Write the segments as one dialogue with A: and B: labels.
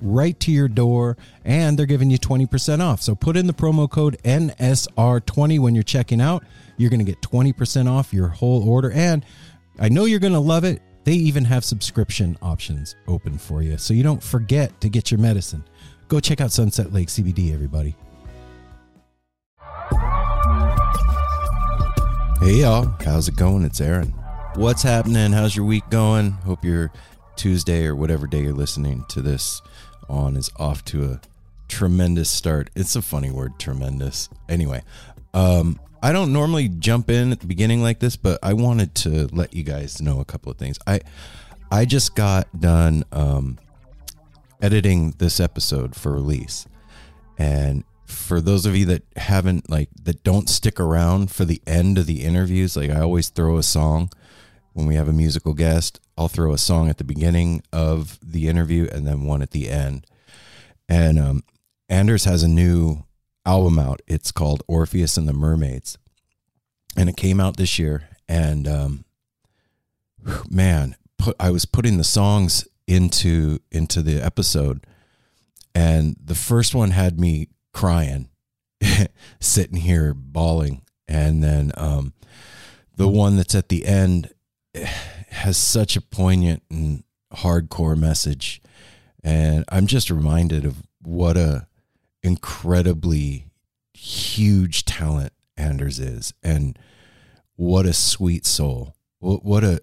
A: right to your door and they're giving you 20% off. So put in the promo code NSR20 when you're checking out. You're going to get 20% off your whole order and I know you're going to love it. They even have subscription options open for you. So you don't forget to get your medicine. Go check out Sunset Lake CBD everybody. Hey y'all, how's it going? It's Aaron. What's happening? How's your week going? Hope your Tuesday or whatever day you're listening to this on is off to a tremendous start. It's a funny word, tremendous. Anyway, um, I don't normally jump in at the beginning like this, but I wanted to let you guys know a couple of things. I I just got done um, editing this episode for release, and for those of you that haven't like that don't stick around for the end of the interviews like i always throw a song when we have a musical guest i'll throw a song at the beginning of the interview and then one at the end. And um, anders has a new album out. It's called orpheus and the mermaids. And it came out this year and um, man put, i was putting the songs into into the episode and the first one had me crying, sitting here bawling. And then um, the one that's at the end has such a poignant and hardcore message. And I'm just reminded of what a incredibly huge talent Anders is and what a sweet soul. What a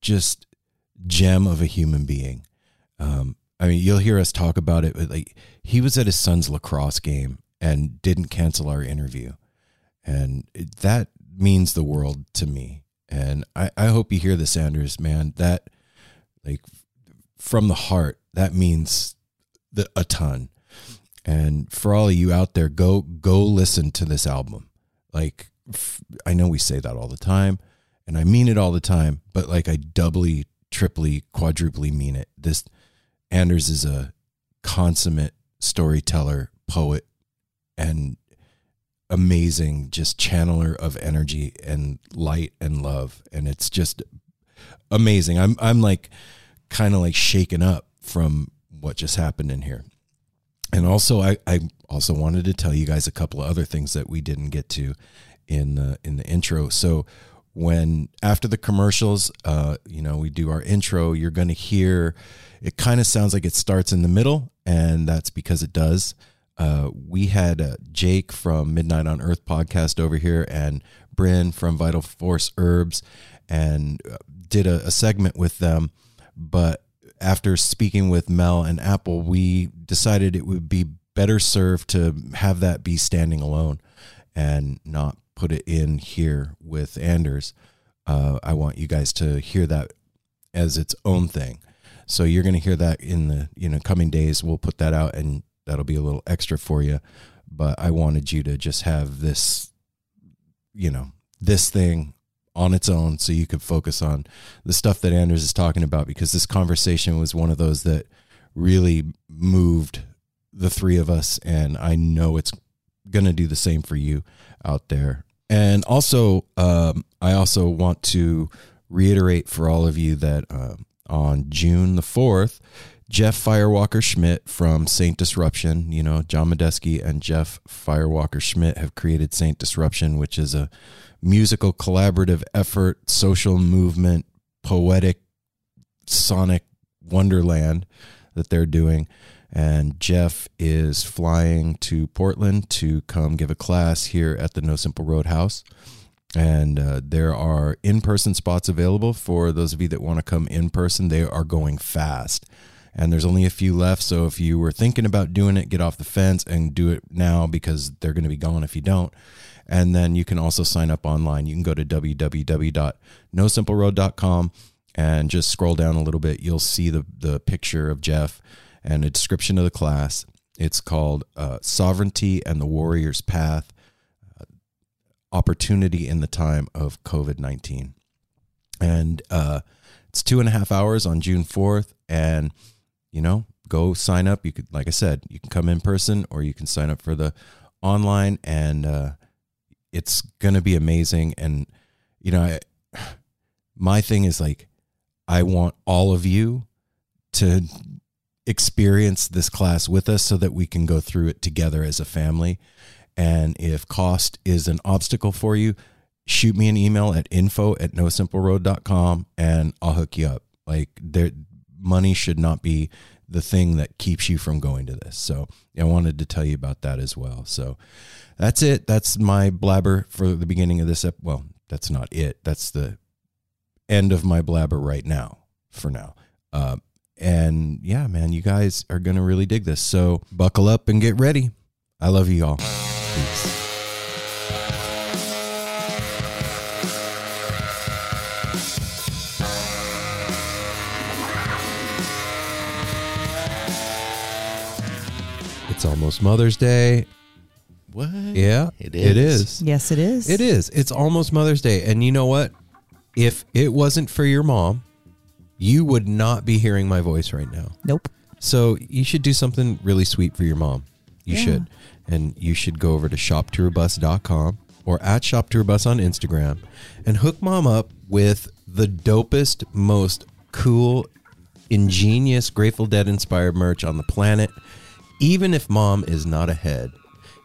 A: just gem of a human being. Um, I mean, you'll hear us talk about it. but Like he was at his son's lacrosse game and didn't cancel our interview, and that means the world to me. And I, I hope you hear this, Anders. Man, that like from the heart, that means the, a ton. And for all of you out there, go go listen to this album. Like I know we say that all the time, and I mean it all the time, but like I doubly, triply, quadruply mean it. This Anders is a consummate storyteller, poet, and amazing just channeler of energy and light and love. And it's just amazing. I'm i'm like kind of like shaken up from what just happened in here. And also i i also wanted to tell you guys a couple of other things that we didn't get to in the in the intro. So when after the commercials uh you know we do our intro you're going to hear it kind of sounds like it starts in the middle, and that's because it does. Uh, we had uh, Jake from Midnight on Earth podcast over here, and Bryn from Vital Force Herbs, and uh, did a, a segment with them. But after speaking with Mel and Apple, we decided it would be better served to have that be standing alone and not put it in here with Anders. Uh, I want you guys to hear that as its own thing. So you're going to hear that in the you know coming days. We'll put that out, and that'll be a little extra for you. But I wanted you to just have this, you know, this thing on its own, so you could focus on the stuff that Anders is talking about. Because this conversation was one of those that really moved the three of us, and I know it's going to do the same for you out there. And also, um, I also want to reiterate for all of you that um, on June the 4th, Jeff Firewalker Schmidt from Saint Disruption, you know, John Medeski and Jeff Firewalker Schmidt have created Saint Disruption, which is a musical collaborative effort, social movement, poetic, sonic wonderland that they're doing. And Jeff is flying to Portland to come give a class here at the No Simple Roadhouse. And uh, there are in person spots available for those of you that want to come in person. They are going fast. And there's only a few left. So if you were thinking about doing it, get off the fence and do it now because they're going to be gone if you don't. And then you can also sign up online. You can go to www.nosimpleroad.com and just scroll down a little bit. You'll see the, the picture of Jeff and a description of the class. It's called uh, Sovereignty and the Warrior's Path uh, Opportunity in the Time of COVID 19. And uh, it's two and a half hours on June 4th. And, you know, go sign up. You could, like I said, you can come in person or you can sign up for the online. And uh, it's going to be amazing. And, you know, I, my thing is like, I want all of you to experience this class with us so that we can go through it together as a family. And if cost is an obstacle for you, shoot me an email at info at nosimpleroad.com and I'll hook you up. Like there money should not be the thing that keeps you from going to this. So I wanted to tell you about that as well. So that's it. That's my blabber for the beginning of this. Ep- well, that's not it. That's the end of my blabber right now for now. Uh, and yeah, man, you guys are to really dig this. So buckle up and get ready. I love you all. Peace. It's almost Mother's Day.
B: What?
A: Yeah,
B: It
A: It
B: is.
A: is.
C: Yes, it is.
A: It is. It's almost Mother's Day. And you know what? If it wasn't for your mom, you would not be hearing my voice right now.
C: Nope.
A: So you should do something really sweet for your mom. You
C: Yeah.
A: should. And you should go over to shoptourbus.com or at shoptourbus on Instagram and hook mom up with the dopest, most cool, ingenious Grateful Dead inspired merch on the planet. Even if mom is not ahead,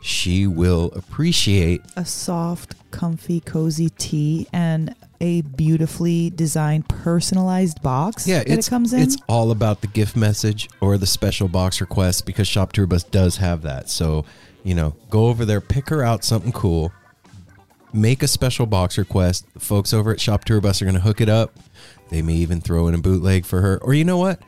A: she will appreciate
C: A soft, comfy, cozy tee and a beautifully designed, personalized box
A: Yeah,
C: it comes in.
A: it's all about the gift message or the special box request because Shop Tour Bus does have that. So, you know, go over there, pick her out something cool, make a special box request. The folks over at Shop Tour Bus are going to hook it up. They may even throw in a bootleg for her. Or you know what?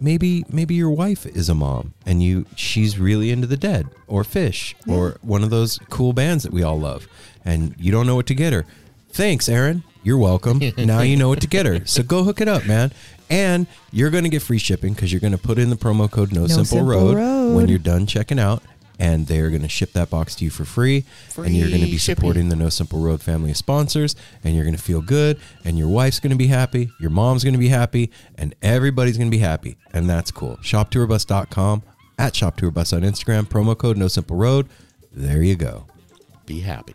A: Maybe maybe your wife is a mom and you she's really into the dead or Phish or one of those cool bands that we all love and you don't know what to get her. Thanks, Aaron. You're welcome. now you know what to get her. So go hook it up, man. And you're going to get free shipping because you're going to put in the promo code No, Simple,
C: Simple
A: Road,
C: Road.
A: when you're done checking out. And they're going to ship that box to you for free. and you're going to be
B: shipping.
A: supporting the No Simple Road family of sponsors. And you're going to feel good. And your wife's going to be happy. Your mom's going to be happy. And everybody's going to be happy. And that's cool. ShopTourBus.com at ShopTourBus on Instagram. Promo code No Simple Road. There you go.
B: Be happy.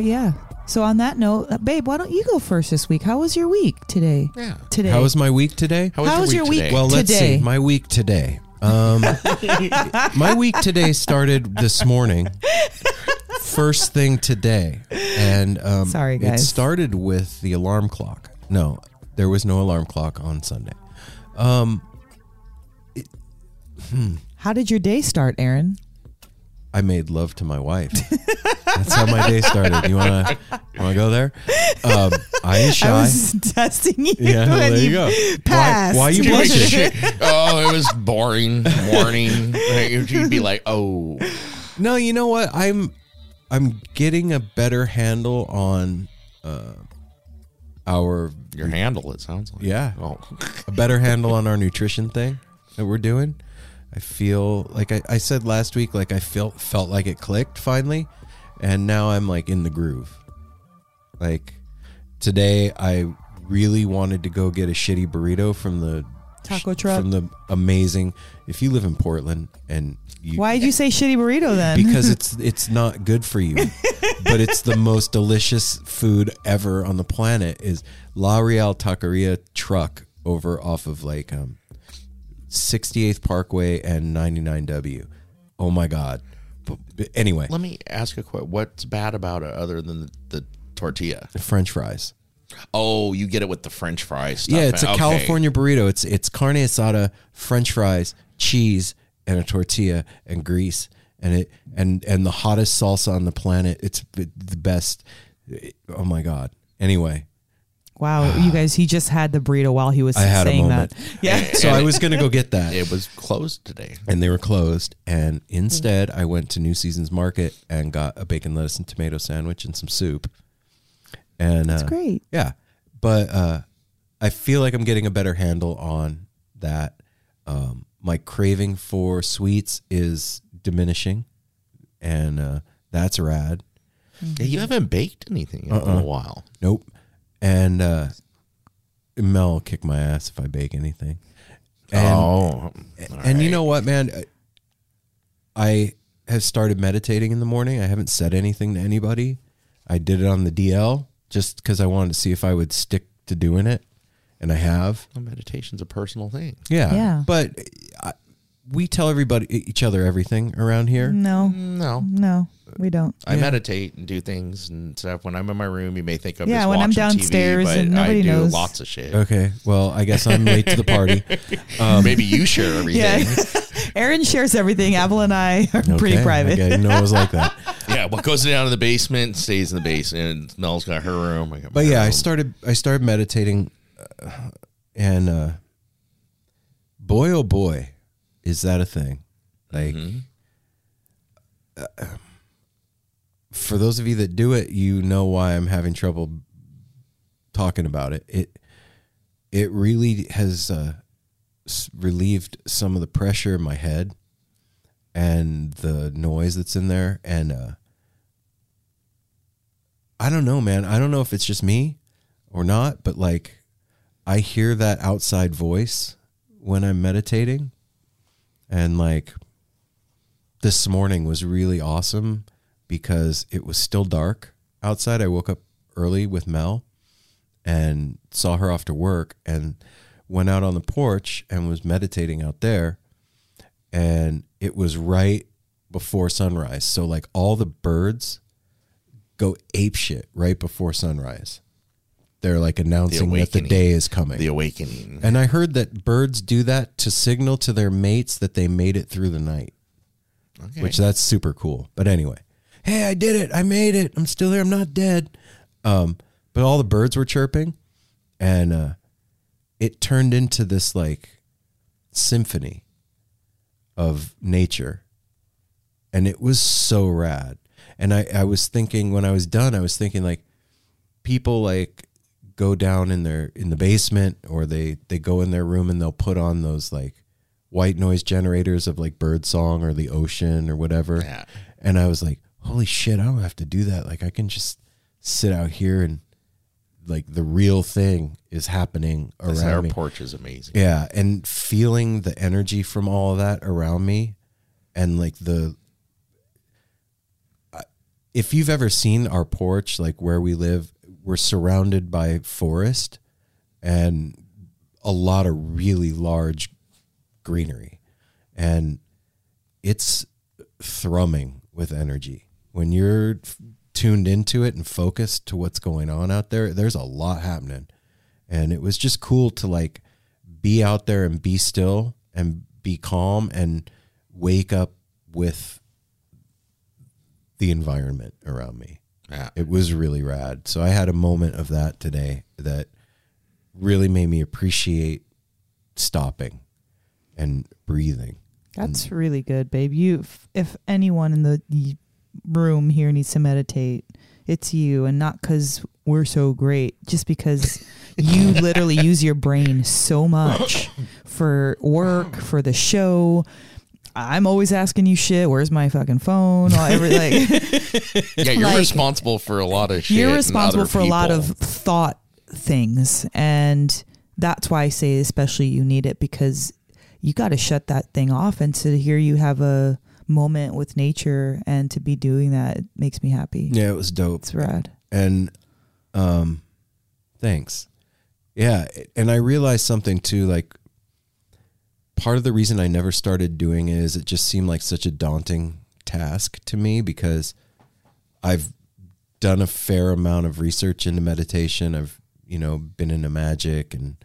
C: But yeah. So on that note, uh, babe, why don't you go first this week? How was your week today?
B: Yeah.
C: Today.
A: How was my week today?
B: How was,
C: How was
B: your
C: your
B: week?
C: week?
B: today?
A: Well, let's
C: Today.
A: see. My week today. Um, my week today started this morning. First thing today, and um,
C: Sorry,
A: It started with the alarm clock. No, there was no alarm clock on Sunday. Um, hmm
C: How did your day start, Aaron?
A: I made love to my wife. That's how my day started. You wanna wanna go there? Um, I am shy.
C: I was testing you.
A: yeah, well, there you go.
C: Passed.
A: Why, why you
B: Dude,
A: blushing?
B: oh, it was boring morning. You'd be like, oh,
A: No, you know what? I'm I'm getting a better handle on uh, our
B: your handle. It sounds like.
A: Yeah.
B: Oh,
A: a better handle on our nutrition thing that we're doing. I feel like I, I said last week, like I felt felt like it clicked finally, and now I'm like in the groove. Like today, I really wanted to go get a shitty burrito from the
C: Taco truck?
A: from the amazing. If you live in Portland and you,
C: Why did you say shitty burrito then?
A: because it's it's not good for you but it's the most delicious food ever on the planet is La Real Taqueria truck over off of like um 68th Parkway and 99W oh my god but, but anyway
B: let me ask a question. What's bad about it other than the, the tortilla?
A: french fries
B: Oh, you get it with the French fries. Stuff.
A: yeah it's a
B: Okay.
A: California burrito it's it's carne asada french fries cheese and a tortilla and grease and it and and the hottest salsa on the planet it's the best oh my god anyway
C: wow, you guys, he just had the burrito while he was
A: I had a
C: saying
A: moment.
C: that. Yeah.
A: So I was going to go get that.
B: It was closed today.
A: and they were closed. And instead, I went to New Seasons Market and got a bacon, lettuce, and tomato sandwich and some soup. And
C: That's
A: uh,
C: great.
A: Yeah, but uh, I feel like I'm getting a better handle on that. Um, my craving for sweets is diminishing, and uh, that's rad.
B: Yeah, you haven't baked anything in
A: Uh-uh.
B: a while.
A: Nope. And uh, Mel will kick my ass if I bake anything. And,
B: oh,
A: and you know what, man? I have started meditating in the morning. I haven't said anything to anybody. I did it on the DL just because I wanted to see if I would stick to doing it, and I have.
B: Well, meditation's a personal thing.
A: Yeah,
C: Yeah.
A: But I, we tell everybody, each other, everything around here.
C: No,
B: No,
C: no, we don't.
B: I
A: Yeah.
B: meditate and do things and stuff. When I'm in my room, you may think I'm
C: Yeah,
B: just
C: when I'm
B: watching
C: downstairs
B: TV, but
C: and nobody
B: I do
C: knows.
B: lots of shit.
A: Okay. Well, I guess I'm late to the party. Um,
B: Maybe you share everything.
C: Yeah. Aaron shares everything. Apple and I are pretty
A: okay,
C: private.
A: Okay, I didn't know it was like that.
B: Yeah, what goes down in the basement stays in the basement. Mel's got her room. I got
A: But
B: my
A: yeah, I
B: room.
A: started I started meditating, uh, and uh, boy oh boy, is that a thing? Like, uh, for those of you that do it, you know why I'm having trouble talking about it. It it really has uh, s- relieved some of the pressure in my head and the noise that's in there, and uh, I don't know, man. I don't know if it's just me or not, but like I hear that outside voice when I'm meditating. And like this morning was really awesome because it was still dark outside. I woke up early with Mel and saw her off to work and went out on the porch and was meditating out there. And it was right before sunrise. So like all the birds go ape shit right before sunrise. They're like announcing that the day is coming.
B: The awakening.
A: and I heard that birds do that to signal to their mates that they made it through the night,
B: Okay.
A: which that's super cool. But anyway, hey, I did it. I made it. I'm still here. I'm not dead. Um, but all the birds were chirping and uh, it turned into this like symphony of nature and it was so rad and I, I was thinking when i was done i was thinking like people like go down in their in the basement or they they go in their room and they'll put on those like white noise generators of like bird song or the ocean or whatever
B: Yeah.
A: and i was like holy shit i don't have to do that like i can just sit out here and like the real thing is happening
B: This
A: around me
B: porch is amazing.
A: yeah, and feeling the energy from all of that around me, and like the. If you've ever seen our porch, like where we live, we're surrounded by forest and a lot of really large greenery, and it's thrumming with energy when you're tuned into it and focused to what's going on out there. There's a lot happening and it was just cool to like be out there and be still and be calm and wake up with the environment around me.
B: Yeah.
A: It was really rad. So I had a moment of that today that really made me appreciate stopping and breathing.
C: That's really good, babe. You, if, if anyone in the room here needs to meditate, it's you, and not because we're so great, just because you literally use your brain so much for work, for the show. I'm always asking you shit. Where's my fucking phone? All every like
B: Yeah, you're
C: Like,
B: responsible for a lot of shit.
C: you're responsible
B: other
C: for a lot of thought things and that's why i say especially you need it because you got to shut that thing off and to hear you have a moment with nature and to be doing that it makes me happy
A: Yeah, it was dope.
C: it's rad
A: and um thanks yeah and i realized something too like part of the reason i never started doing it is it just seemed like such a daunting task to me because i've done a fair amount of research into meditation i've you know been into magic and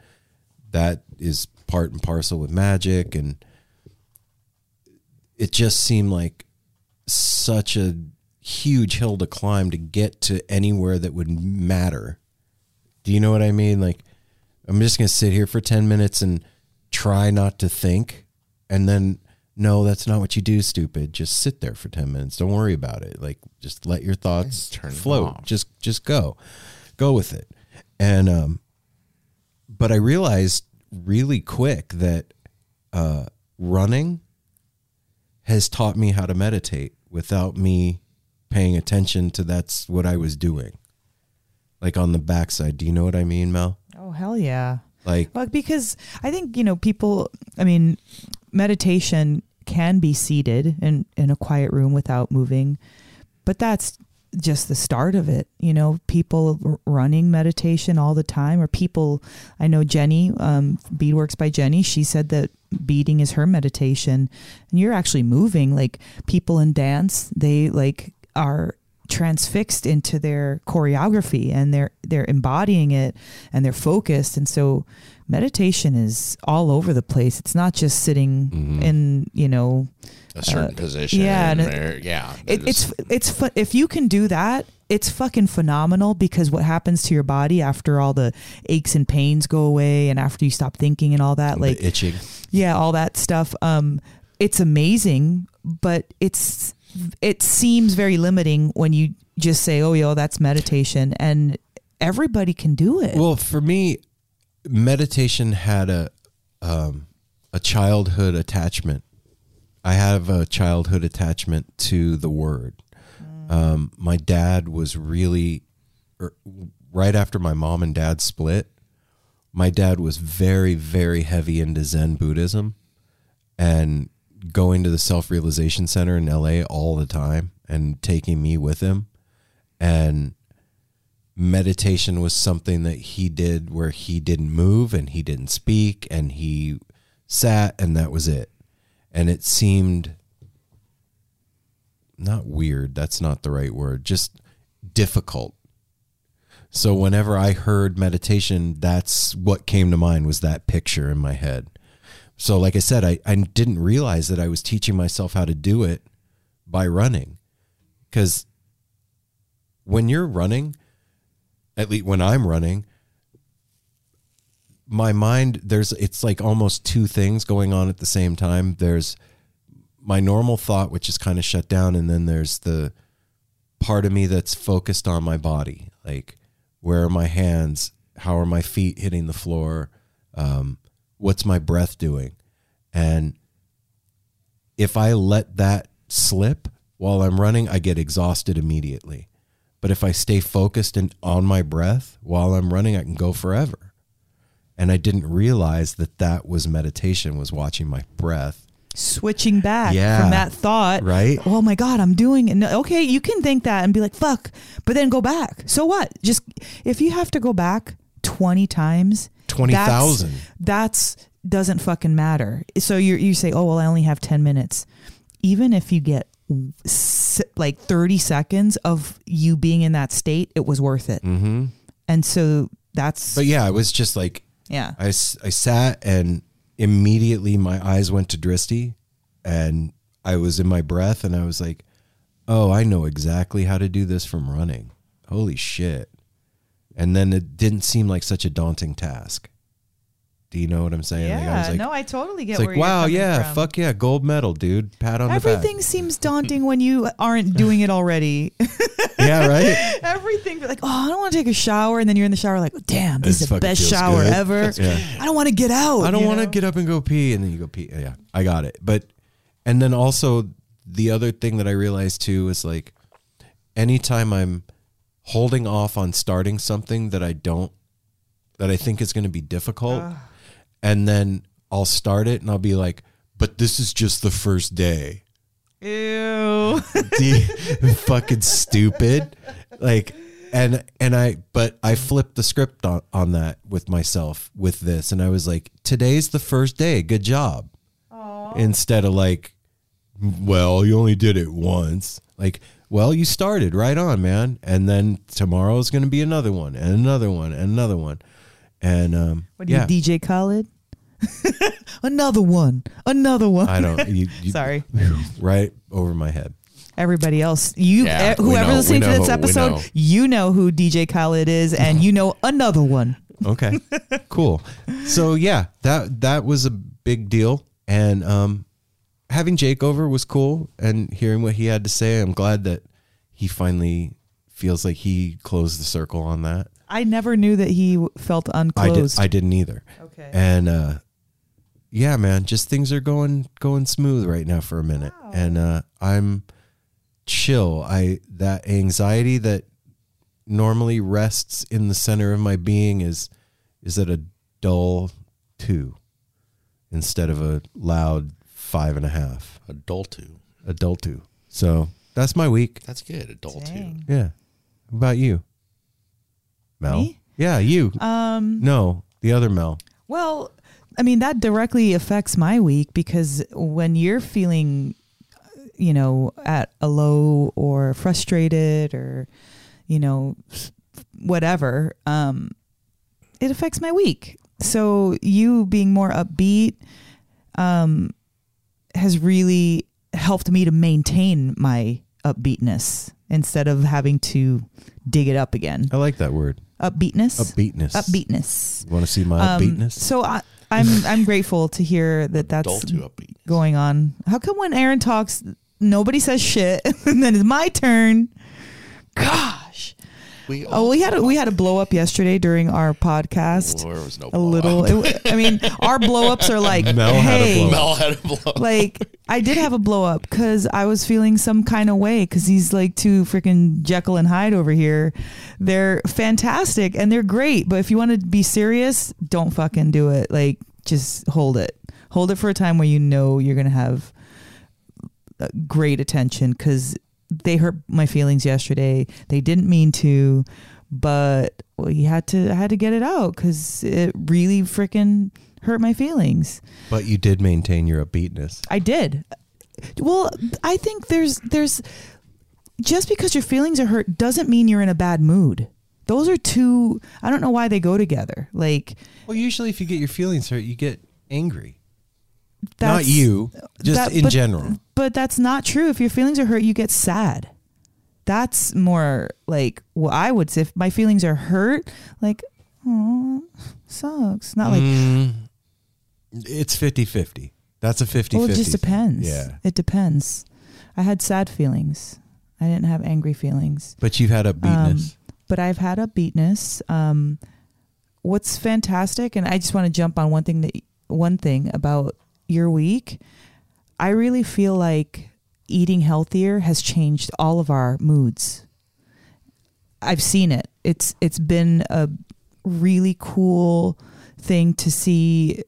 A: that is part and parcel with magic and it just seemed like such a huge hill to climb to get to anywhere that would matter. Do you know what I mean? Like, I'm just going to sit here for 10 minutes and try not to think. And then, no, that's not what you do, stupid. Just sit there for 10 minutes. Don't worry about it. Like, just let your thoughts
B: turn
A: float. Just, just go, go with it. And, um, but I realized really quick that, uh, running has taught me how to meditate without me paying attention to that's what I was doing. Like on the backside. Do you know what I mean, Mel?
C: oh hell yeah
A: Like
C: well because i think you know people i mean meditation can be seated in in a quiet room without moving but that's just the start of it you know people running meditation all the time or people i know jenny um, beadworks by jenny she said that beading is her meditation and you're actually moving like people in dance they like are transfixed into their choreography and they're they're embodying it and they're focused and so meditation is all over the place it's not just sitting
A: Mhm.
C: in you know
B: a certain
C: uh,
B: position.
C: yeah, and it-
B: yeah.
C: it, it's it's fu- if you can do that it's fucking phenomenal because what happens to your body after all the aches and pains go away and after you stop thinking and all that like
A: itching.
C: yeah all that stuff um it's amazing but it's it seems very limiting when you just say oh yo that's meditation and everybody can do it
A: Well, for me, meditation had a um, a childhood attachment. I have a childhood attachment to the word. Um, my dad was really er, right after my mom and dad split. My dad was very, very heavy into Zen Buddhism and going to the Self Realization Center in LA all the time and taking me with him. And meditation was something that he did where he didn't move and he didn't speak and he sat and that was it. And it seemed not weird, that's not the right word, just difficult. So whenever I heard meditation, that's what came to mind was that picture in my head. So like I said, I, I didn't realize that I was teaching myself how to do it by running. Cause when you're running, at least when I'm running, my mind there's it's like almost two things going on at the same time. There's my normal thought which is kind of shut down and then there's the part of me that's focused on my body. Like where are my hands? How are my feet hitting the floor? Um, what's my breath doing? And if I let that slip while I'm running, I get exhausted immediately. But if I stay focused and on my breath while I'm running, I can go forever. And I didn't realize that that was meditation, was watching my breath.
C: Switching back
A: Yeah.
C: from that thought,
A: Right.
C: Oh my God, I'm doing it. No, Okay, you can think that and be like, fuck, but then go back. So what? Just if you have to go back 20 times,
A: 20,000.
C: That's, that's doesn't fucking matter. So you you say, oh well, I only have ten minutes. Even if you get like thirty seconds of you being in that state, it was worth it.
A: Mm-hmm.
C: And so that's
A: But yeah, it was just like
C: yeah.
A: I I sat and immediately my eyes went to Drishti and I was in my breath and I was like, oh, I know exactly how to do this from running. Holy shit. And then it didn't seem like such a daunting task. Do you know what I'm saying? Like, I
C: Yeah,
A: was like,
C: no, I totally get
A: it's
C: where
A: like,
C: you're
A: wow, yeah,
C: from.
A: fuck yeah, gold medal, dude. Pat on
C: Everything seems daunting when you aren't doing it already.
A: Yeah, right?
C: Everything like, oh, I don't want to take a shower, and then you're in the shower like, oh, damn, this
A: This
C: is the best shower
A: good.
C: ever.
A: Yeah.
C: I don't want to get out.
A: I don't want to get up and go pee, and then you go pee. Yeah, I got it. But and then also the other thing that I realized too is like anytime I'm holding off on starting something that I don't that I think is going to be difficult, and then I'll start it and I'll be like, "But this is just the first day."
C: Ew.
A: the fucking stupid. Like and and i but i flipped the script on, on that with myself with this and i was like today's the first day. Good job. Instead of like well you only did it once. Like well you started right on man and then tomorrow is going to be another one and another one and another one and um
C: What do
A: yeah
C: you DJ Khaled? another one. Another one.
A: i don't you, you
C: Sorry.
A: right over my head
C: Everybody else, you
B: Yeah,
C: eh,
B: we
C: whoever
B: know-
C: listening to this
B: who-
C: episode,
B: know.
C: you know who DJ Khaled is, and you know another one.
A: Okay. cool. So yeah, that that was a big deal. And um having Jake over was cool and hearing what he had to say. I'm glad that he finally feels like he closed the circle on that.
C: I never knew that he felt
A: I did
C: unclosed.
A: I didn't either.
C: okay.
A: And uh yeah, man, just things are going going smooth right now for a minute. And uh I'm chill. I that anxiety that normally rests in the center of my being is is at a dull two instead of a loud five and a half.
B: Adult
A: two. Adult two. So that's my week.
B: That's good. Adult
C: Dang.
A: Yeah. What about you? Mel?
C: Me?
A: Yeah, you.
C: Um.
A: no, the other Mel.
C: Well, I mean that directly affects my week because when you're feeling, you know, at a low or frustrated or, you know, whatever, um, it affects my week. So you being more upbeat, um, has really helped me to maintain my upbeatness instead of having to dig it up again.
A: I like that word.
C: Upbeatness.
A: Upbeatness.
C: Upbeatness.
A: You want to see my
C: Um,
A: upbeatness?
C: So I, I'm I'm grateful to hear that that's going on. How come when Aaron talks, nobody says shit, and then it's my turn? Gosh.
B: We
C: Oh, we had a, we had a blow up yesterday during our podcast.
B: There was no
C: A little. It, I mean, our blow ups are like,
A: Mel had a
C: hey,
A: blow-up.
B: Mel had a blow.
C: like I did have a blow up because I was feeling some kind of way because he's like two freaking Jekyll and Hyde over here. They're fantastic and they're great, but if you want to be serious, don't fucking do it. Like just hold it, hold it for a time where you know you're gonna have uh, great attention because they hurt my feelings yesterday. They didn't mean to, but well, you had to. I had to get it out because it really freaking hurt my feelings.
A: But you did maintain your upbeatness.
C: I did. Well, I think there's there's just because your feelings are hurt doesn't mean you're in a bad mood. Those are two. I don't know why they go together. Like
A: Well, usually if you get your feelings hurt, you get angry. Not you, just
C: that-
A: in
C: but-
A: general.
C: But that's not true. If your feelings are hurt, you get sad. That's more like what I would say. If my feelings are hurt, like, oh, sucks. Not like,
A: Mm, it's 50-50. That's a 50-50.
C: well, it just depends.
A: Yeah.
C: It depends. I had sad feelings. I didn't have angry feelings.
A: But you've had upbeatness.
C: but I've had upbeatness. Um, what's fantastic, and I just want to jump on one thing that one thing about your week. I really feel like eating healthier has changed all of our moods. I've seen it. It's it's been a really cool thing to see.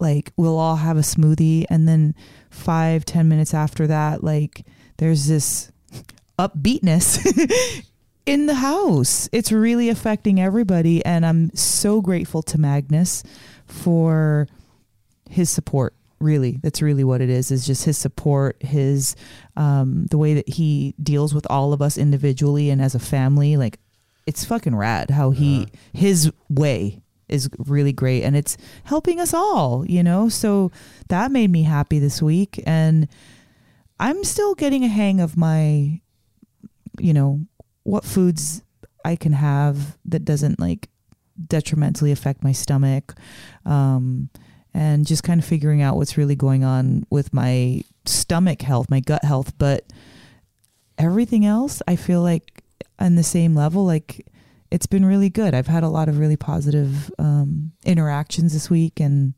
C: Like we'll all have a smoothie, and then five ten minutes after that, like there's this upbeatness in the house. It's really affecting everybody. And I'm so grateful to Magnus for his support. Really, that's really what it is. Is just his support, his um, the way that he deals with all of us individually and as a family. Like, it's fucking rad how he his way is really great, and it's helping us all. You know, so that made me happy this week, and I'm still getting a hang of my, you know, what foods I can have that doesn't like detrimentally affect my stomach. Um, and just kind of figuring out what's really going on with my stomach health, my gut health. But everything else, I feel like on the same level, like it's been really good. I've had a lot of really positive um, interactions this week, and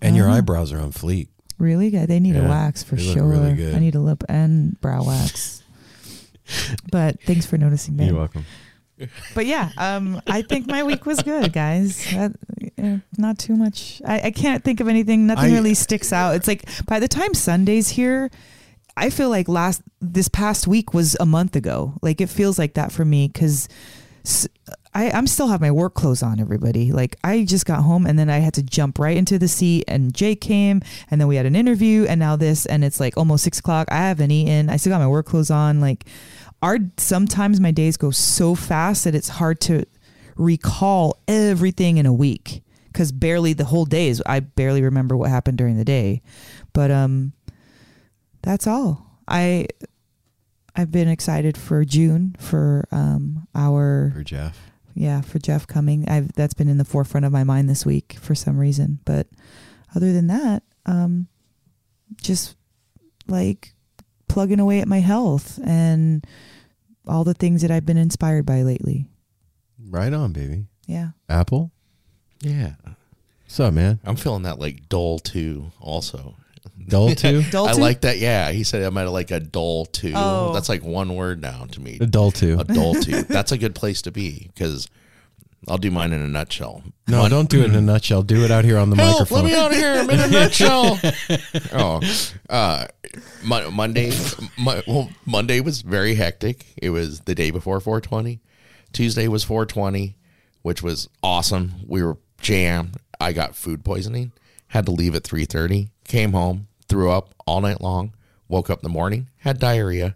A: and your
C: know.
A: eyebrows are on fleek.
C: really, good. they need a wax for sure.
A: really.
C: I need a lip and brow wax. but thanks for noticing, me.
A: You're welcome.
C: But yeah, um, I think my week was good, guys. That, uh, not too much. I, I can't think of anything. Nothing
A: I-
C: really sticks out. It's like by the time Sunday's here, I feel like last this past week was a month ago. Like it feels like that for me because I I'm still have my work clothes on. Everybody, like I just got home and then I had to jump right into the seat and Jake came and then we had an interview and now this and it's like almost six o'clock. I haven't eaten. I still got my work clothes on. Like our sometimes my days go so fast that it's hard to recall everything in a week because barely the whole day is I barely remember what happened during the day. But um that's all. I I've been excited for June for um our
A: For Jeff.
C: yeah, for Jeff coming. I've that's been in the forefront of my mind this week for some reason. But other than that, um just like plugging away at my health and all the things that I've been inspired by lately.
A: Right on, baby.
C: Yeah.
A: Apple.
B: Yeah.
A: What's up, man?
B: I'm feeling that like dull too also.
A: Dull too?
C: Dull
B: I
C: too?
B: like that. Yeah. He said I might like a dull too.
C: Oh.
B: That's like one word now to me.
A: Dull too.
B: A dull too. That's a good place to be because I'll do mine in a nutshell.
A: No,
B: Mon-
A: don't do it in a nutshell. Do it out here on the
B: Help,
A: microphone.
B: let me out of here. I'm in a nutshell. oh, uh, Mon- Monday, Mo- well, Monday was very hectic. It was the day before 420. Tuesday was 420, which was awesome. We were jammed. I got food poisoning. Had to leave at 3:30. Came home, threw up all night long. Woke up in the morning, had diarrhea.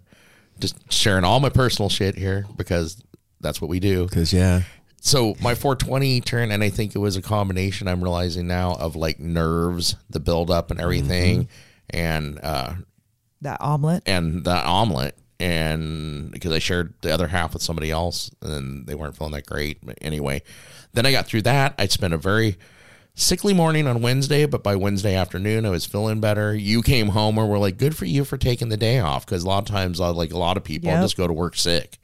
B: Just sharing all my personal shit here because that's what we do
A: Because, yeah.
B: So my 420 turn and i think it was a combination i'm realizing now of like nerves the buildup and everything and uh
C: that omelet.
B: and that omelet and because i shared the other half with somebody else and they weren't feeling that great but anyway. Then i got through that. I spent a very sickly morning on wednesday but by wednesday afternoon i was feeling better. You came home and we're like good for you for taking the day off because a lot of times uh, like a lot of people
C: Yep.
B: just go to work sick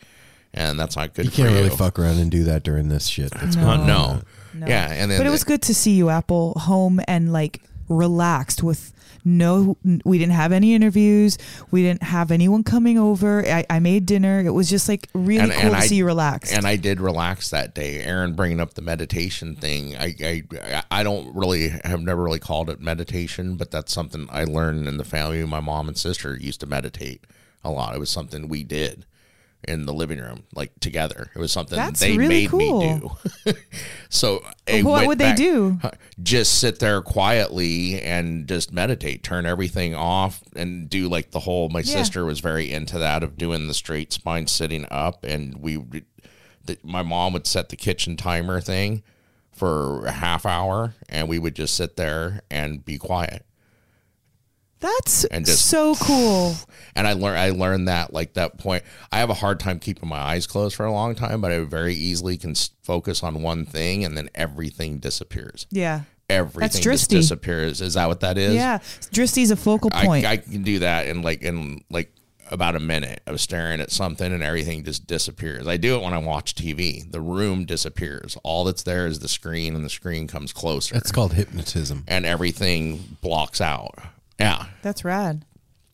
B: and that's not good
A: You
B: for
A: can't
B: you
A: really fuck around and do that during this shit. That's
B: Uh,
A: going
B: no.
C: No.
B: yeah and then
C: But it was good to see you, Apple, home and like relaxed with no, we didn't have any interviews. We didn't have anyone coming over. I, I made dinner. It was just like really
B: And-
C: cool
B: and
C: to
B: I-
C: see you relaxed.
B: and I did relax that day. Aaron bringing up the meditation thing. I, I I don't really have never really called it meditation, but that's something I learned in the family. My mom and sister used to meditate a lot. It was something we did. In the living room, like together. It was something
C: That's
B: they
C: really
B: made me do. so
C: What would they
B: back-
C: do?
B: Just sit there quietly and just meditate, turn everything off, and do like the whole. My
C: Yeah.
B: sister was very into that of doing the straight spine sitting up, and we, the, my mom would set the kitchen timer thing for a half hour, and we would just sit there and be quiet.
C: That's
B: And just-
C: so cool.
B: and I learned I learned that like that point. I have a hard time keeping my eyes closed for a long time, but I very easily can focus on one thing, and then everything disappears.
C: Yeah.
B: Everything just disappears. Is that what that is?
C: Yeah. Drishti's a focal point.
B: I can do that in like in like about a minute of staring at something and everything just disappears. I do it when I watch TV. The room disappears. All that's there is the screen, and the screen comes closer,
A: It's called hypnotism.
B: and everything blocks out. Yeah,
C: That's rad.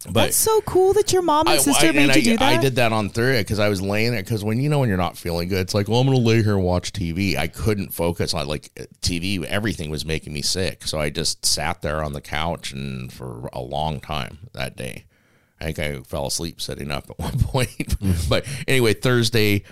B: but
C: That's so cool that your mom and sister
B: I,
C: made
B: and
C: you
B: I,
C: do that.
B: I did that on Thursday because I was laying there because when you know when you're not feeling good, it's like, well, I'm gonna lay here and watch TV. I couldn't focus on like TV. Everything was making me sick, so I just sat there on the couch and for a long time that day. I think I fell asleep sitting up at one point. Mm-hmm. but anyway, Thursday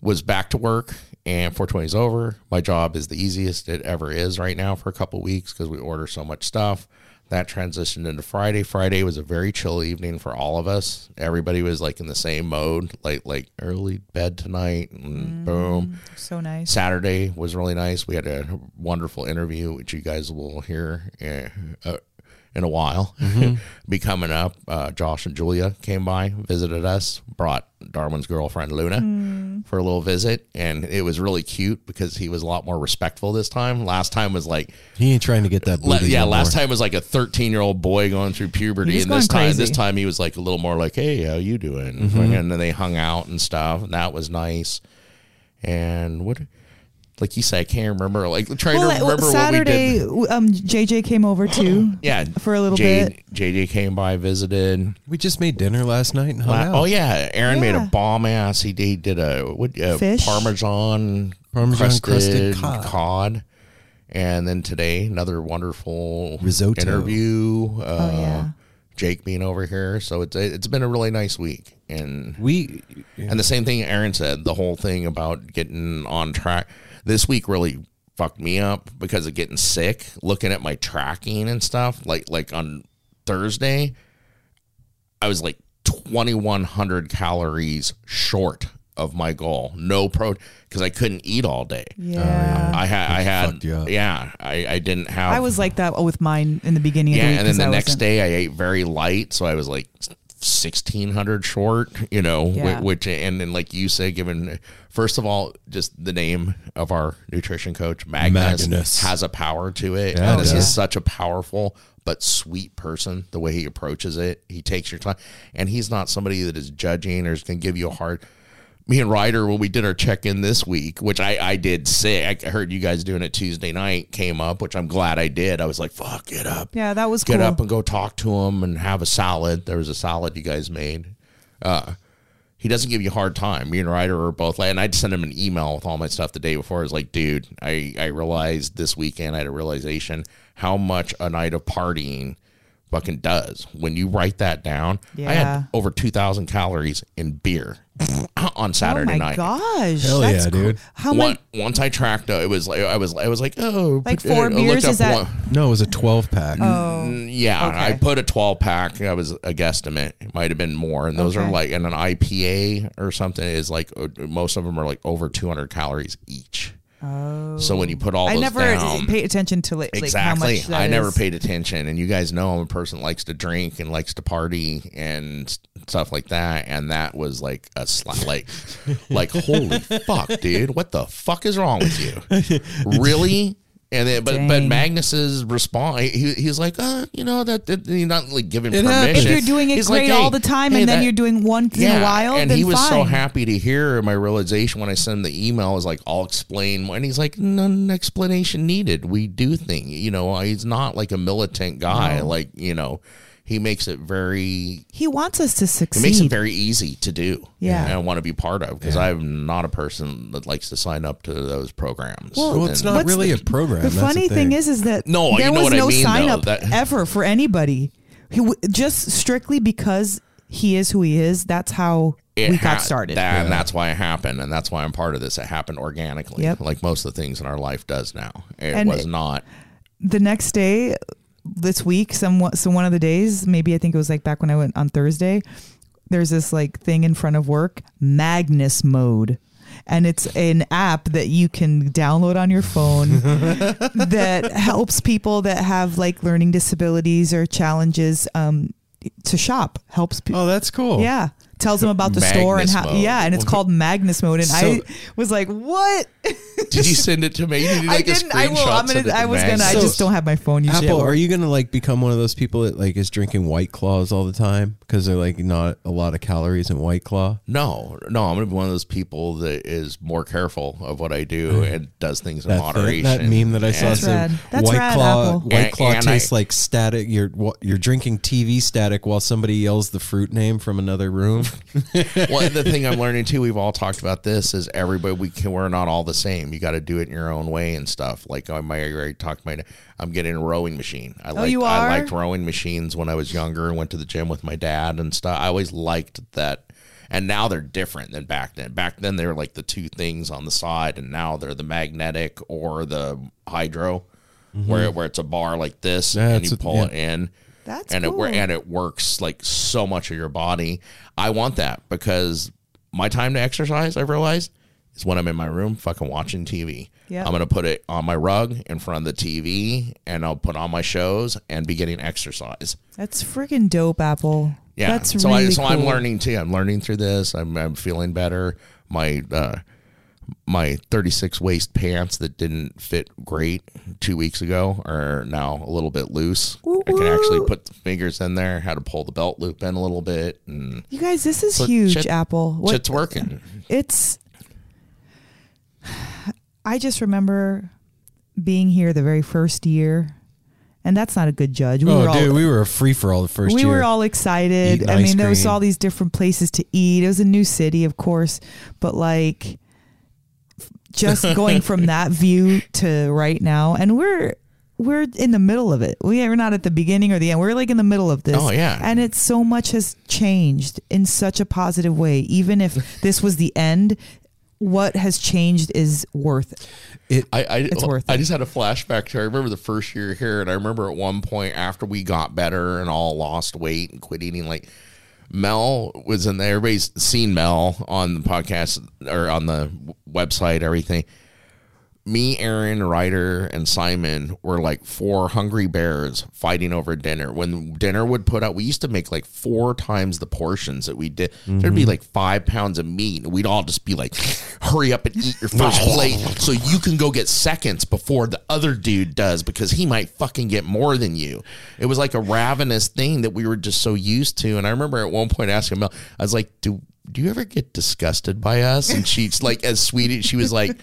B: was back to work and 420 is over. My job is the easiest it ever is right now for a couple weeks because we order so much stuff. That transitioned into Friday. Friday was a very chill evening for all of us. Everybody was like in the same mode, like like early bed tonight, and boom.
C: so nice.
B: Saturday was really nice. We had a wonderful interview, which you guys will hear uh, uh, in a while. Be coming up. Uh, Josh and Julia came by, visited us, brought Darwin's girlfriend Luna for a little visit, and it was really cute because he was a lot more respectful this time. Last time was like,
A: He ain't trying to get that.
B: la- yeah,
A: no
B: last time was like a 13 year old boy going through puberty,
C: He was
B: and this time,
C: crazy.
B: this time he was like a little more like, "Hey, how you doing?"
A: Mm-hmm.
B: And then they hung out and stuff, and that was nice. And what, like you said, I can't remember. Like trying
C: Well,
B: to remember
C: Saturday,
B: what we did.
C: um, JJ came over too.
B: Yeah,
C: for a little
B: J- JJ came by, visited.
A: We just made dinner last night and hung
B: La-
A: out.
B: oh yeah, Aaron made a bomb ass. He did, he did a what uh,
C: Fish?
B: parmesan
A: Parmesan
B: crusted,
A: crusted cod.
B: cod. And then today, another wonderful
A: Risotto.
B: interview. Uh,
C: Oh, yeah.
B: Jake being over here, so it's it's been a really nice week, and
A: We
B: and the same thing Aaron said, the whole thing about getting on track. This week really fucked me up because of getting sick. Looking at my tracking and stuff, like like on Thursday, I was like twenty one hundred calories short of my goal. No pro because I couldn't eat all day.
C: Yeah.
B: I had I had yeah I I didn't have
C: I was like that with mine in the beginning
B: yeah,
C: the week.
B: and then the
C: I
B: next
C: wasn't-
B: day I ate very light, so I was like sixteen hundred short. You know,
C: Yeah.
B: which and then like you say, given first of all, just the name of our nutrition coach Magnus,
A: Magnus.
B: has a power to it.
A: Yeah, it
B: this is such a powerful but sweet person. The way he approaches it, he takes your time, and he's not somebody that is judging or is going to give you a hard. Me and Ryder, when we did our check in this week, which I, I did sick, I heard you guys doing it Tuesday night, came up, which I'm glad I did. I was like, fuck, get up
C: Yeah, that was
B: get
C: cool.
B: up and go talk to him and have a salad. There was a salad you guys made. Uh, he doesn't give you a hard time. Me and Ryder were both like, and I'd send him an email with all my stuff the day before. I was like, dude, I, I realized this weekend, I had a realization how much a night of partying fucking does. When you write that down, I had over 2,000 calories in beer on Saturday night.
C: oh my
B: night.
C: gosh.
A: Hell
C: that's
A: yeah,
C: cool.
A: dude.
C: How
B: One,
C: much?
B: once I tracked, uh, it was like I was I was like oh
C: Like
B: but, uh,
C: four
B: I looked
C: beers? Is that-
B: one-
A: no, it was a twelve pack.
C: Oh,
B: yeah,
C: Okay.
B: I put a 12 pack. I was a guesstimate. It might have been more. And those are like, and an IPA or something is like, uh, most of them are like over 200 calories each. Oh. So when you put all
C: I
B: those
C: never
B: down.
C: pay attention to like,
B: Exactly. I never
C: is.
B: paid attention. And you guys know I'm a person that likes to drink and likes to party and stuff like that. And that was like a slap. Like, like holy fuck, dude. What the fuck is wrong with you? really? And then, but but Magnus's response, he, he's like, uh, you know that, that he's not like giving
A: It
B: permission.
A: happens.
C: If you're doing it
B: He's
C: great
B: like,
C: all the time
B: hey,
C: and then
B: that-
C: you're doing once in a while,
B: and
C: then
B: he was so happy to hear my realization when I sent him the email. Is like, I'll explain. And he's like, none explanation needed. We do things. You know, he's not like a militant guy. Like, you know, he makes it very.
C: He wants us to succeed.
B: It makes it very easy to do.
C: Yeah.
B: and I want to be part of because I'm not a person that likes to sign up to those programs.
A: well, it's not really
C: the-
A: a program.
C: The
A: That's
C: funny
A: the
C: thing. is, is that
B: No, you
C: there
B: know
C: was
B: what I
C: no
B: mean,
C: sign
B: though,
C: up
B: that-
C: ever for anybody. He w- just strictly because he is who he is. That's how
B: it
C: we got started.
B: That, And that's why it happened, and that's why I'm part of this. It happened organically,
C: Yep.
B: like most of the things in our life does now. It
C: And
B: was
C: it-
B: not.
C: the next day this week some so one of the days maybe i think it was like back when i went on thursday there's this like thing in front of work magnus mode. And it's an app that you can download on your phone that helps people that have like learning disabilities or challenges um, to shop. Helps people
A: Oh, that's cool.
C: yeah. Tells them about the store and how
B: mode.
C: yeah and it's called magnus mode. And i was like what
B: Did you send it to me? Did you
C: i
B: make a
C: didn't i will i'm
B: send
C: gonna
B: to
C: i was gonna i
B: Magnus?
C: just don't have my phone usually
A: Apple, are you gonna like become one of those people that like is drinking White Claws all the time because they're like not a lot of calories in White Claw?
B: No, no, I'm gonna be one of those people that is more careful of what I do and does things in
A: That, thing-
B: moderation.
A: that meme that I saw
B: And-
C: That's
A: said
C: rad. That's
A: White
C: rad,
A: Claw,
C: Apple.
A: White
B: And-
A: Claw
B: and I-
A: tastes like static. You're what- you're drinking TV static while somebody yells the fruit name from another room.
B: well, the thing I'm learning too, we've all talked about this, is everybody we can we're not all the same. You got to do it in your own way and stuff. Like I might already talked my, I'm getting a rowing machine. I oh, like
C: Oh, you
B: I liked rowing machines when I was younger and went to the gym with my dad and stuff. I always liked that. And now they're different than back then. Back then they were like the two things on the side, and now they're the magnetic or the hydro, mm-hmm. where where it's a bar like this
A: Yeah,
B: and you
A: a-
B: pull
A: yeah.
B: it in
C: That's
B: and
C: cool.
B: it and it works like so much of your body. I want that because my time to exercise, I've realized, is when I'm in my room fucking watching TV. I'm gonna put it on my rug in front of the TV, and I'll put on my shows and be getting exercise.
C: That's freaking dope, Apple.
B: Yeah,
C: that's
B: so
C: really
B: I, so
C: cool.
B: I'm learning too. I'm learning through this. I'm I'm feeling better. My uh, my 36 waist pants that didn't fit great two weeks ago are now a little bit loose. I can actually put the fingers in there. How to pull the belt loop in a little bit, and
C: You guys, this is
B: So
C: huge,
B: shit-
C: Apple. What,
B: shit's working.
C: It's. I just remember being here the very first year, and that's not a good judge. We
A: oh,
C: were all,
A: dude, we were a free for all the first
C: we
A: year.
C: were all excited.
A: Eating
C: I mean, there was all these different places to eat. It was a new city, of course, but like just going from that view to right now, and we're we're in the middle of it. We are not at the beginning or the end. We're like in the middle of this.
B: Oh, yeah.
C: and it's so much has changed in such a positive way. Even if this was the end, what has changed is worth it.
B: I, I,
C: It's worth
B: I
C: it.
B: just had a flashback to I remember the first year here, and I remember at one point after we got better and all lost weight and quit eating, like Mel was in there. Everybody's seen Mel on the podcast or on the website, everything. Me, Aaron, Ryder, and Simon were like four hungry bears fighting over dinner. When dinner would put out, we used to make like four times the portions that we did. There'd be mm-hmm. like five pounds of meat, and we'd all just be like, "Hurry up and eat your first plate, so you can go get seconds before the other dude does, because he might fucking get more than you." It was like a ravenous thing that we were just so used to. And I remember at one point asking Mel, I was like, "Do do you ever get disgusted by us?" And she's like, as sweet, as she was like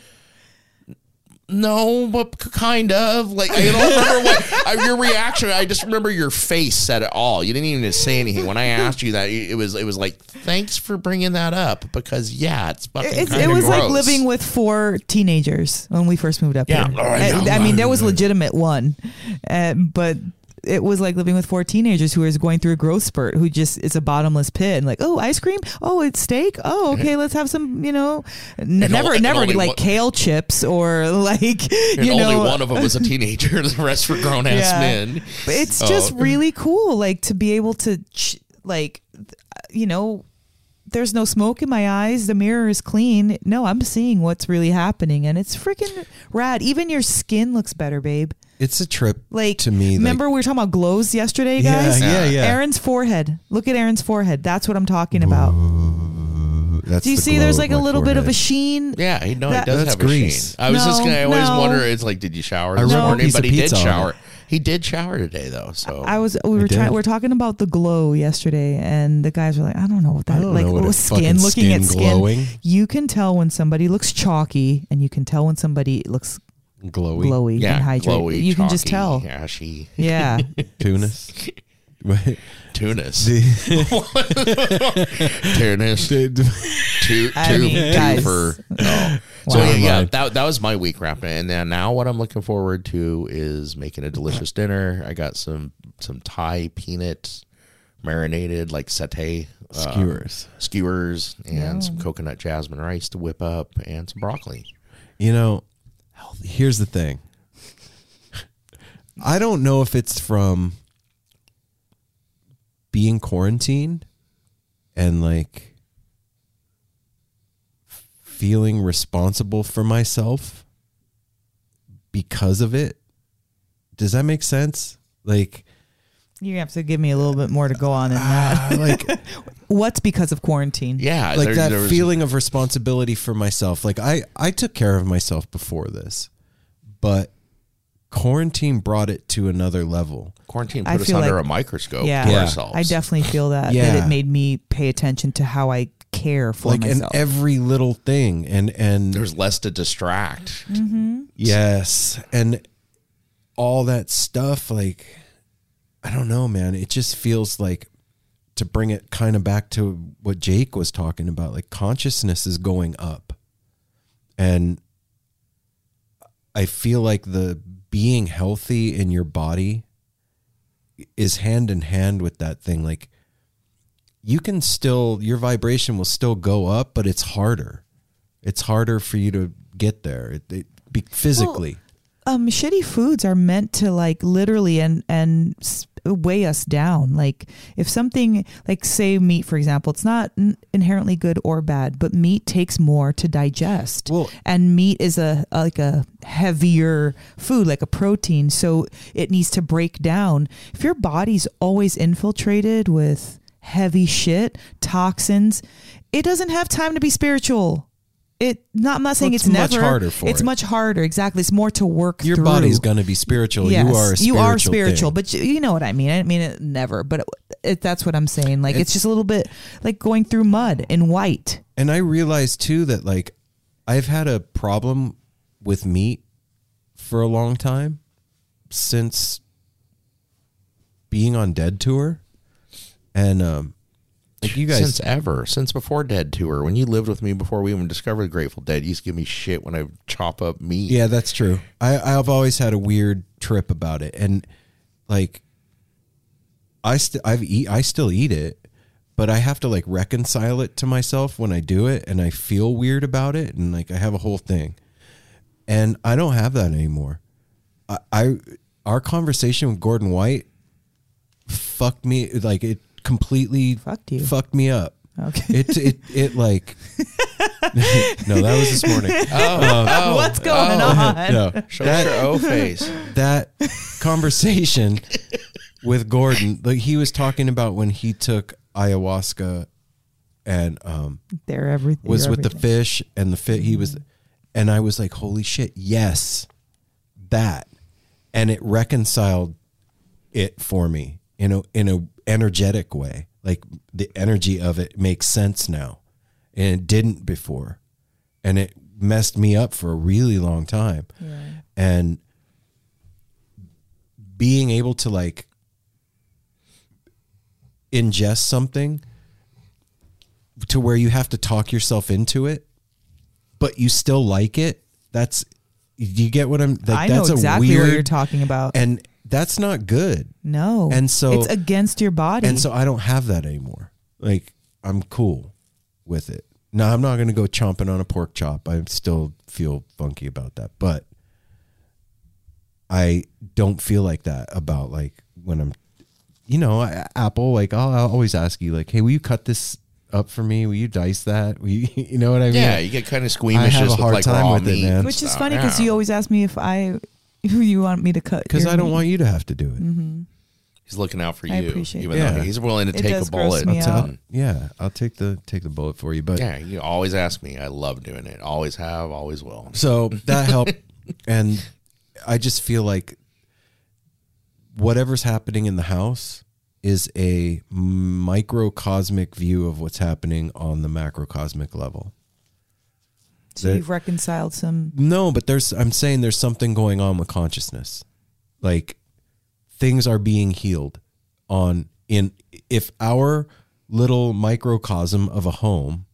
B: no, but kind of. Like I don't remember what I, your reaction. I just remember your face said it all. You didn't even say anything when I asked you that. It was it was like thanks for bringing that up because yeah, it's fucking.
C: It's, it was like living with four teenagers when we first moved up
B: Yeah.
C: here.
B: All right,
C: I,
B: yeah.
C: I mean, there was legitimate one, uh, but it was like living with four teenagers who was going through a growth spurt, who just it's a bottomless pit and like, oh, ice cream, oh, it's steak, oh, mm-hmm. okay, let's have some, you know, n- never,
B: only- and
C: never like
B: one-
C: kale chips or like,
B: And
C: you
B: only
C: know,
B: one of them was a teenager. The rest were grown ass
C: Yeah.
B: men.
C: But it's
B: Oh.
C: just really cool, like to be able to, ch- like, you know, there's no smoke in my eyes. The mirror is clean. No, I'm seeing what's really happening, and it's freaking rad. Even your skin looks better, babe.
A: It's a trip
C: Like,
A: to me. like-
C: remember we were talking about glows yesterday, guys?
A: yeah, yeah. yeah.
C: Aaron's forehead. Look at Aaron's forehead. That's what I'm talking about.
A: That's
C: Do you
A: the
C: see? There's like a
A: my
C: little bit of a sheen.
B: Yeah, he no, he
C: That-
B: does
A: That's
B: have
A: grease.
B: a sheen. I was just gonna. I always
C: no.
B: wonder. It's like, did you shower?
A: I
B: this
A: rubbed a
B: morning? But he did shower. He did shower today, though. So
C: I was we were trying we are talking about the glow yesterday and the guys were like I don't know what that like
A: know what
C: oh, skin looking
A: skin
C: at skin
A: glowing.
C: you can tell when somebody looks chalky and you can tell when somebody looks
A: glowy,
C: glowy
B: yeah,
C: and hydrated
B: glowy,
C: you can just tell
B: ashy,
C: yeah
A: tunis. Wait,
B: tunis,
A: the-
B: tunis. two, two,
C: I mean,
B: two
C: guys.
B: for no. So yeah, yeah, that that was my week wrapping, and then now what I'm looking forward to is making a delicious dinner. I got some some Thai peanut marinated like satay uh,
A: Skewers.
B: skewers, and some coconut jasmine rice to whip up, and some broccoli.
A: You know, here's the thing. I don't know if it's from being quarantined and like feeling responsible for myself because of it. Does that make sense? Like,
C: You have to give me a little bit more to go on in that.
A: ah, like
C: What's because of quarantine?
B: Yeah,
A: like
B: there-
A: that
B: there was-
A: feeling of responsibility for myself. Like I, I took care of myself before this, but quarantine brought it to another level.
B: Quarantine
C: I
B: put us
C: feel
B: under
C: like-
B: a microscope
C: Yeah.
B: for
A: Yeah.
B: ourselves.
C: I definitely feel that. That
A: Yeah.
C: it made me pay attention to how I care for
A: like in
C: myself.
A: every little thing, and and
B: There's less to distract. Mm-hmm.
A: yes, and all that stuff. Like I don't know, man. It just feels like to bring it kind of back to what Jake was talking about. Like consciousness is going up, and I feel like the being healthy in your body is hand in hand with that thing. Like you can still your vibration will still go up, but it's harder. It's harder for you to get there. It, it be physically.
C: Um shitty foods are meant to like literally and and weigh us down. Like if something like say meat for example it's not n- inherently good or bad but meat takes more to digest.
A: Well-
C: and meat is a, a like a heavier food like a protein so it needs to break down. If your body's always infiltrated with heavy shit toxins it doesn't have time to be spiritual it not I'm not saying
A: it's
C: it's,
A: much
C: never
A: harder for
C: it's
A: it.
C: much harder exactly it's more to work
A: your
C: through.
A: body's going to be spiritual.
C: Yes,
A: you are a spiritual.
C: you are spiritual,
A: thing.
C: but you, you know what I mean. I mean it never, but it, it, that's what I'm saying. Like it's,
A: It's-
C: just a little bit like going through mud in white.
A: And I realized too that like I've had a problem with meat for a long time since being on Dead Tour. And um like you guys
B: since ever, since before Dead Tour, when you lived with me before we even discovered Grateful Dead, you used to give me shit when I chop up meat.
A: Yeah, that's true. I I've always had a weird trip about it, and like, I st- I've eat I still eat it, but I have to like reconcile it to myself when I do it, and I feel weird about it, and like I have a whole thing, and I don't have that anymore. I, I our conversation with Gordon White fucked me like it completely
C: Fucked you.
A: fucked me up.
C: Okay.
A: It it it like no, that was this morning.
B: Oh,
C: What's going on?
A: No,
B: Show
A: that,
B: your O face.
A: that conversation with Gordon, like he was talking about when he took ayahuasca and um
C: They're everything.
A: was
C: you're
A: with the fish and the fit he was and I was like, Holy shit, yes. That. And it reconciled it for me in a in a energetic way. Like the energy of it makes sense now. And it didn't before. And it messed me up for a really long time. And being able to like ingest something to where you have to talk yourself into it, but you still like it. That's you get what I'm like.
C: I know
A: that's
C: exactly
A: a weird,
C: what you're talking about.
A: and that's not good.
C: no,
A: and so-
C: it's against your body.
A: And so I don't have that anymore. Like I'm cool with it. Now I'm not going to go chomping on a pork chop. I still feel funky about that, but I don't feel like that about like when I'm, you know, I- Apple. Like I'll, I'll always ask you, like, hey, will you cut this up for me? Will you dice that? Will you, you know what I mean?
B: Yeah, you get kind of squeamish.
A: I
B: squeamish
A: have a
B: with
A: hard
B: like
A: time
B: raw
A: with it, man.
C: which is
B: stuff.
C: funny because
B: Yeah.
C: you always ask me if I who you want me to cut.
A: because I don't
C: meat.
A: want you to have to do it.
C: Mm-hmm.
B: He's looking out for
C: I
B: you,
C: appreciate
B: even
A: that.
B: though
A: Yeah.
B: he's willing to
C: It
B: take
C: does
B: a
C: gross
B: bullet.
C: me
A: I'll tell-
C: out.
A: yeah, I'll take the take the bullet for you, but
B: Yeah, you always ask me. I love doing it. Always have, always will.
A: So that helped. and I just feel like whatever's happening in the house is a microcosmic view of what's happening on the macrocosmic level.
C: So
A: That-
C: you've reconciled some.
A: No, but there's I'm saying there's something going on with consciousness. Like things are being healed on in if our little microcosm of a home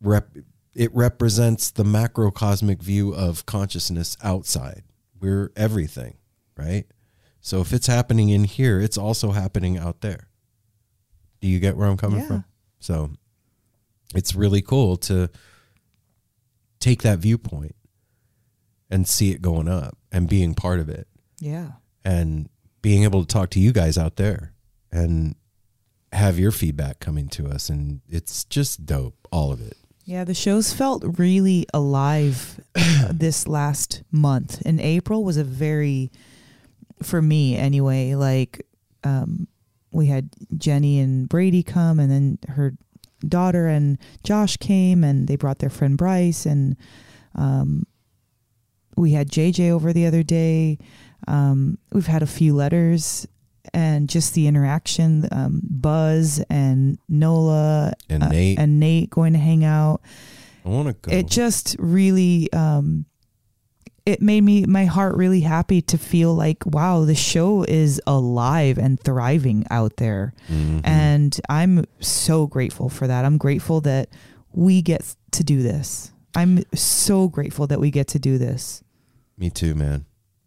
A: rep it represents the macrocosmic view of consciousness outside. We're everything, right? So if it's happening in here, it's also happening out there. Do you get where I'm coming
C: Yeah.
A: from? So it's really cool to take that viewpoint and see it going up and being part of it
C: Yeah.
A: and being able to talk to you guys out there and have your feedback coming to us and it's just dope all of it
C: Yeah, the shows felt really alive this last month. And April was a very, for me anyway, like um, we had Jenny and Brady come, and then her daughter and Josh came, and they brought their friend Bryce, and um, we had JJ over the other day. Um, we've had a few letters. And just the interaction, um, Buzz and Nola
A: and
C: uh,
A: nate
C: and Nate going to hang out.
A: i want to go
C: It just really um it made me my heart really happy to feel like wow, the show is alive and thriving out there.
A: Mhm.
C: And I'm so grateful for that. I'm grateful that we get to do this. I'm so grateful that we get to do this.
A: me too man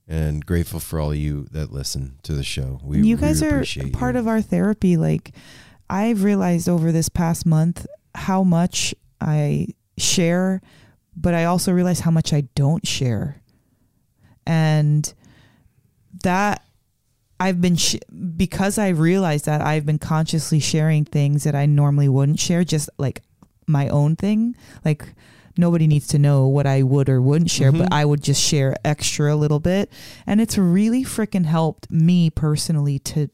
A: and grateful for all of you that listen to the show we
C: you guys
A: we
C: are part
A: you.
C: of our therapy. Like I've realized over this past month how much I share, but I also realize how much I don't share. And that I've been sh- because I realized that I've been consciously sharing things that I normally wouldn't share, just like my own thing. Like nobody needs to know what I would or wouldn't share, but
A: Mhm.
C: I would just share extra a little bit. And it's really freaking helped me personally to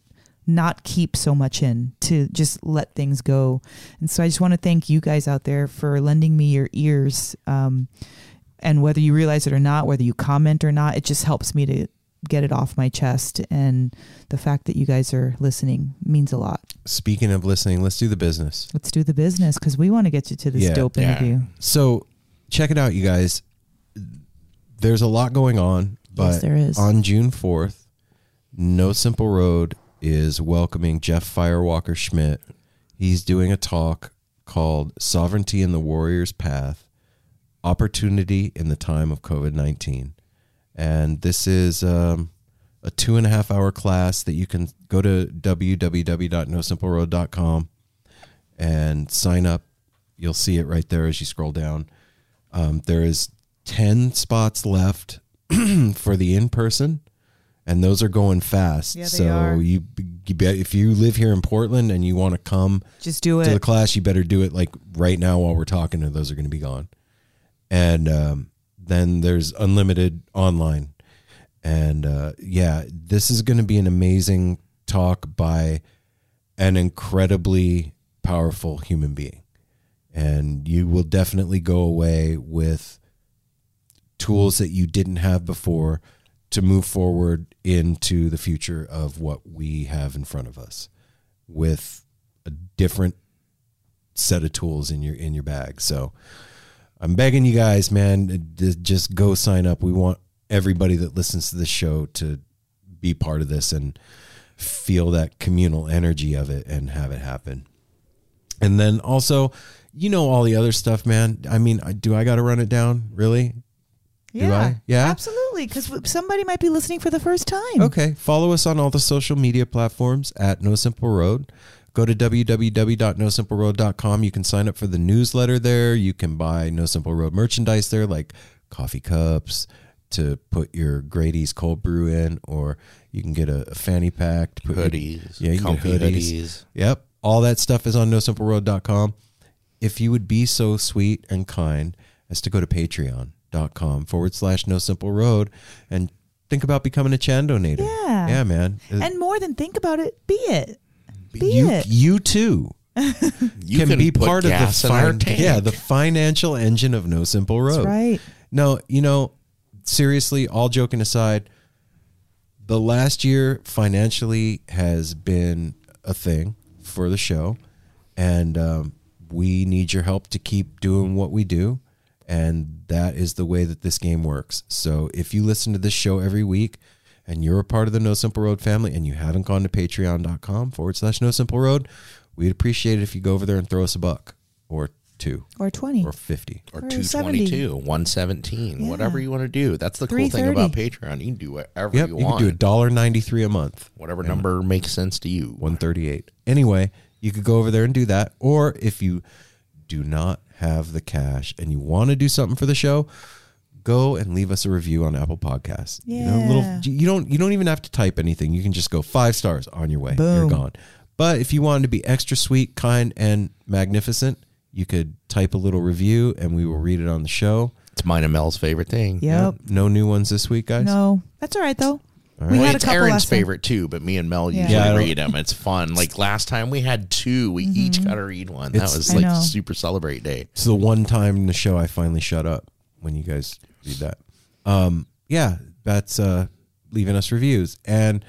C: not keep so much in, to just let things go. And so I just want to thank you guys out there for lending me your ears. Um, and whether you realize it or not, whether you comment or not, it just helps me to get it off my chest. And the fact that you guys are listening means a lot.
A: speaking of listening let's do the business
C: Let's do the business because we want to get you to this
A: Yeah.
C: dope
B: Yeah.
C: interview.
A: So check it out, you guys. There's a lot going on, but
C: yes, there is.
A: on June 4th, No Simple Road is welcoming Jeff Firewalker Schmidt. He's doing a talk called Sovereignty in the Warrior's Path Opportunity in the Time of COVID 19. And this is um, a two and a half hour class that you can go to www.nosimpleroad.com and sign up. You'll see it right there as you scroll down. Um, there is 10 spots left for the in person, and those are going fast.
C: Yeah, they
A: so
C: are.
A: you, you bet if you live here in Portland and you want to come
C: just do it
A: to the class, you better do it like right now while we're talking, or those are going to be gone. And um, then there's unlimited online. And uh, yeah, this is going to be an amazing talk by an incredibly powerful human being. And you will definitely go away with tools that you didn't have before to move forward into the future of what we have in front of us with a different set of tools in your in your bag. So I'm begging you guys, man, to just go sign up. We want everybody that listens to this show to be part of this and feel that communal energy of it and have it happen. And then also, you know all the other stuff, man. I mean, do I got to run it down? Really?
C: yeah,
A: I? Yeah?
C: absolutely. Because somebody might be listening for the first time.
A: Okay. Follow us on all the social media platforms at No Simple Road. Go to www.nosimpleroad.com. You can sign up for the newsletter there. You can buy No Simple Road merchandise there, like coffee cups to put your Grady's cold brew in, or you can get a, a fanny pack to put your-
B: Hoodies,
A: yeah, you can get
B: comfy
A: hoodies.
B: hoodies.
A: Yep. All that stuff is on nosimpleroad.com. If you would be so sweet and kind as to go to patreon.com forward slash no simple road and think about becoming a Chan donator.
C: Yeah.
A: Yeah, man.
C: And more than think about it, be it. Be
A: you,
C: it.
A: you too
B: You
A: can, be
B: put
A: part of the
B: gas
A: fin-
B: tank.
A: yeah the financial engine of No Simple Road.
C: That's right.
A: No, you know, seriously, all joking aside, the last year financially has been a thing for the show, and um, we need your help to keep doing what we do. And that is the way that this game works. So if you listen to this show every week and you're a part of the No Simple Road family and you haven't gone to patreon.com forward slash No Simple Road, we'd appreciate it if you go over there and throw us a buck or two
C: Or 20.
A: or 50.
B: or
C: Or
B: 222, 117,
C: Yeah.
B: whatever you want to do. That's the cool thing about Patreon. You can do whatever
A: Yep,
B: you
A: you
B: want.
A: You can do a dollar ninety three a month.
B: Whatever number makes sense to you.
A: One thirty eight. Anyway, you could go over there and do that. Or if you do not have the cash and you want to do something for the show, go and leave us a review on Apple Podcasts. You know,
C: Yeah.
A: little you don't you don't even have to type anything. You can just go five stars on your way.
C: Boom.
A: You're gone. But if you wanted to be extra sweet, kind, and magnificent, you could type a little review and we will read it on the show.
B: It's mine and Mel's favorite thing.
C: Yep.
A: No new ones this week, guys.
C: No, that's all right though.
A: All
C: We
B: Well,
C: had a
B: it's
C: couple
B: Aaron's
C: last time.
B: favorite too, but me and Mel
C: Yeah.
B: usually
A: Yeah,
B: read them. It's fun. Like last time we had two. We each got to read one. That was
C: Mm-hmm.
B: Like super celebrate day.
A: It's the one time in the show I finally shut up when you guys read that. Um, yeah, that's uh, leaving us reviews. And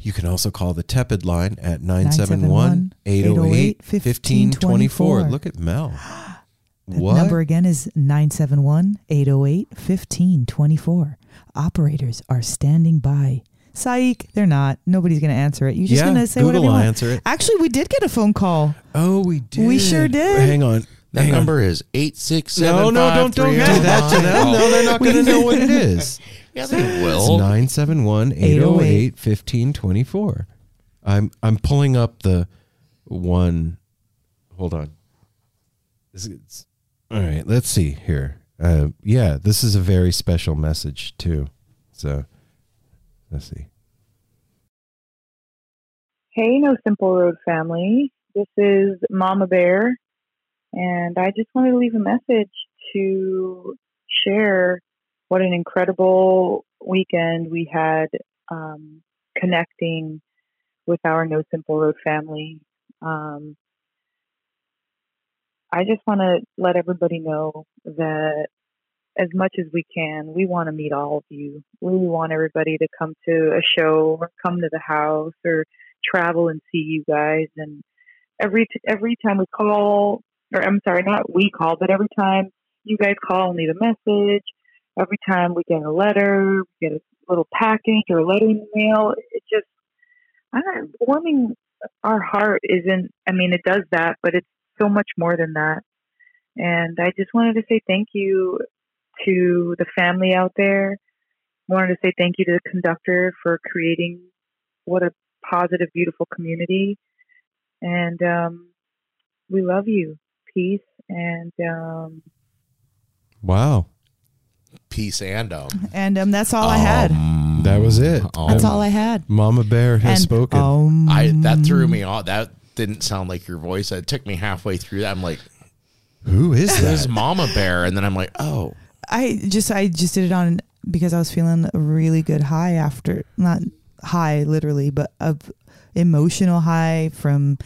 A: you can also call the Tepid line at 971 808 1524. Look at Mel.
C: The
A: What?
C: number again is 971 808 1524. Operators are standing by. Psych, they're not. Nobody's going to answer it. You're just
A: yeah,
C: going to say
A: Google
C: whatever you
A: will
C: want.
A: answer it.
C: Actually, we did get a phone call.
A: Oh, we did.
C: We sure did.
A: Hang on.
B: That
A: Hang on.
B: number is eight six seven.
A: No, no, don't, don't do that to them. No, they're not going to know what it is.
B: Yeah, they will.
A: 971 808 1524. I'm I'm pulling up the one. Hold on. This is, all right, let's see here. Uh, yeah, this is a very special message too. So let's see.
D: Hey, No Simple Road family. This is Mama Bear, and I just wanted to leave a message to share what an incredible weekend we had um, connecting with our No Simple Road family. Um, I just want to let everybody know that as much as we can, we want to meet all of you. We want everybody to come to a show or come to the house or travel and see you guys. And every every time we call, or I'm sorry, not we call, but every time you guys call and leave a message, every time we get a letter, we get a little package or a letter in the mail, it just I don't know, warming our heart isn't. I mean, it does that, but it's so much more than that. And I just wanted to say thank you to the family out there. I Wanted to say thank you to the conductor for creating what a positive, beautiful community. And um, we love you. Peace. And um,
A: Wow,
B: Peace and um.
C: And um, that's all I had.
B: Um,
A: that was it.
C: That's all I had.
A: Mama Bear has
C: and,
A: spoken.
C: Um,
B: I that threw me off. That didn't sound like your voice. It took me halfway through that. I'm like,
A: Who is
B: "There's
A: that?
B: Mama Bear," and then I'm like, "Oh,
C: I just I just did it on because I was feeling a really good high after not high literally, but of emotional high from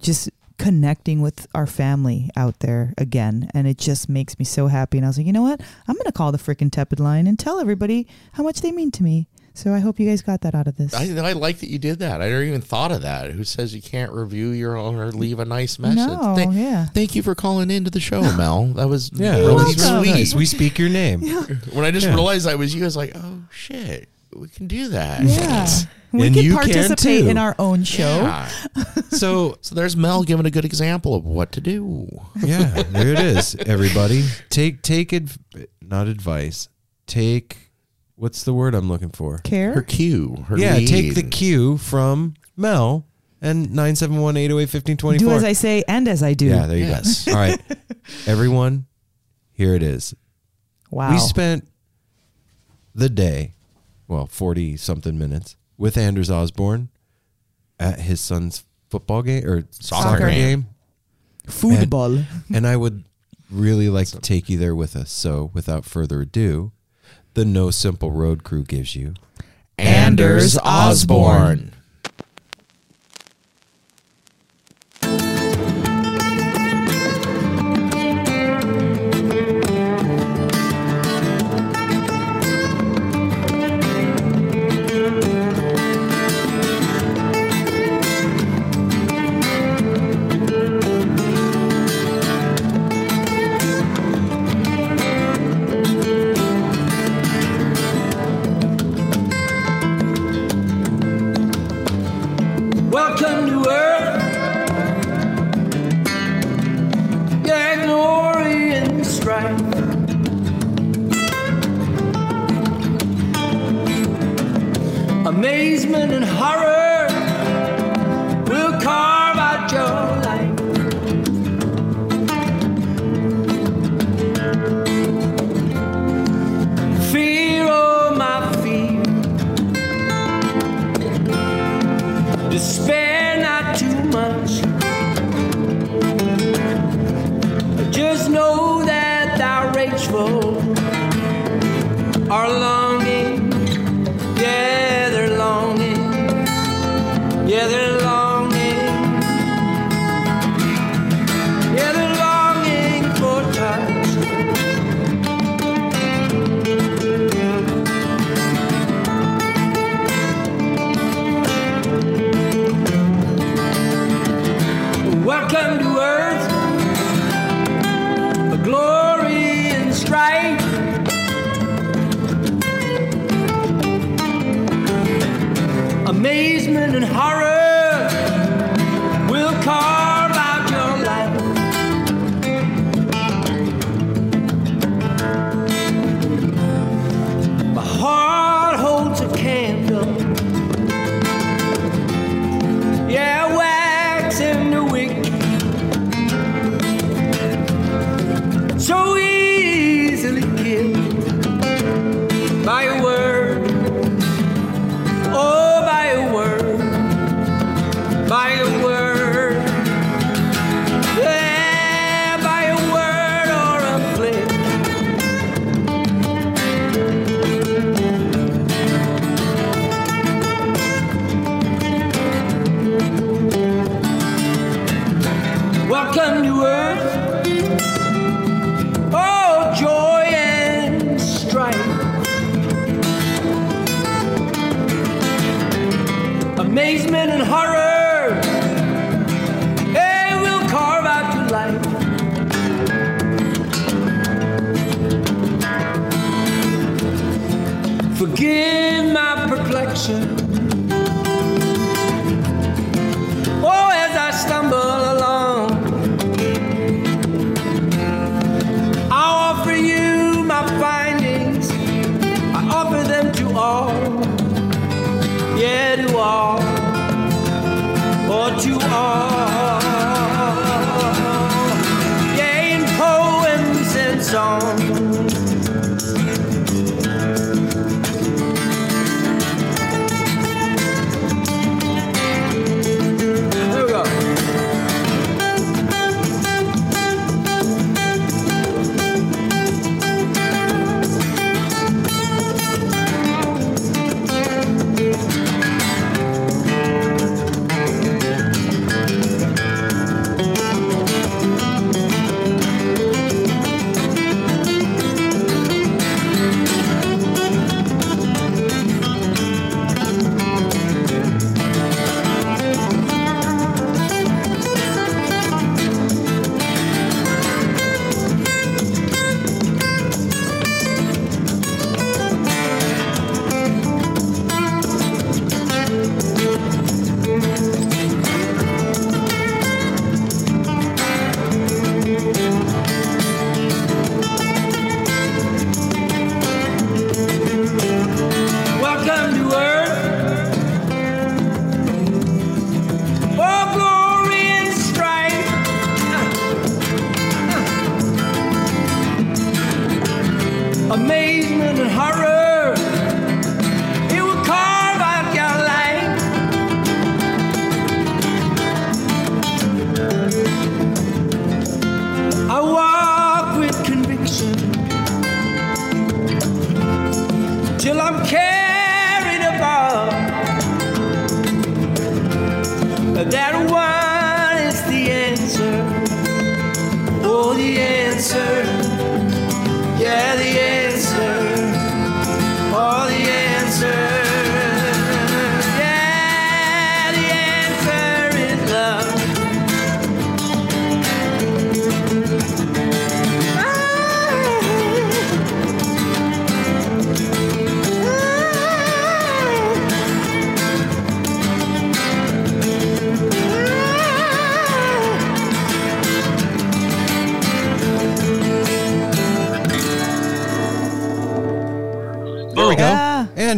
C: just connecting with our family out there again. And it just makes me so happy. And I was like, you know what? I'm gonna call the freaking tepid line and tell everybody how much they mean to me. So I hope you guys got that out of this.
B: I, I like that you did that. I never even thought of that. Who says you can't review your own or leave a nice message?
C: no,
B: Thank,
C: yeah.
B: thank you for calling into the show, Mel. That was
A: Yeah,
B: really
C: welcome.
B: sweet.
A: nice. We speak your name.
B: When I just
A: Yeah.
B: realized I was you, I was like, "Oh shit, we can do that."
C: Yeah. We
A: And
C: can
A: you can
C: participate
A: too.
C: in our own show.
B: Yeah.
A: So
B: So there's Mel giving a good example of what to do.
A: yeah, there it is. Everybody, take take adv- not advice. Take what's the word I'm looking for?
C: Care?
B: Her cue. Her
A: yeah, take the cue from Mel and 971-808-1524.
C: Do as I say and as I do.
A: Yeah, there you
B: Yes.
A: go. All right. Everyone, here it is.
C: wow.
A: We spent the day, well, 40 something minutes with Anders Osborne at his son's football game or
B: Soccer
A: soccer,
B: game.
A: game.
C: Football.
A: And I would really like to take you there with us. So, without further ado, the No Simple Road Crew gives you
B: Anders Osborne.
E: horror will carve out your life. Fear, oh my fear, despair not too much. Just know that thou rageful are long. Yeah,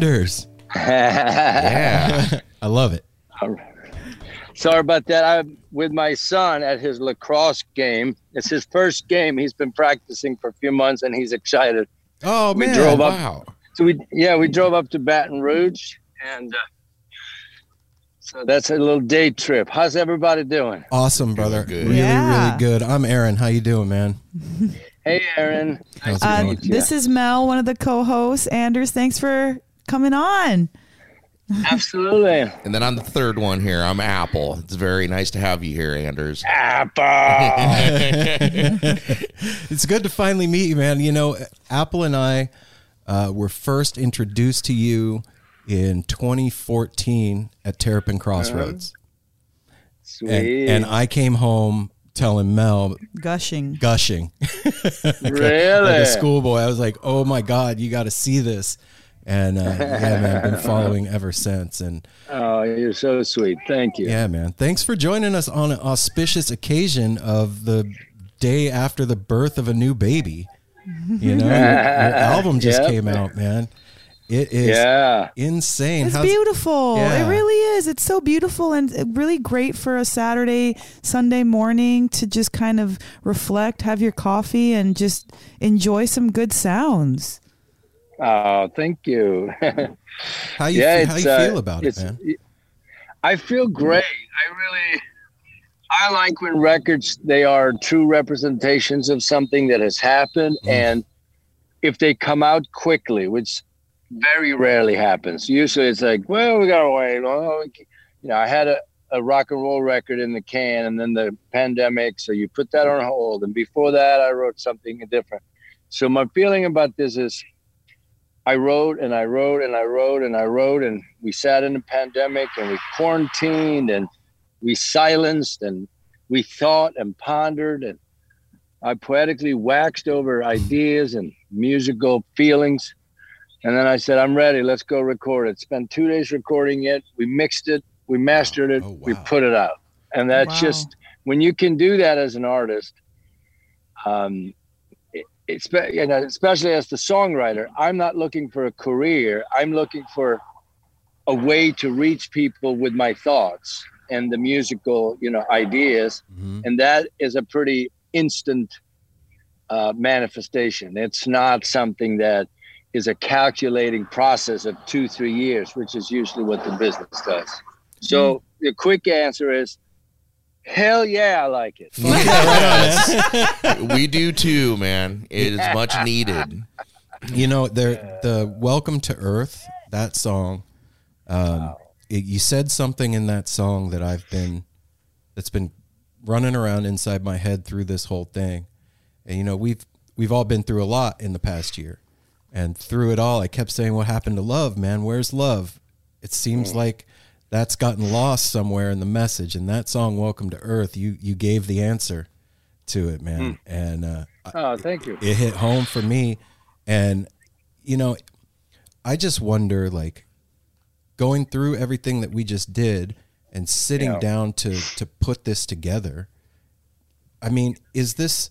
E: Yeah.
A: Anders.
B: Yeah.
A: I love it.
F: Sorry about that. I'm with my son at his lacrosse game. It's his first game. He's been practicing for a few months and he's excited.
A: Oh
F: We
A: man.
F: drove up-
B: wow.
F: So we, yeah, we drove up to Baton Rouge and uh, so that's a little day trip. How's everybody doing?
A: Awesome, brother.
B: good.
A: Really,
C: Yeah.
A: really good. I'm Aaron. How you doing, man?
F: Hey, Aaron.
A: How's it
C: Uh,
A: going?
C: this is Mel, one of the co-hosts. Anders, thanks for coming on.
F: Absolutely.
B: And then on the third one here, I'm Apple. It's very nice to have you here, Anders.
F: Apple.
A: it's good to finally meet you, man. You know, Apple and I uh, were first introduced to you in 2014 at Terrapin Crossroads,
F: Sweet.
A: and, and I came home telling Mel
C: Gushing.
A: gushing
F: really?
A: like a schoolboy. I was like, "Oh my god, you got to see this!" And uh, yeah, man, I've been following ever since. And
F: Oh, you're so sweet. Thank you.
A: yeah, man, thanks for joining us on an auspicious occasion of the day after the birth of a new baby. You know, your, your album just
F: Yep.
A: came out, man. It is
F: Yeah.
A: insane.
C: It's
A: How's-
C: beautiful.
A: Yeah.
C: It really is. It's so beautiful and really great for a Saturday, Sunday morning to just kind of reflect, have your coffee, and just enjoy some good sounds.
F: Oh, thank you.
A: How you
F: yeah,
A: how you
F: uh,
A: feel about it, man?
F: I feel great. I really, I like when records they are true representations of something that has happened,
A: Mm.
F: and if they come out quickly, which very rarely happens. Usually, it's like, well, we gotta wait. Well, we you know, I had a, a rock and roll record in the can, and then the pandemic, so you put that on hold. And before that, I wrote something different. So my feeling about this is I wrote and I wrote and I wrote and I wrote and we sat in a pandemic and we quarantined and we silenced and we thought and pondered and I poetically waxed over ideas and musical feelings. And then I said, I'm ready. Let's go record it. Spent two days recording it. We mixed it. We mastered it.
A: Oh,
F: We put it out. And that's
C: Wow.
F: just when you can do that as an artist, um, it- it's you know especially as the songwriter i'm not looking for a career. I'm looking for a way to reach people with my thoughts and the musical you know ideas.
A: Mhm.
F: and that is a pretty instant uh, manifestation. It's not something that is a calculating process of two three years which is usually what the business does. So the quick answer is hell yeah i like it
B: we do too, man. It is much needed.
A: You know, there the Welcome to Earth, that song, um, it, you said something in that song that I've been that's been running around inside my head through this whole thing. And you know, we've we've all been through a lot in the past year. And through it all, I kept saying, What happened to love, man? Where's love? It seems like that's gotten lost somewhere in the message. And that song, Welcome to Earth, you you gave the answer to it, man. And uh,
F: oh thank you
A: it hit home for me and you know i just wonder like going through everything that we just did and sitting
F: Yeah.
A: down to to put this together i mean is this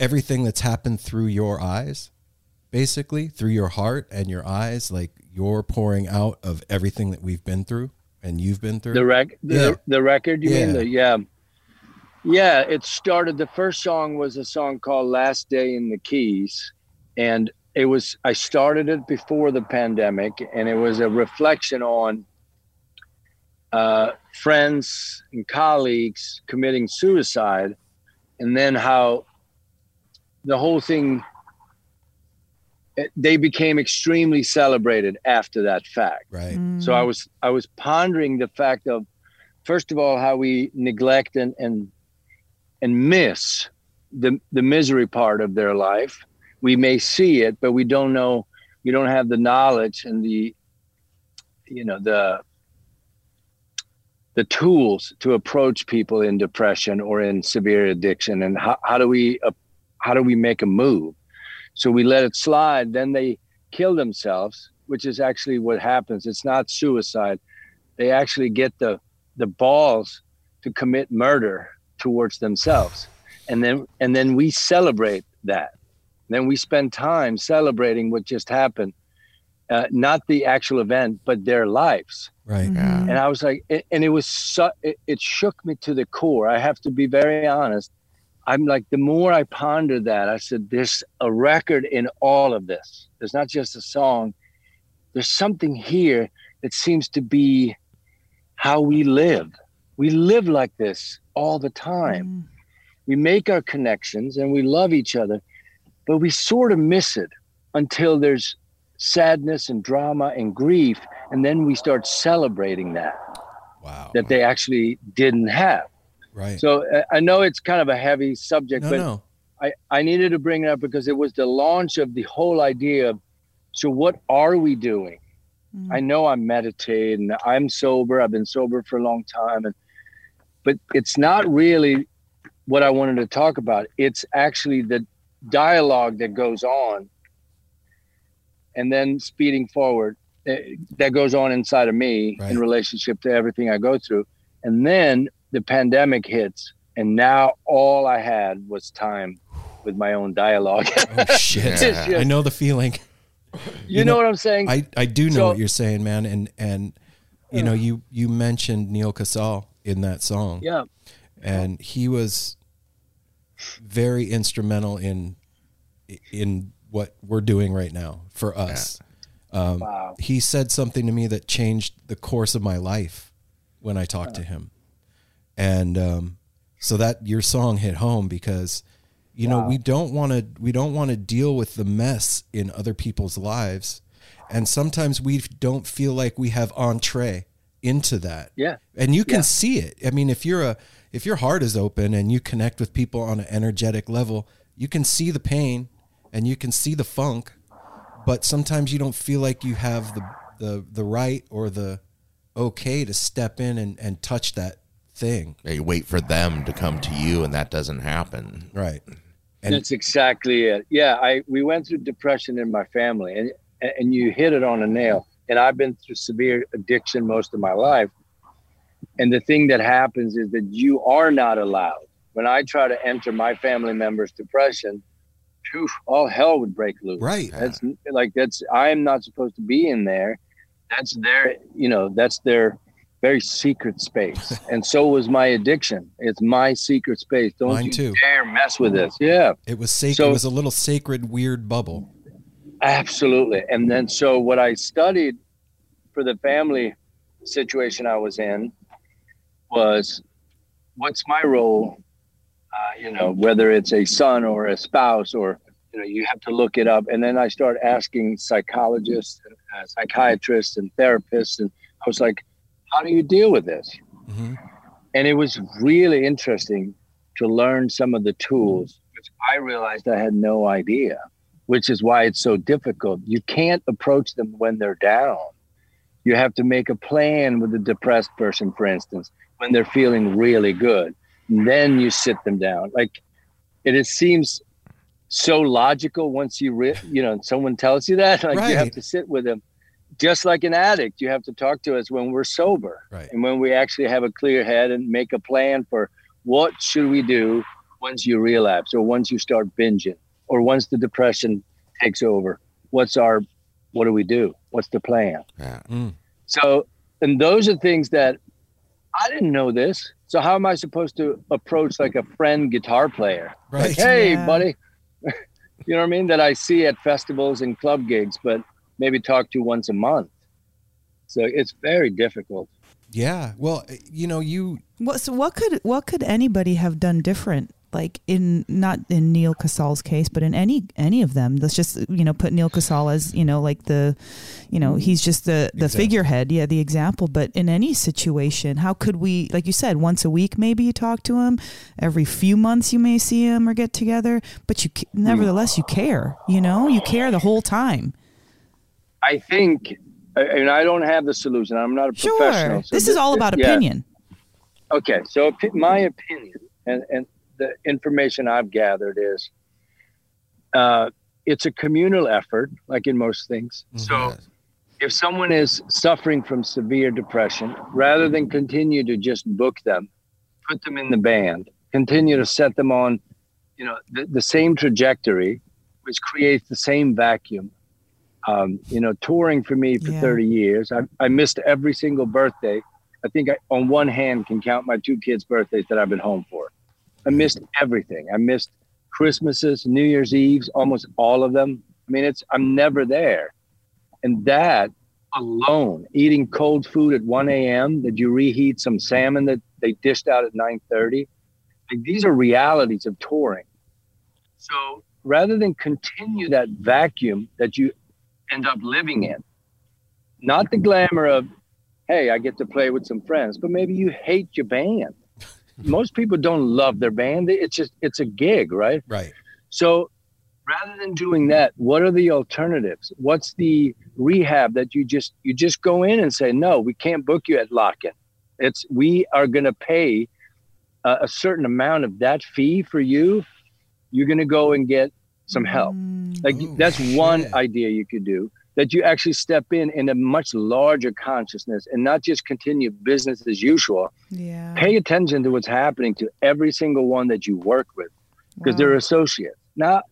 A: everything that's happened through your eyes basically through your heart and your eyes like you're pouring out of everything that we've been through and you've been through
F: The rec the,
A: Yeah.
F: the record, you mean
A: Yeah.
F: the yeah. Yeah, it started the first song was a song called Last Day in the Keys. And it was I started it before the pandemic and it was a reflection on uh, friends and colleagues committing suicide and then how the whole thing they became extremely celebrated after that fact
A: right
F: so I was I was pondering the fact of first of all how we neglect and and and miss the the misery part of their life. We may see it, but we don't know. We don't have the knowledge and the you know the the tools to approach people in depression or in severe addiction and how, how do we uh, how do we make a move so we let it slide. Then they kill themselves which is actually what happens. It's not suicide. They actually get the the balls to commit murder towards themselves. And then and then we celebrate that. Then we spend time celebrating what just happened uh, not the actual event but their lives.
A: Right.
B: Yeah.
F: and I was like, and it was so, it, it shook me to the core. I have to be very honest. I'm like, the more I pondered that, I said, there's a record in all of this. There's not just a song. There's something here that seems to be how we live. We live like this all the time. Mm. We make our connections and we love each other, but we sort of miss it until there's sadness and drama and grief. And then we start celebrating that
A: wow
F: that they actually didn't have.
A: Right
F: So uh, I know it's kind of a heavy subject,
A: no
F: but
A: no
F: I, I needed to bring it up because it was the launch of the whole idea of so what are we doing?
C: Mm.
F: I know I'm meditating, I'm sober, I've been sober for a long time and but it's not really what I wanted to talk about. It's actually the dialogue that goes on and then speeding forward uh, that goes on inside of me
A: Right.
F: in relationship to everything I go through. And then the pandemic hits, and now all I had was time with my own dialogue.
A: Oh shit!
F: Yeah.
A: I know the feeling.
F: you,
A: You
F: know,
A: know,
F: what I'm saying?
A: I, I do know
F: So-
A: what you're saying, man, and and you know you you mentioned Neal Casal in that song,
F: yeah.
A: and he was very instrumental in in what we're doing right now for us. Um,
F: Wow.
A: He said something to me that changed the course of my life when I talked to him, and um, so that your song hit home because you know we don't want to we don't want to deal with the mess in other people's lives and sometimes we don't feel like we have entree into that
F: Yeah.
A: and you can
F: Yeah.
A: see it i mean if you're a if your heart is open and you connect with people on an energetic level you can see the pain and you can see the funk but sometimes you don't feel like you have the the the right or the okay to step in and and touch that thing
B: You wait for them to come to you, and that doesn't happen.
A: right And-
F: That's exactly it. Yeah, I we went through depression in my family, and and you hit it on a nail. And I've been through severe addiction most of my life. And the thing that happens is that you are not allowed. When I try to enter my family member's depression, phew, all hell would break loose.
A: right
F: That's like that's I am not supposed to be in there. That's their, you know, that's their very secret space. and so was my addiction. It's my secret space. Don't
A: Mine
F: you
A: too.
F: dare mess with this. Yeah.
A: It was sacred.
F: So-
A: it was a little sacred, weird bubble.
F: Absolutely. And then so what I studied for the family situation I was in was what's my role? Uh, you know, whether it's a son or a spouse or you know, you have to look it up. And then I started asking psychologists, uh, psychiatrists, and therapists, and I was like, "How do you deal with this?"
A: hmm
F: and it was really interesting to learn some of the tools which i realized i had no idea which is why it's so difficult. You can't approach them when they're down. You have to make a plan with a depressed person for instance when they're feeling really good. And then you sit them down. Like it, it seems so logical once you re- you know someone tells you that like you have to sit with them just like an addict you have to talk to us when we're sober
A: Right.
F: and when we actually have a clear head and make a plan for what should we do once you relapse or once you start binging or once the depression takes over what's our what do we do what's the plan
B: Yeah. Mm.
F: so and those are things that i didn't know this so how am i supposed to approach like a friend guitar player
A: Right.
F: like hey
C: Yeah.
F: buddy you know what i mean that i see at festivals and club gigs but maybe talk to once a month so it's very difficult
A: Yeah. Well, you know, you
C: What so what could what could anybody have done different? Like in not in Neal Casal's case, but in any any of them. Let's just you know put Neal Casal as you know like the, you know he's just the the
A: Example.
C: figurehead, yeah, the example. But in any situation, how could we, like you said, once a week maybe you talk to him, every few months you may see him or get together, but you nevertheless you care, you know, you care the whole time.
F: I think, I- and I don't have the solution. I'm not a professional.
C: Sure,
F: so
C: this
F: th-
C: is all about
F: yeah.
C: opinion.
F: Okay, so opi- my opinion and and the information I've gathered is, uh, it's a communal effort, like in most things. So, if someone is suffering from severe depression, rather than continue to just book them, put them in the band, continue to set them on, you know, the, the same trajectory, which creates the same vacuum. Um, you know, touring for me for
C: Yeah.
F: 30 years, I, I missed every single birthday. I think I, on one hand, can count my two kids' birthdays that I've been home for. I missed everything. I missed Christmases, New Year's Eves, almost all of them. I mean, it's I'm never there, and that alone, eating cold food at 1 a.m. that you reheat some salmon that they dished out at 9:30, like these are realities of touring. So rather than continue that vacuum that you end up living in, not the glamour of, hey, I get to play with some friends, but maybe you hate your band. Most people don't love their band. It's just it's a gig, right?
A: right.
F: So rather than doing that, what are the alternatives? What's the rehab that you just you just go in and say, no, we can't book you at lock-in. It's we are going to pay a, a certain amount of that fee for you. You're going to go and get some help.
C: Mm,
F: Like
A: Oh,
F: that's one idea you could do. that you actually step in in a much larger consciousness and not just continue business as usual.
C: Yeah.
F: Pay attention to what's happening to every single one that you work with because
C: Wow.
F: they're associates. Now,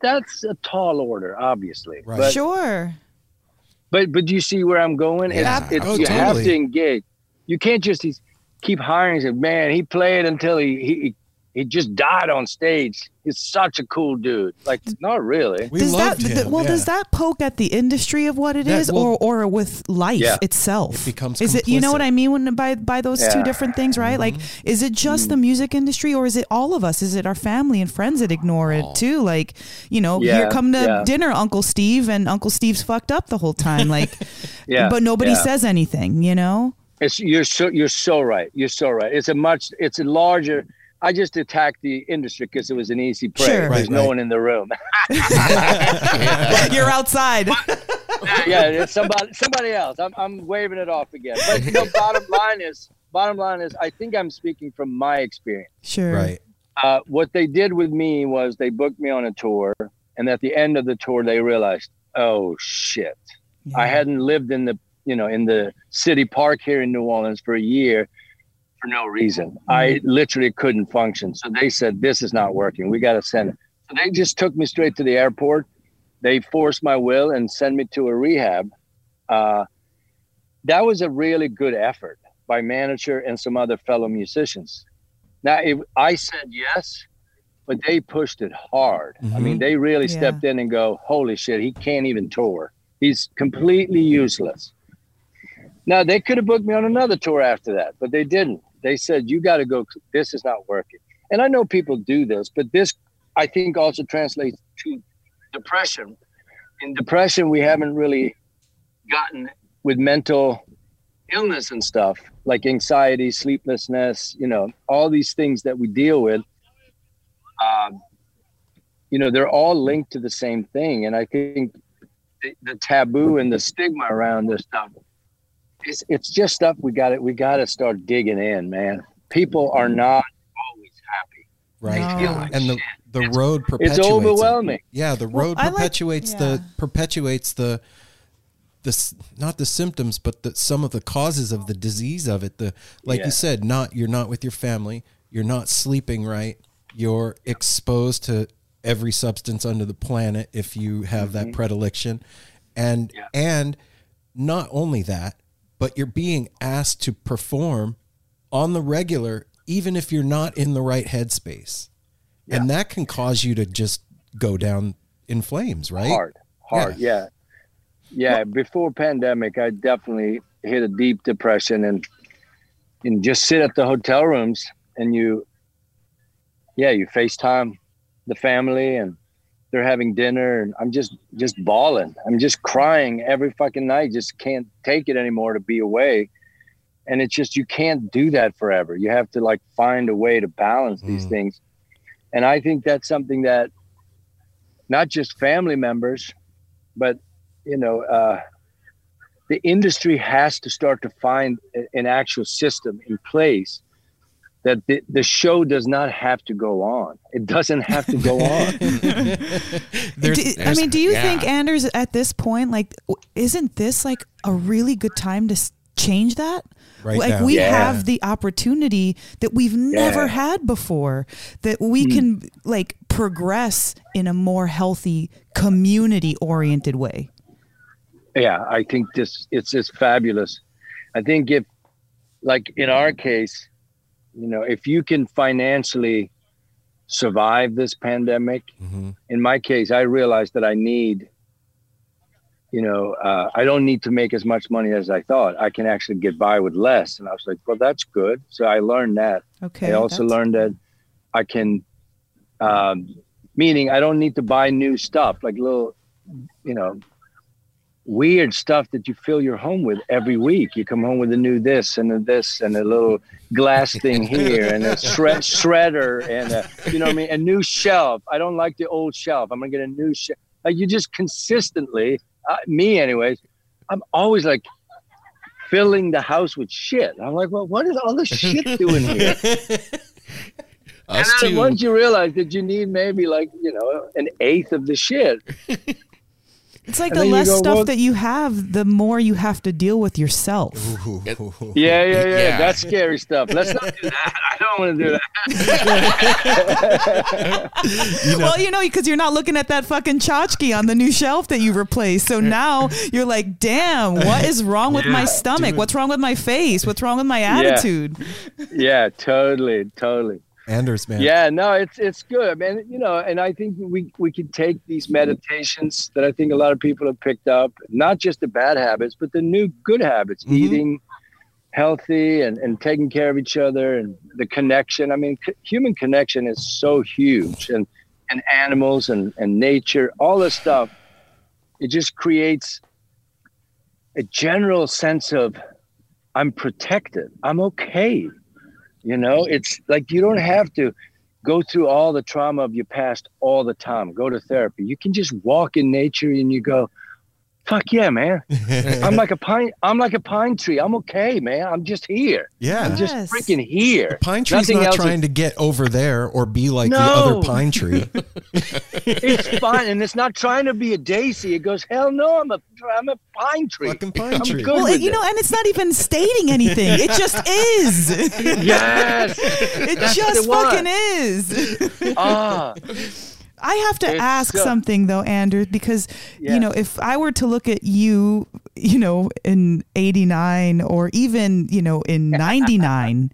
F: that's a tall order, obviously.
A: Right.
F: But,
C: Sure.
F: but but do you see where I'm going? It's-
A: Yeah.
F: it's,
A: Oh,
F: you have to engage. You can't just keep hiring. and Say, man, he played until he he he just died on stage. He's such a cool dude. Like, not really.
A: We
C: does
A: loved
C: that
A: him.
C: well
A: yeah.
C: does that poke at the industry of what it
A: That-
C: is,
A: well-
C: or or with life
F: Yeah.
C: itself
A: It becomes
C: is it you know what i mean when by by those two different things right like
A: Mm-hmm.
C: is it just the music industry or is it all of us is it our family and friends that ignore it too like you know here
F: Yeah,
C: come to
F: yeah.
C: dinner uncle steve and uncle steve's fucked up the whole time like
F: Yeah,
C: but nobody
F: yeah.
C: says anything you know
F: It's you're so you're so right. You're so right. It's a much it's a larger. I just attacked the industry because it was an easy prey.
C: Sure.
F: There's
A: Right,
F: no
A: right.
F: one in the room.
C: you're outside
F: yeah, it's somebody somebody else. I'm I'm waving it off again. But the bottom line is bottom line is I think I'm speaking from my experience.
C: sure
A: right.
F: Uh, what they did with me was they booked me on a tour, and at the end of the tour, they realized, oh shit, I hadn't lived in the you know in the city park here in New Orleans for a year for no reason. I literally couldn't function. So they said, this is not working. We got to send it. So they just took me straight to the airport. They forced my will and sent me to a rehab. Uh, that was a really good effort by manager and some other fellow musicians. Now, if I said yes, but they pushed it hard. I mean, they really
C: Yeah.
F: stepped in and go, holy shit, he can't even tour. He's completely useless. Now, they could have booked me on another tour after that, but they didn't. They said, you got to go. This is not working. And I know people do this, but this, I think, also translates to depression. In depression, we haven't really gotten with mental illness and stuff like anxiety, sleeplessness, you know, all these things that we deal with. Um, you know, they're all linked to the same thing. And I think the, the taboo and the stigma around this stuff it's, it's just stuff we got to we got to start digging in, man. People are not always happy.
A: Right.
C: No.
F: like
A: and the the road
F: It's
A: perpetuates it.
F: overwhelming.
A: Yeah, the
C: Well,
A: road
C: like-
A: perpetuates
C: yeah.
A: the perpetuates the the s- not the symptoms, but the some of the causes of the disease of it. The like
F: Yeah.
A: you said, not you're not with your family, you're not sleeping right, you're exposed to every substance under the planet if you have that predilection, and
F: Mm-hmm. Yeah.
A: and not only that, but you're being asked to perform on the regular, even if you're not in the right headspace. And that can cause you to just go down in flames, right?
F: hard hard yeah. yeah, before pandemic i definitely hit a deep depression and and just sit at the hotel rooms and you yeah you facetime the family and they're having dinner and i'm just just bawling. I'm just crying every fucking night just can't take it anymore to be away. And it's just you can't do that forever. You have to like find a way to balance these
A: Mm.
F: things. And i think that's something that not just family members but you know uh, the industry has to start to find an actual system in place that the, the show does not have to go on it doesn't have to go on
A: There's-
C: Do- I mean, do you
B: yeah.
C: think Anders at this point, like, isn't this like a really good time to change that?
A: Right
C: like
A: now.
C: we
F: Yeah.
C: have the opportunity that we've never
F: Yeah.
C: had before. That we
F: Hmm.
C: can like progress in a more healthy, community-oriented way.
F: yeah i think this it's just fabulous i think if like in our case you know if you can financially survive this pandemic
A: Mhm.
F: in my case i realized that i need you know uh, i don't need to make as much money as i thought i can actually get by with less and i was like well that's good so i learned that
C: Okay.
F: I also
C: that's-
F: learned that I can, um, meaning I don't need to buy new stuff, like little, you know, weird stuff that you fill your home with every week. You come home with a new this and a this and a little glass thing here and a shred- shredder and a, you know what I mean, a new shelf. I don't like the old shelf. I'm gonna get a new shelf. Like you just consistently, uh, me anyways, I'm always like filling the house with shit. I'm like, well, what is all this shit doing here? And
B: Us
F: then
B: two.
F: once you realize that you need maybe like you know an eighth of the shit,
C: It's like
F: And
C: the less
F: go,
C: stuff
F: well-
C: that you have, the more you have to deal with yourself.
F: Yeah, yeah, yeah,
B: Yeah.
F: That's scary stuff. Let's not do that. I don't want to do that.
C: well, you know, because you're not looking at that fucking tchotchke on the new shelf that you replaced. So now you're like, damn, what is wrong with my stomach? What's wrong with my face? What's wrong with my attitude?
F: Yeah, totally, totally.
A: Anders, man.
F: Yeah, no, it's it's good, man. You know, and I think we we can take these meditations that I think a lot of people have picked up, not just the bad habits, but the new good habits,
A: Mhm.
F: eating healthy and, and taking care of each other and the connection. I mean, c- human connection is so huge and and animals and, and nature, all this stuff, it just creates a general sense of I'm protected. I'm okay. You know, it's like you don't have to go through all the trauma of your past all the time. Go to therapy. You can just walk in nature and you go, "Fuck yeah, man! I'm like a pine. I'm like a pine tree. I'm okay, man. I'm just here.
A: yeah.
F: I'm just
C: Yes.
F: freaking here.
A: Pine tree's
F: Nothing
A: not
F: else
A: trying
F: is-
A: to get over there or be like the other pine tree.
F: It's fine, and it's not trying to be a daisy. It goes, hell no, I'm a I'm a pine tree.
A: Fucking pine
F: I'm
A: tree.
F: good
C: Well,
F: with
C: you
F: it.
C: know, and it's not even stating anything. It just is.
F: Yes.
C: It
F: That's
C: just fucking is.
F: ah,
C: I have to
F: It's
C: ask
F: so-
C: something though, Anders, because
F: Yeah.
C: you know, if I were to look at you, you know, in '89 or even you know in '99.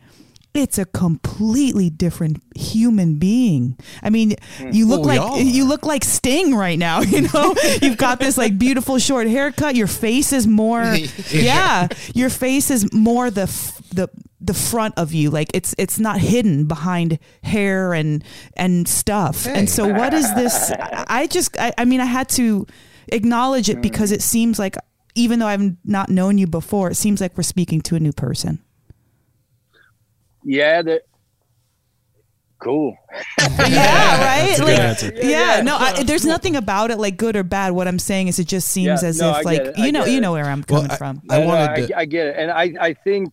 C: It's a completely different human being. I mean, mm. you look
A: Well,
C: like you look like Sting right now. You know, you've got this like beautiful short haircut. Your face is more, yeah, your face is more the f- the the front of you. Like it's it's not hidden behind hair and and stuff. And so, what is this? I I just, I, I mean, I had to acknowledge it because mm. it seems like even though I've not known you before, it seems like we're speaking to a new person.
F: Yeah, that cool.
C: yeah, right. like,
A: answer.
C: Yeah,
F: Yeah,
C: no, I, there's nothing about it like good or bad. What I'm saying is, it just seems
F: Yeah,
C: as
F: no,
C: if
F: get
C: like you know, you know where I'm
A: Well,
C: coming
A: I-
C: from.
A: I
F: No, no,
A: to.
F: I, I get it, and I, I think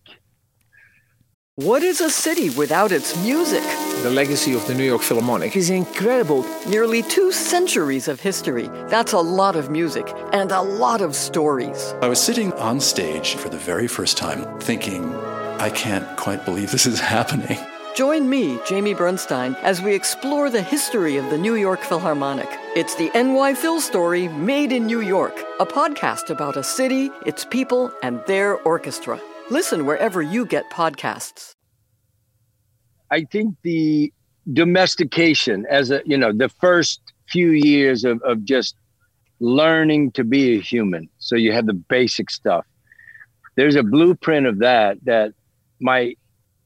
G: What is a city without its music?
H: The legacy of the New York Philharmonic is incredible.
G: Nearly two centuries of history. That's a lot of music and a lot of stories.
I: I was sitting on stage for the very first time thinking, I can't quite believe this is happening.
G: Join me, Jamie Bernstein, as we explore the history of the New York Philharmonic. It's the NY Phil story made in New York, a podcast about a city, its people, and their orchestra. Listen wherever you get podcasts.
F: I think the domestication as a you know the first few years of, of just learning to be a human so you have the basic stuff there's a blueprint of that that my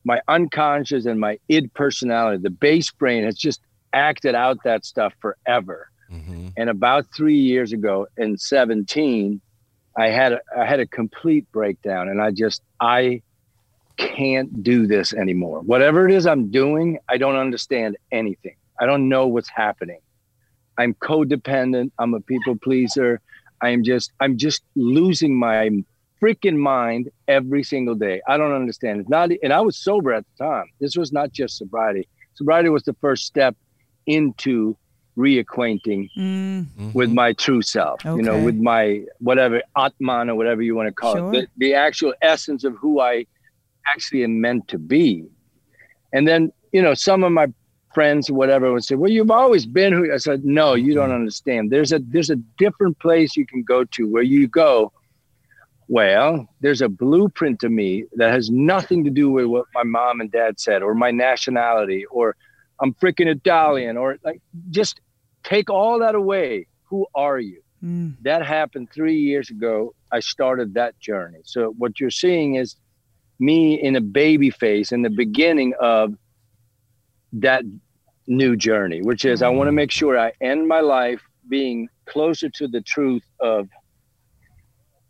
F: my unconscious and my id personality the base brain has just acted out that stuff forever.
A: Mhm.
F: and about three years ago in 17 i had a, i had a complete breakdown and i just i can't do this anymore. Whatever it is i'm doing i don't understand anything. I don't know what's happening. I'm codependent. I'm a people pleaser. I'm just i'm just losing my freaking mind every single day i don't understand it's not and i was sober at the time this was not just sobriety sobriety was the first step into reacquainting
C: Mm,
F: with my true self, you know, with my whatever Atman or whatever you want to call
C: Sure.
F: it, the, the actual essence of who I actually am meant to be. And then, you know, some of my friends or whatever would say, Well, you've always been who I said, No, you don't understand. There's a there's a different place you can go to where you go. Well, there's a blueprint to me that has nothing to do with what my mom and dad said or my nationality or I'm freaking Italian or like just take all that away. Who are you?
C: mm,
F: That happened three years ago. I started that journey. So what you're seeing is me in a baby face in the beginning of that new journey, which is I want to make sure I end my life being closer to the truth of,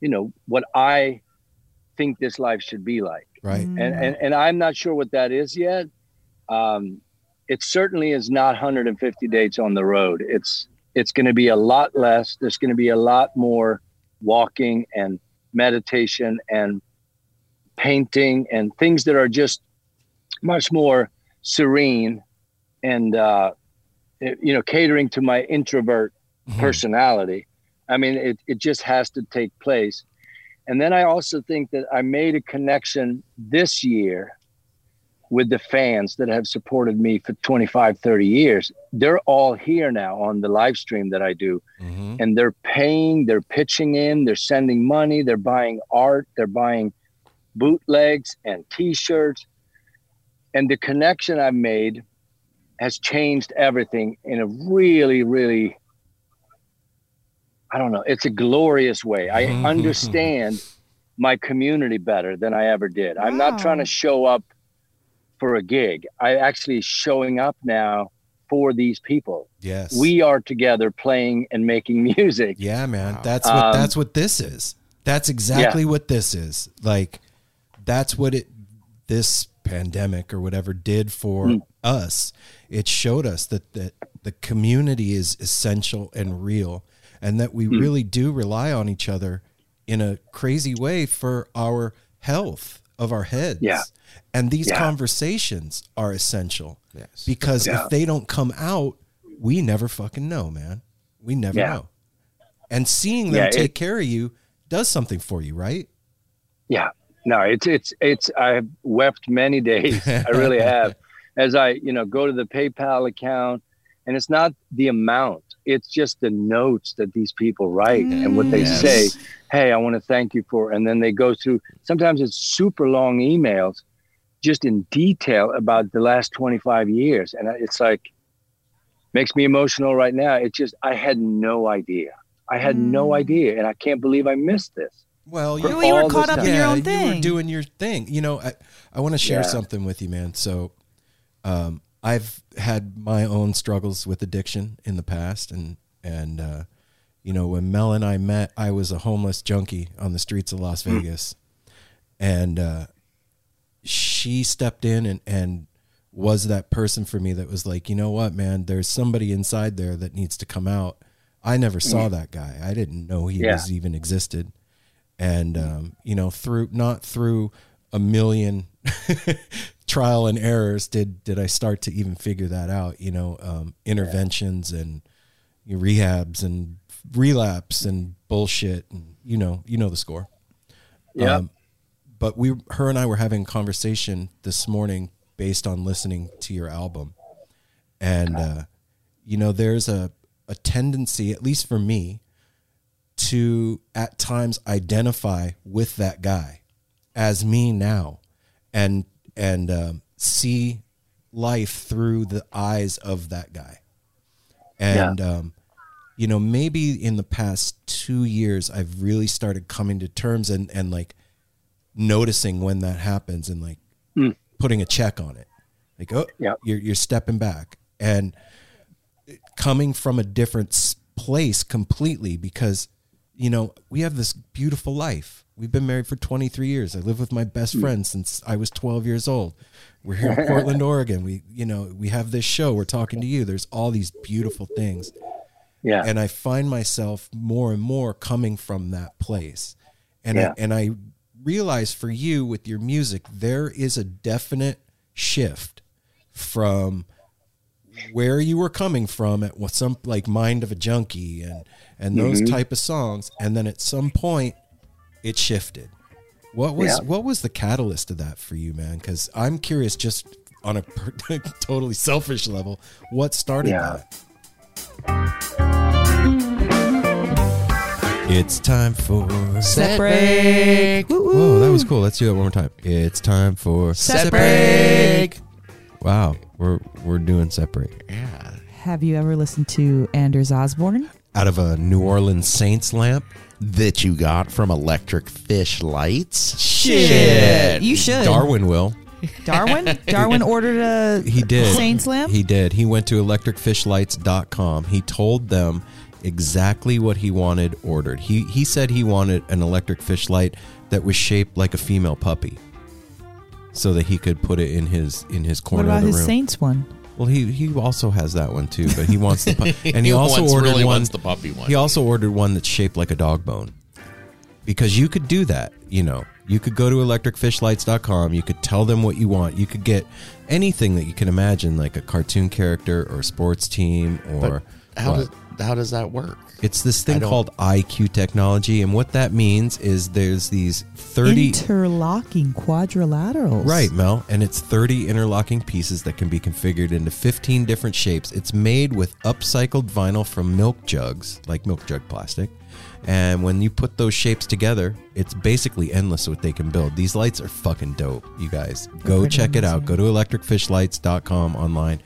F: you know, what I think this life should be like
A: Right.
C: mm.
F: and, and and I'm not sure what that is yet. Um, it certainly is not 150 dates on the road. It's it's going to be a lot less. There's going to be a lot more walking and meditation and painting and things that are just much more serene and uh, you know catering to my introvert
A: Mm-hmm.
F: personality. I mean, it, it just has to take place. And then I also think that I made a connection this year with the fans that have supported me for 25, 30 years. They're all here now on the live stream that I do.
A: Mhm.
F: And they're paying, they're pitching in, they're sending money, they're buying art, they're buying bootlegs and t shirts. And the connection I've made has changed everything in a really, really, I don't know, it's a glorious way. I understand my community better than I ever did. I'm not trying to show up for a gig. I actually showing up now for these people.
A: Yes.
F: We are together playing and making music.
A: Yeah, man. That's what
F: Um,
A: that's what this is. That's exactly what this is. Like that's what it this pandemic or whatever did for
F: Mm.
A: us. It showed us that that the community is essential and real and that we
F: Mm.
A: really do rely on each other in a crazy way for our health of our heads.
F: Yeah.
A: And these
F: Yeah.
A: conversations are essential.
B: Yes.
A: Because
F: Yeah.
A: if they don't come out, we never fucking know, man. We never
F: Yeah.
A: know. And seeing them
F: Yeah, it-
A: take care of you does something for you, right?
F: Yeah. No, it's it's it's I've wept many days. I really have. As I, you know, go to the PayPal account and it's not the amount. It's just the notes that these people write and what they
B: Yes.
F: say. Hey, I want to thank you for and then they go through sometimes it's super long emails just in detail about the last 25 years and it's like makes me emotional right now. It just I had no idea. I had no idea and I can't believe I missed this.
A: Well, you,
C: you were caught
F: this
C: up in your own thing
A: you were doing your thing. You know, I, I want to share
F: Yeah.
A: something with you, man. So, um, I've had my own struggles with addiction in the past, and and uh, you know, when Mel and I met, I was a homeless junkie on the streets of Las
F: Hmm.
A: Vegas, and uh, she stepped in and and was that person for me that was like, you know what, man, there's somebody inside there that needs to come out. I never saw that guy. I didn't know he.
F: Yeah.
A: was even existed and um, you know through not through a million trial and errors did did I start to even figure that out you know um, interventions and rehabs and relapse and bullshit and you know you know the score.
F: Yeah.
A: but we her and I were having a conversation this morning based on listening to your album. And uh, you know there's a a tendency at least for me to at times identify with that guy as me now and and um, see life through the eyes of that guy and um, you know maybe in the past two years i've really started coming to terms and and like noticing when that happens and like
F: Mm.
A: putting a check on it like oh
F: Yeah.
A: you're, you're stepping back and coming from a different place completely because you know we have this beautiful life. We've been married for 23 years. I live with my best hmm. friend since i was 12 years old. We're here in portland oregon. We you know we have this show. We're talking to you. There's all these beautiful things.
F: Yeah.
A: and i find myself more and more coming from that place. And
F: Yeah.
A: I, and i realize for you with your music there is a definite shift from where you were coming from at what some like mind of a junkie and and those
F: Mm-hmm.
A: type of songs and then at some point it shifted what was
F: Yeah.
A: what was the catalyst of that for you man because i'm curious just on a per- totally selfish level what started
F: Yeah.
A: that it's time for
B: Set break.
A: Whoa, that was cool. Let's do that one more time. It's time for
C: Set break.
A: Wow, we're we're doing separate.
B: Yeah.
C: Have you ever listened to Anders Osborne?
A: Out of a New Orleans Saints lamp.
B: That you got from Electric Fish Lights?
C: Shit. You should.
A: Darwin will.
C: Darwin? Darwin ordered a
A: He did.
C: Saints lamp?
A: He did. He went to electricfishlights.com. He told them exactly what he wanted ordered. He he said he wanted an electric fish light that was shaped like a female puppy. So that he could put it in his in his
C: what
A: corner
C: about
A: of the
C: his
A: room.
C: Saints one?
A: Well, he he also has that one too, but he wants the pu- and he, also
B: wants-
A: ordered
B: really
A: one.
B: wants the puppy one.
A: He also ordered one that's shaped like a dog bone, because you could do that. You know, you could go to electricfishlights.com. You could tell them what you want. You could get anything that you can imagine, like a cartoon character or a sports team or
B: how
A: What?
B: does how does that work?
A: It's this thing called IQ technology, and what that means is there's these thirty.
C: Interlocking quadrilaterals.
A: Right, Mel. And it's 30 interlocking pieces that can be configured into 15 different shapes. It's made with upcycled vinyl from milk jugs, like milk jug plastic. And when you put those shapes together, it's basically endless what they can build. These lights are fucking dope, you guys. Go check it out. Go to electricfishlights.com online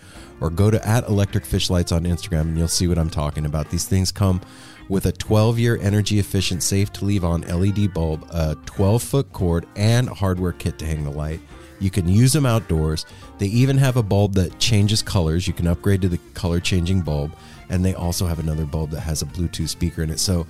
A: or go to at electricfishlights on Instagram and you'll see what I'm talking about. These things come with a 12 year energy efficient, safe to leave on LED bulb, a 12 foot cord, and a hardware kit to hang the light. You can use them outdoors. They even have a bulb that changes colors. You can upgrade to the color changing bulb. And they also have another bulb that has a Bluetooth speaker in it. So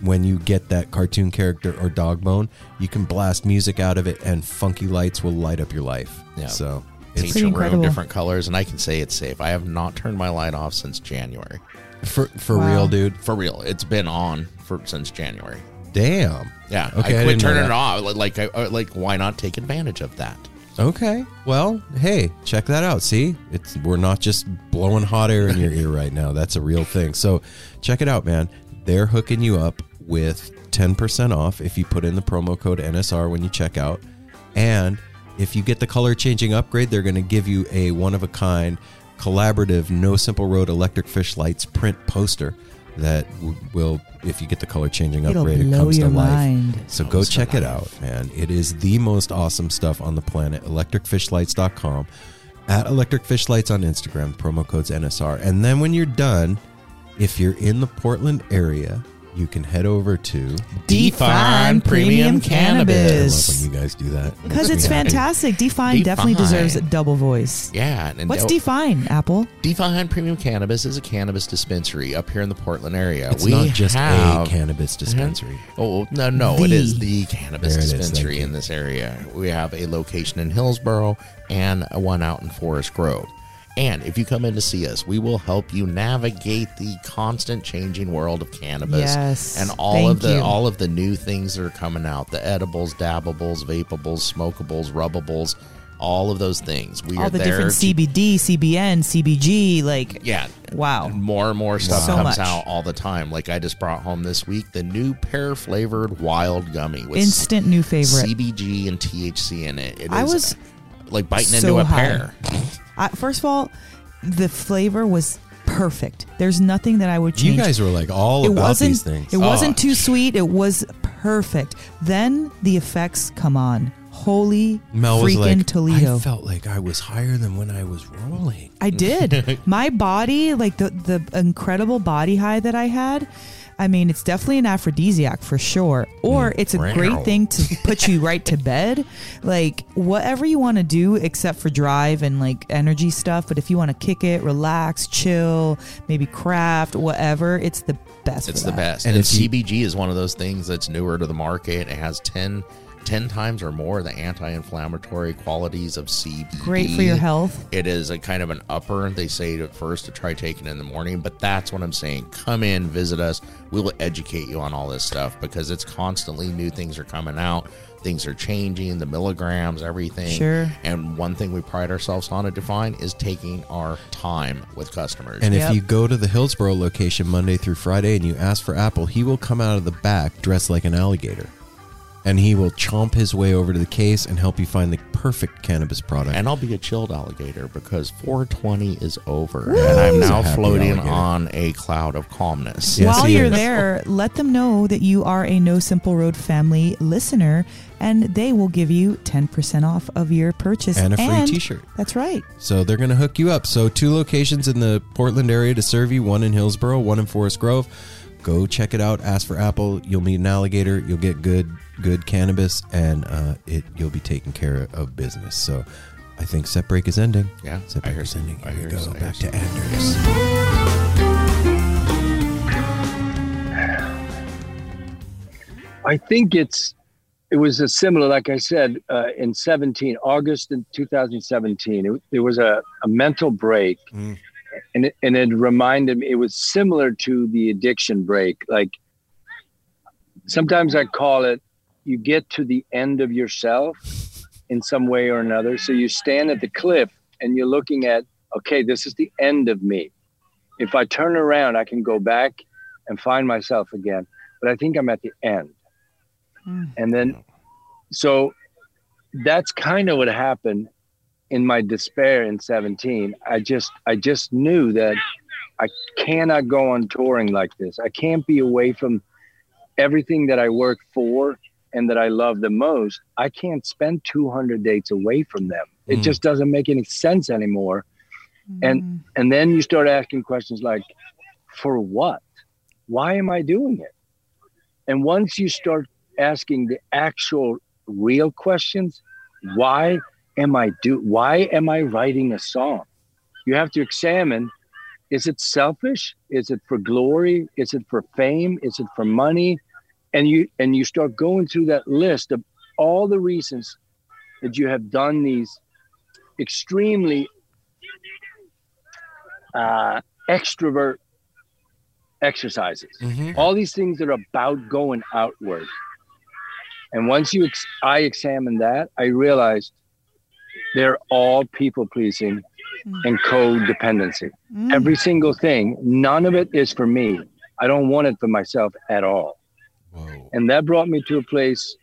A: when you get that cartoon character or dog bone, you can blast music out of it and funky lights will light up your life.
B: Yeah.
A: So it's
C: pretty
B: your room different colors, and I can say it's safe. I have not turned my light off since January.
A: for, for
C: Wow.
A: real, dude.
B: For real, it's been on for since January.
A: Damn.
B: Yeah,
A: Okay, I
B: I
A: didn't
B: quit
A: know
B: turning it off. Like, I, uh, like, why not take advantage of that?
A: Okay. Well, hey, check that out. See, it's we're not just blowing hot air in your ear right now. That's a real thing. So, check it out, man. They're hooking you up with 10% off if you put in the promo code NSR when you check out. And if you get the color changing upgrade, they're going to give you a one of a kind collaborative No Simple Road Electric Fish Lights print poster that w- will if you get the color changing
C: It'll
A: upgrade it
C: blow
A: comes
C: your
A: to life.
C: mind.
A: So go
B: Comes to
A: check it
B: life.
A: out, man. It is the most awesome stuff on the planet. Electricfishlights.com. At Electric Fish Lights on Instagram, promo codes NSR. And then when you're done, if you're in the Portland area, you can head over to.
C: Define Premium
A: I
C: Cannabis.
A: love when you guys do that.
C: Because it's fantastic. Define, definitely deserves a double voice.
B: Yeah, and
C: What's Define, Apple?
B: Define Premium Cannabis is a cannabis dispensary up here in the Portland area.
A: It's
B: we
A: not just
B: have,
A: a cannabis uh-huh. dispensary.
B: Oh no, no, it
C: The.
B: is the cannabis
A: There
B: dispensary
A: thank
B: in this area. We have a location in Hillsboro and a one out in Forest Grove. And if you come in to see us, we will help you navigate the constant changing world of cannabis
C: Yes,
B: and all of the
C: you.
B: all of the new things that are coming out: the edibles, dabbables, vapables, smokables, rubbables, all of those things. We
C: All
B: are
C: the
B: there
C: different CBD, CBN, CBG, like
B: yeah.
C: Wow.
B: More and more stuff
C: So
B: comes
C: much.
B: out all the time. Like I just brought home this week the new pear flavored wild gummy with
C: instant new favorite.
B: CBG and THC in it. It
C: I
B: is
C: was
B: like biting
C: so
B: into a
C: high.
B: pear.
C: I, first of all, the flavor was perfect. There's nothing that I would change.
A: You guys were like all
C: it
A: about
C: wasn't,
A: these things.
C: It wasn't
B: Oh.
C: too sweet. It was perfect. Then the effects come on. Holy
A: Mel
C: freaking
A: like,
C: Toledo.
A: I felt like I was higher than when I was rolling.
C: I did. My body, like the the incredible body high that I had. I mean, it's definitely an aphrodisiac for sure. Or
A: Mm.
C: it's a great thing to put you right to bed. Like whatever you want to do except for drive and like energy stuff, but if you want to kick it, relax, chill, maybe craft, whatever, it's the best.
B: It's
C: for
B: the
C: that.
B: best.
A: And
B: And,
A: if you-
B: CBG is one of those things that's newer to the market. It has 10, 10 times or more the anti-inflammatory qualities of CBD.
C: Great for your health.
B: It is a kind of an upper. They say at first to try taking it in the morning, but that's what I'm saying. Come in, visit us. We will educate you on all this stuff because it's constantly new things are coming out. Things are changing, the milligrams, everything.
C: Sure.
B: And one thing we pride ourselves on at Define is taking our time with customers.
A: And
C: Yep.
A: if you go to the Hillsboro location Monday through Friday and you ask for Apple, he will come out of the back dressed like an alligator. And he will chomp his way over to the case and help you find the perfect cannabis product.
B: And I'll be a chilled alligator because 420 is over. And I'm now
A: He's a happy
B: floating
A: alligator.
B: on a cloud of calmness.
A: Yes,
C: While you're
A: is.
C: there, let them know that you are a No Simple Road family listener, and they will give you 10% off of your purchase.
A: And a free t-shirt.
C: That's right.
A: So they're going to hook you up. So two locations in the Portland area to serve you, one in Hillsboro, one in Forest Grove. Go check it out. Ask for Apple. You'll meet an alligator. You'll get good good cannabis, and uh, it you'll be taken care of business. So I think set break is ending.
B: Yeah,
A: set
B: I
A: break
B: hear
A: is
B: some-
A: ending.
B: I
A: Here we
B: hear
A: go.
B: some- I
A: Back to
B: some-
A: Anders.
F: I think it's it was a similar, like I said, uh, in 17 August in 2017. It, there was a, a mental break,
A: Mm.
F: and it, and it reminded me. It was similar to the addiction break. Like sometimes I call it, you get to the end of yourself in some way or another. So you stand at the cliff and you're looking at, okay, this is the end of me. if I turn around, I can go back and find myself again. But I think I'm at the end. Hmm. And then, so that's kind of what happened in my despair in 17. I just, I just knew that I cannot go on touring like this. I can't be away from everything that I work for and that I love the most. I can't spend 200 dates away from them. It
A: Mm.
F: just doesn't make any sense anymore. And and then you start asking questions like, for what? Why am I doing it? And once you start asking the actual real questions, why am I do why am I writing a song? You have to examine is it selfish? Is it for glory? Is it for fame? Is it for money? And you and you start going through that list of all the reasons that you have done these extremely uh, extrovert exercises.
A: Mhm.
F: All these things that are about going outward. And once you ex- I examined that, I realized they're all people pleasing and codependency. Every single thing, none of it is for me. I don't want it for myself at all.
A: Whoa.
F: And that brought me to a place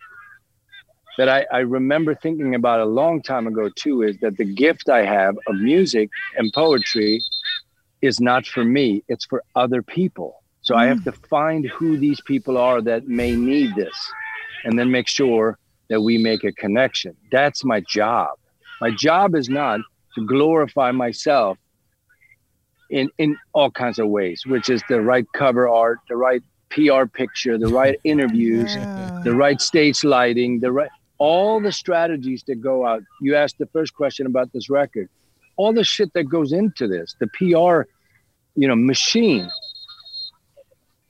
F: that I, I remember thinking about a long time ago too is that the gift I have of music and poetry is not for me, it's for other people. So I have to mm. find who these people are that may need this and then make sure that we make a connection. That's my job. My job is not to glorify myself in, in all kinds of ways, which is the right cover art, the right PR picture, the right interviews, the right stage lighting, the right all the strategies that go out. You asked the first question about this record. All the shit that goes into this, the PR, you know, machine.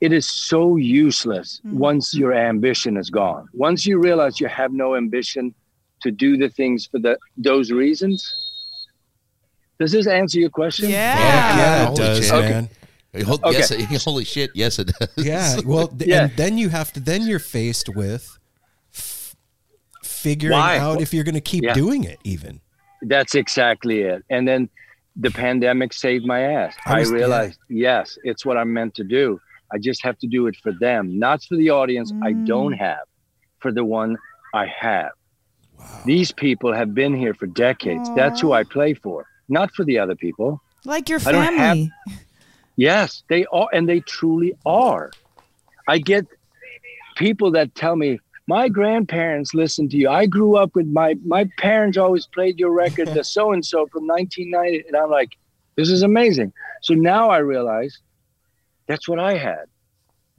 F: It is so useless mm-hmm. once your ambition is gone. Once you realize you have no ambition to do the things for the those reasons. Does this answer your question?
C: Yeah.
A: Yeah, it does,
B: shit.
A: man.
B: Hol-
F: Okay.
B: Yes, holy shit. Yes, it does.
A: Yeah. Well, th-
F: Yeah.
A: and then you have to. Then you're faced with f- figuring
F: Why?
A: out if you're going to keep
F: Yeah.
A: doing it. Even.
F: That's exactly it. And then the pandemic saved my ass.
A: I
F: I,
A: was-
F: realized, yes, it's what I'm meant to do. I just have to do it for them, not for the audience I mm. don't have, for the one I have. These people have been here for decades. That's who I play for, not for the other people.
C: Like your
F: I don't have-
C: family.
F: Yes, they are, and they truly are. I get people that tell me, my grandparents listened to you. I grew up with my my parents always played your record, the so and so from 1990, and I'm like, this is amazing. So now I realize that's what I had.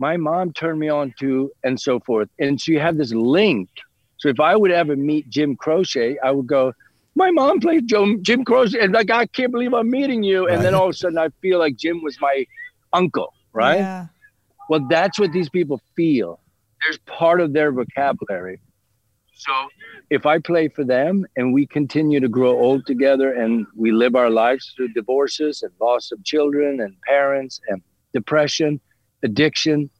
F: My mom turned me on to, and so forth, and so you have this link. So if I would ever meet Jim Croce, I would go, my mom played Joe, Jim Croce, and like I can't believe I'm meeting you. And then all of a sudden I feel like Jim was my uncle, right?
C: Yeah.
F: Well, that's what these people feel. There's part of their vocabulary. So if I play for them and we continue to grow old together and we live our lives through divorces and loss of children and parents and depression, addiction,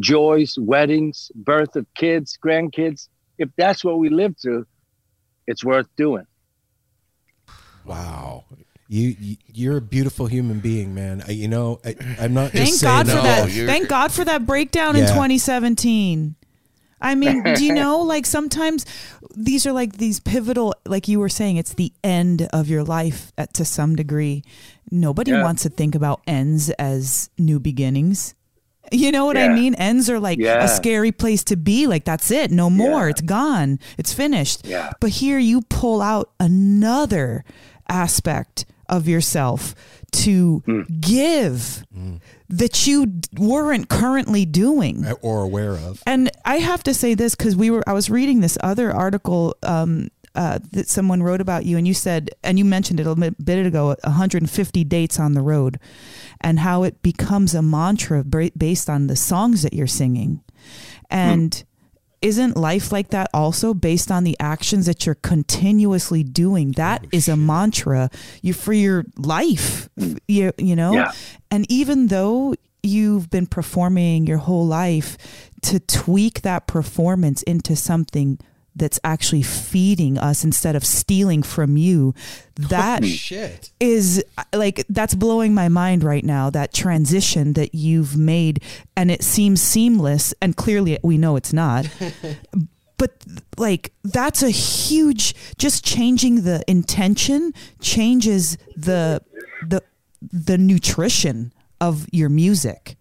F: joys, weddings, birth of kids, grandkids, if that's what we live through, it's worth doing.
A: Wow. You, you you're a beautiful human being, man. I, you know, I, I'm not
C: Thank
A: just
C: God
A: saying
C: for
A: that.
C: that. Thank God for that breakdown in 2017. I mean, do you know, like sometimes these are like these pivotal, like you were saying, it's the end of your life at, to some degree. Nobody
F: Yeah.
C: wants to think about ends as new beginnings. You know what I mean? Ends are like
F: Yeah.
C: a scary place to be. Like, that's it. No more.
F: Yeah.
C: It's gone. It's finished.
F: Yeah.
C: But here you pull out another aspect of yourself to
F: Hmm.
C: give that you weren't currently doing.
A: or aware of.
C: And I have to say this because we were I was reading this other article um, uh, that someone wrote about you, and you said, and you mentioned it a bit, bit ago, 150 dates on the road, and how it becomes a mantra based on the songs that you're singing, and. Isn't life like that also based on the actions that you're continuously doing? That is a mantra you for your life. You you know?
F: Yeah.
C: And even though you've been performing your whole life to tweak that performance into something that's actually feeding us instead of stealing from you. That
A: Shit.
C: is like that's blowing my mind right now that transition that you've made and it seems seamless and clearly we know it's not but like that's a huge just changing the intention changes the the the nutrition of your music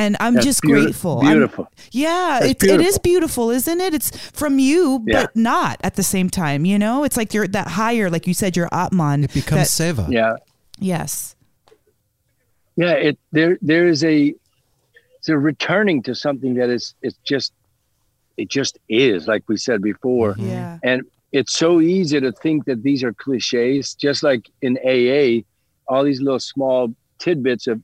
C: and i'm
F: That's
C: just
F: beauti-
C: grateful I'm-
F: beautiful.
C: yeah
F: That's
C: it, it is
F: beautiful.
C: beautiful isn't it it's from you
F: Yeah.
C: but not at the same time you know it's like you're that higher like you said you're atman
A: It becomes
C: that-
A: seva.
F: Yeah.
C: yes
F: Yeah. It there there is a it's a returning to something that is it's just it just is like we said before. Mm-hmm.
C: yeah
F: And it's so easy to think that these are cliches, just like in AA, all these little small tidbits of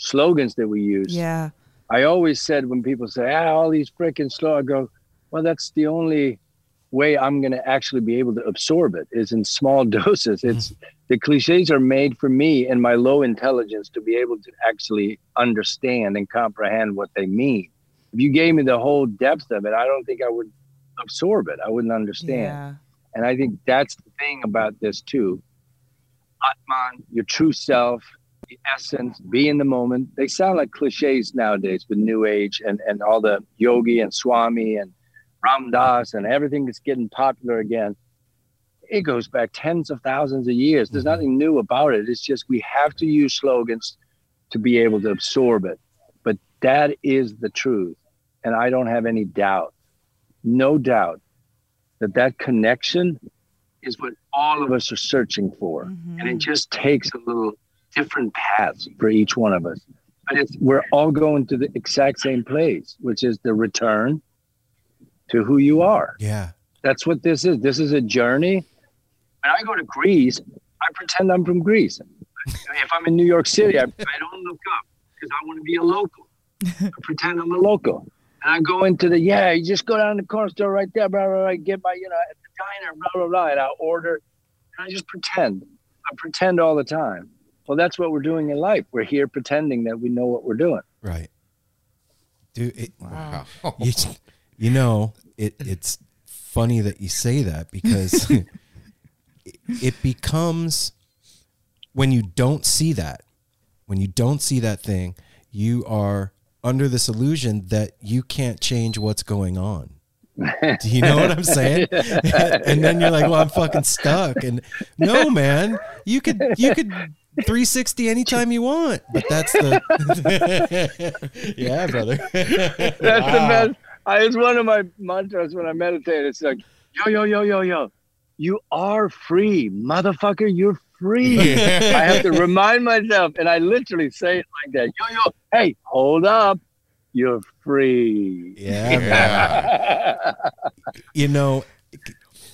F: slogans that we use.
C: yeah
F: I always said when people say, ah, all these freaking slow, I go, well, that's the only way I'm going to actually be able to absorb it is in small doses. It's the cliches are made for me and my low intelligence to be able to actually understand and comprehend what they mean. If you gave me the whole depth of it, I don't think I would absorb it. I wouldn't understand.
C: yeah
F: And I think that's the thing about this too. Atman, your true self, the essence, be in the moment. They sound like cliches nowadays with New Age and, and all the yogi and Swami and Ram Dass and everything that's getting popular again. It goes back tens of thousands of years. There's mm-hmm. nothing new about it. It's just we have to use slogans to be able to absorb it. But that is the truth. And I don't have any doubt, no doubt, that that connection is what all of us are searching for. Mm-hmm. And it just takes a little different paths for each one of us. But it's, we're all going to the exact same place, which is the return to who you are.
A: Yeah.
F: That's what this is. This is a journey. When I go to Greece, I pretend I'm from Greece. If I'm in New York City, I, I don't look up because I want to be a local. I pretend I'm a local. And I go into the, yeah, you just go down the corner store right there, blah, blah, blah, get my, you know, at the diner, blah, blah, blah. And I order, and I just pretend. I pretend all the time. Well, that's what we're doing in life. We're here pretending that we know what we're doing.
A: Right. Dude, it,
B: Wow.
A: you, you know, it, it's funny that you say that because it, it becomes when you don't see that, when you don't see that thing, you are under this illusion that you can't change what's going on. Do you know what I'm saying? and then you're like, "Well, I'm fucking stuck." And no, man, you could you could 360 anytime you want. But that's the yeah, brother.
F: That's the best. I, it's one of my mantras when I meditate. It's like, yo, yo, yo, yo, yo. You are free, motherfucker. You're free. I have to remind myself, and I literally say it like that. Yo, yo, hey, hold up. You're free.
A: Yeah.
B: Yeah.
A: you know,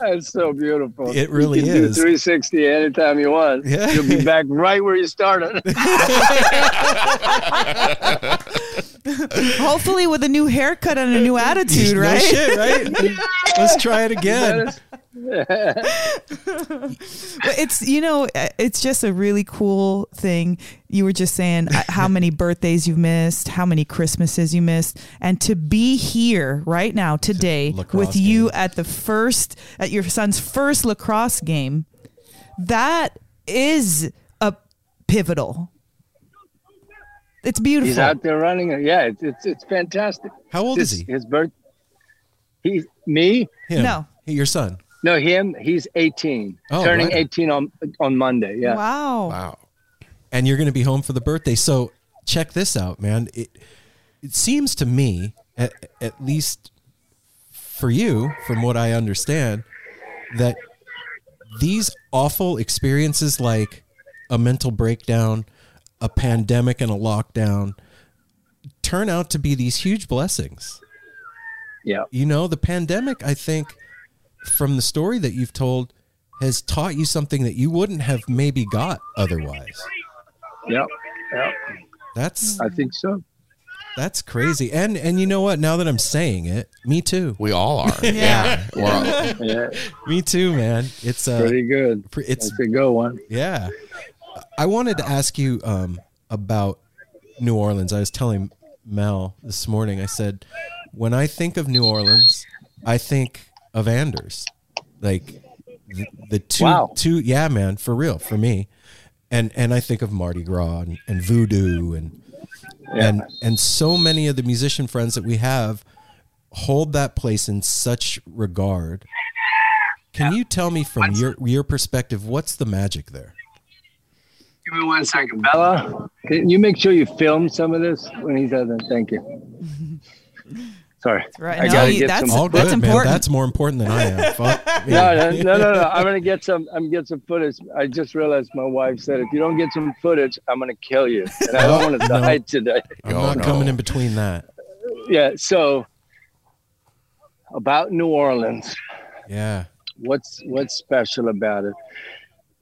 F: That's so beautiful.
A: It really
F: you can
A: is.
F: Do 360 anytime you want.
A: Yeah.
F: You'll be back right where you started.
C: Hopefully, with a new haircut and a new attitude,
A: no
C: right?
A: shit, right? Let's try it again.
C: But it's you know it's just a really cool thing. You were just saying uh, how many birthdays you've missed, how many Christmases you missed, and to be here right now today
A: lacrosse
C: with you at the first at your son's first lacrosse game, that is a pivotal. It's beautiful.
F: He's out there running. Yeah, it's it's, it's fantastic.
A: How old is he?
F: His birth. He's me.
A: Him.
C: No.
A: Your son.
F: No, him. He's 18,
A: Oh,
F: turning
A: right.
F: 18 on on Monday. Yeah.
C: Wow.
B: Wow.
A: and you're going to be home for the birthday. So check this out, man. It it seems to me, at, at least for you, from what I understand, that these awful experiences, like a mental breakdown, a pandemic, and a lockdown, turn out to be these huge blessings.
F: Yeah.
A: You know, the pandemic, I think, from the story that you've told, has taught you something that you wouldn't have maybe got otherwise.
F: Yeah. Yeah.
A: That's
F: I think so.
A: that's crazy. And and you know what? Now that I'm saying it, me too.
B: We all are. yeah. We're all-
F: Yeah.
A: Me too, man. It's uh
F: Pretty good.
A: it's
F: That's a good one.
A: yeah. I wanted to ask you um about New Orleans. I was telling Mel this morning. I said when I think of New Orleans, I think of Anders. Like the, the two,
F: Wow.
A: two, yeah, man, for real, for me. And and I think of Mardi Gras and, and Voodoo and and and so many of the musician friends that we have hold that place in such regard. Can you tell me from your your perspective what's the magic there?
F: Give me one second, Bella. Can you make sure you film some of this when he says that? Thank you. Sorry,
C: Right.
F: I
C: No,
F: gotta
C: you-
F: get
C: that's-
F: some.
A: All
C: That's
A: good, man. That's more important than I am. Fuck.
F: No, no, no, no, no. I'm gonna get some. I'm gonna get some footage. I just realized my wife said, if you don't get some footage, I'm gonna kill you. And I don't want to
A: No.
F: die today.
A: I'm
B: Oh,
A: not
B: no.
A: coming in between that.
F: Yeah. So about New Orleans,
A: Yeah.
F: what's what's special about it?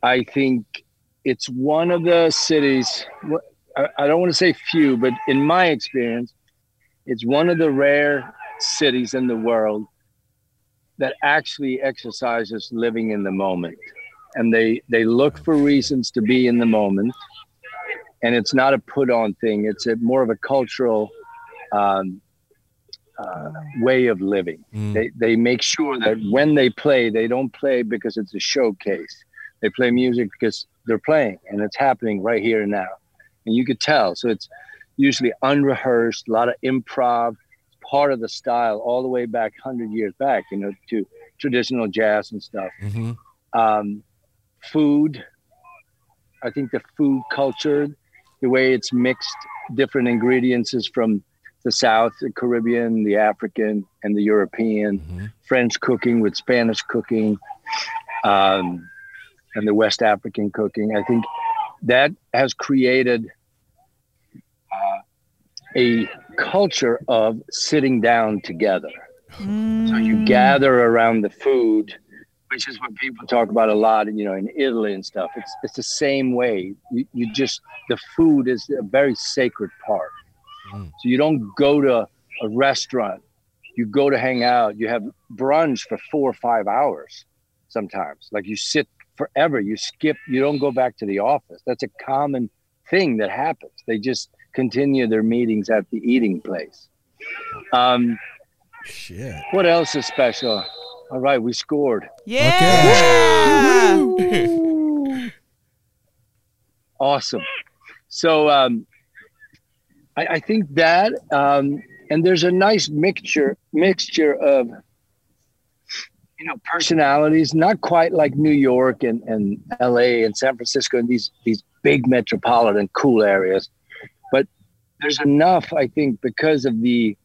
F: I think it's one of the cities. I, I don't want to say few, but in my experience, it's one of the rare cities in the world that actually exercises living in the moment, and they they look for reasons to be in the moment, and it's not a put on thing. It's a more of a cultural. Um, uh, way of living.
A: Mm.
F: They they make sure that when they play, they don't play because it's a showcase. They play music because they're playing and it's happening right here and now, and you could tell. So it's usually unrehearsed, a lot of improv, part of the style all the way back hundred years back, you know, to traditional jazz and stuff.
A: hmm
F: Um, food, I think the food culture, the way it's mixed, different ingredients is from the South, the Caribbean, the African, and the European.
A: Mhm.
F: French cooking with Spanish cooking, um, and the West African cooking. I think that has created uh, a culture of sitting down together. So you
C: Mm.
F: gather around the food, which is what people talk about a lot, you know, in Italy and stuff. It's it's the same way. You, you just the food is a very sacred part.
A: Mm.
F: So you don't go to a restaurant. You go to hang out. You have brunch for four or five hours sometimes. Like you sit forever. You skip. You don't go back to the office. That's a common thing that happens. They just continue their meetings at the eating place. Um,
A: Shit.
F: what else is special? All right, we scored.
C: Yeah.
F: Awesome. So um, I, I think that, um, and there's a nice mixture mixture of you know personalities, not quite like New York and, and L.A. and San Francisco and these these big metropolitan cool areas, but there's enough, I think, because of the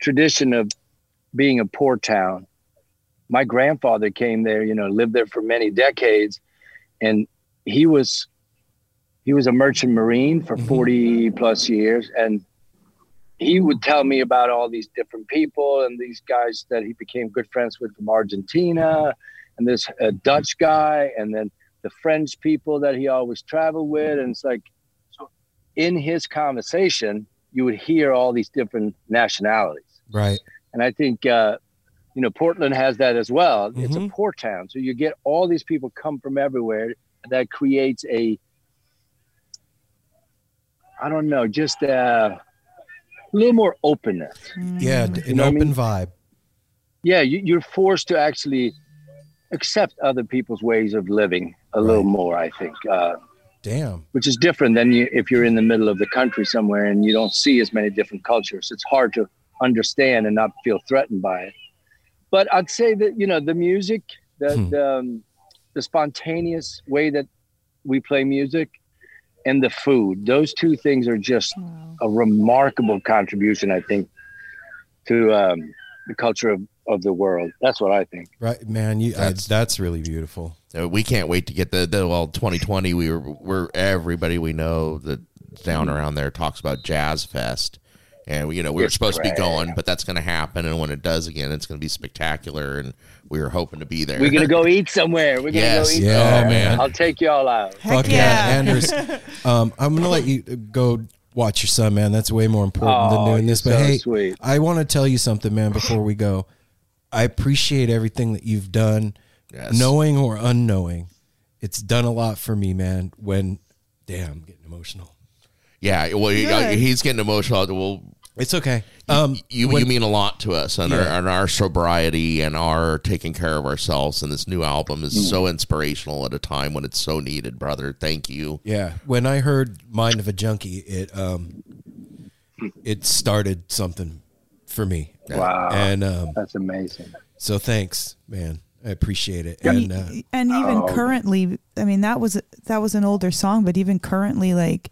F: tradition of being a poor town. My grandfather came there, you know, lived there for many decades, and he was he was a merchant marine for mm-hmm. 40 plus years and he would tell me about all these different people and these guys that he became good friends with from argentina and this uh, dutch guy and then the french people that he always traveled with and it's like so in his conversation you would hear all these different nationalities
A: Right.
F: and I think uh, you know Portland has that as well. It's a
A: Mhm.
F: port town, so you get all these people come from everywhere. That creates a I don't know, just uh, a little more openness.
A: Yeah.
C: Mm.
F: You
A: An
F: know what I
A: open
F: mean?
A: vibe.
F: Yeah, you, you're forced to actually accept other people's ways of living a little more. I think. Uh,
A: Damn.
F: which is different than you, if you're in the middle of the country somewhere and you don't see as many different cultures. It's hard to understand and not feel threatened by it. But I'd say that you know the music, the
A: Hmm.
F: the, um, the spontaneous way that we play music, and the food. Those two things are just
C: Wow.
F: a remarkable contribution, I think, to um, the culture of, of the world. That's what I think.
A: Right, man. You. I,
B: That's-
A: that's really beautiful.
B: We can't wait to get the, the well 2020 we were we're everybody we know that down around there talks about jazz fest and we, you know we were
F: It's
B: supposed to be
F: great.
B: going but that's going to happen and when it does again it's going to be spectacular and we were hoping to be there
F: We're gonna go eat somewhere. We're gonna
B: Yes.
F: go eat
A: Yeah,
F: somewhere.
B: man.
F: I'll take you all out.
C: Heck
A: Fuck yeah,
C: yeah.
A: Anders. Um, I'm gonna let you go watch your son, man. That's way more important than
F: Oh,
A: doing this. But
F: so
A: hey,
F: sweet.
A: I want to tell you something, man. Before we go, I appreciate everything that you've done,
B: Yes.
A: knowing or unknowing. It's done a lot for me, man. When, damn, I'm getting emotional.
B: yeah well he-
C: Good.
B: he's getting emotional well
A: It's okay. Um,
B: You
A: when-
B: you mean a lot to us, and, our, and our sobriety and our taking care of ourselves. And this new album is so inspirational at a time when it's so needed, brother. Thank you.
A: Yeah, when I heard "Mind of a Junkie," it um, it started something for me.
F: Wow.
A: And um,
F: That's amazing.
A: so thanks, man. I appreciate it. And uh,
C: and even
F: Oh.
C: currently i mean that was that was an older song but even currently like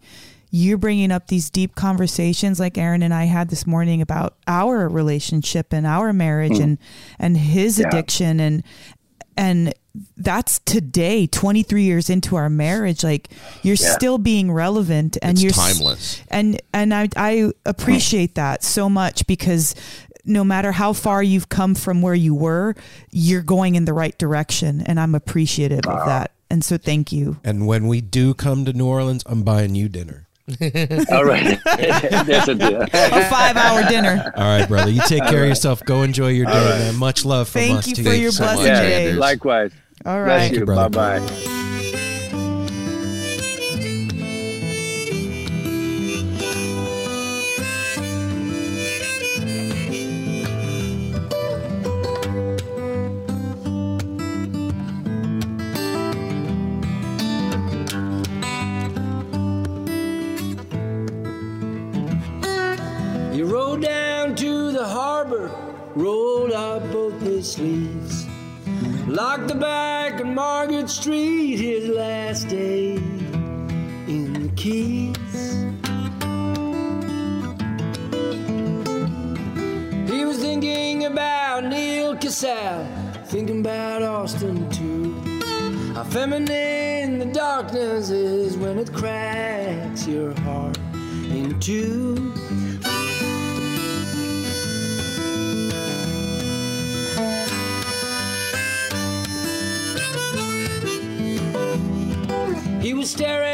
C: you're bringing up these deep conversations like aaron and i had this morning about our relationship and our marriage mm. and and his
F: Yeah.
C: addiction and and that's today 23 years into our marriage like you're
F: Yeah.
C: still being relevant and
B: It's
C: you're
B: timeless.
C: and and I I appreciate that so much because no matter how far you've come from where you were, you're going in the right direction, and I'm appreciative of that. And so, thank you.
A: and when we do come to New Orleans, I'm buying you dinner.
F: All right. That's a deal.
C: A five-hour dinner.
A: All right, brother. You take care of yourself. Go enjoy your day, man. Much love from
C: Thank
A: us
C: you
A: to
C: for
A: you.
C: your
B: so
C: blessed
B: much,
F: Yeah,
C: day.
B: Anders.
F: likewise.
C: All right.
F: Bless you.
A: you,
F: Bye
A: brother.
F: bye.
E: Locked the back on Margaret Street, his last day in the Keys. He was thinking about Neal Casal, thinking about Austin too. How feminine the darkness is when it cracks your heart in two. Staring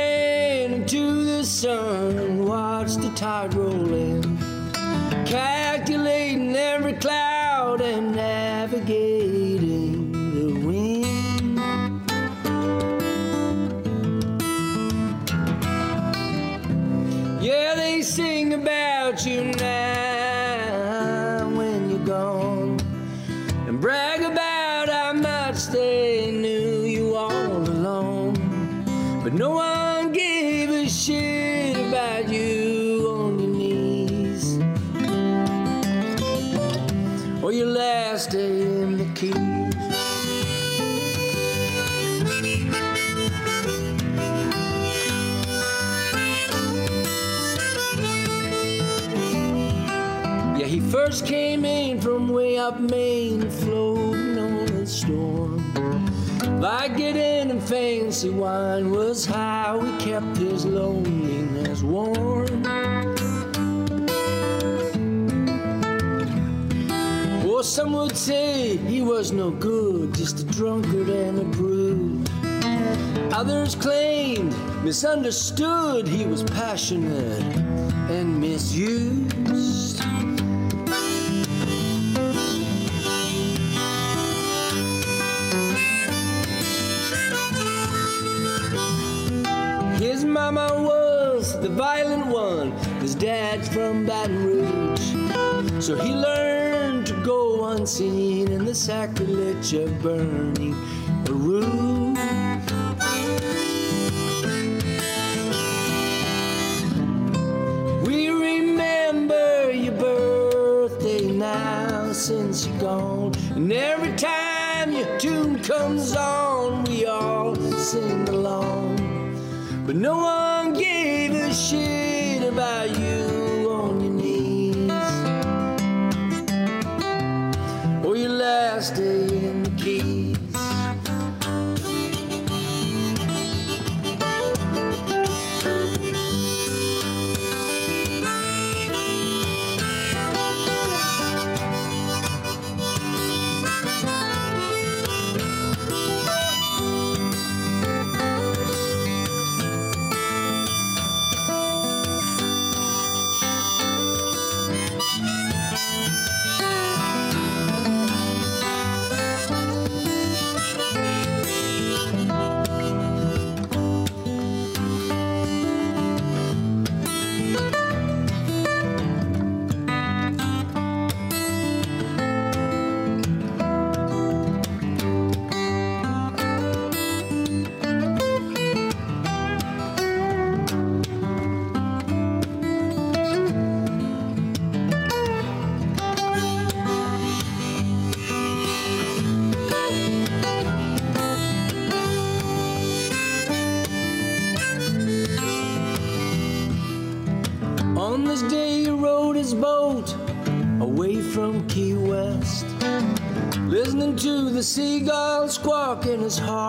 E: fancy wine was how he kept his loneliness warm. Or some would say he was no good, just a drunkard and a brute. Others claimed, misunderstood, he was passionate and misused. His mama was the violent one, his dad's from Baton Rouge. So he learned to go unseen in the sacrilege of burning a roof. We remember your birthday now since you're gone. And every time your tune comes on, we all sing along. But no one gave a shit to the seagulls squawk in his heart,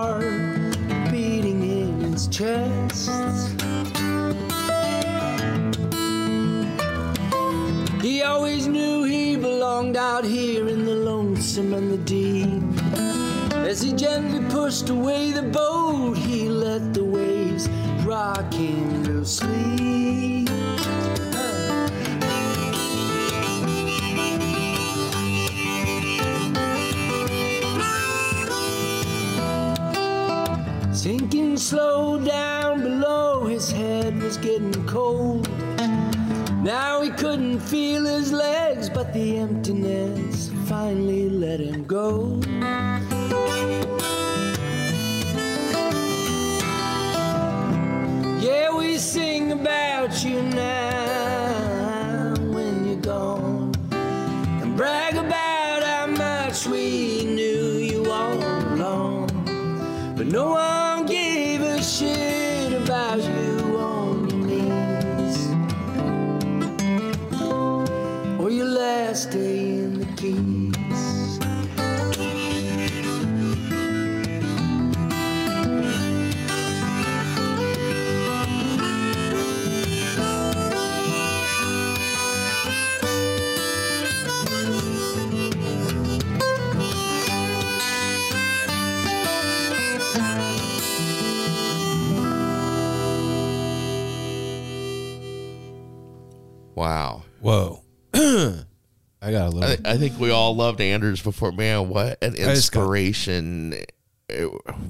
A: I,
B: think we all loved Anders before. Man, what an inspiration!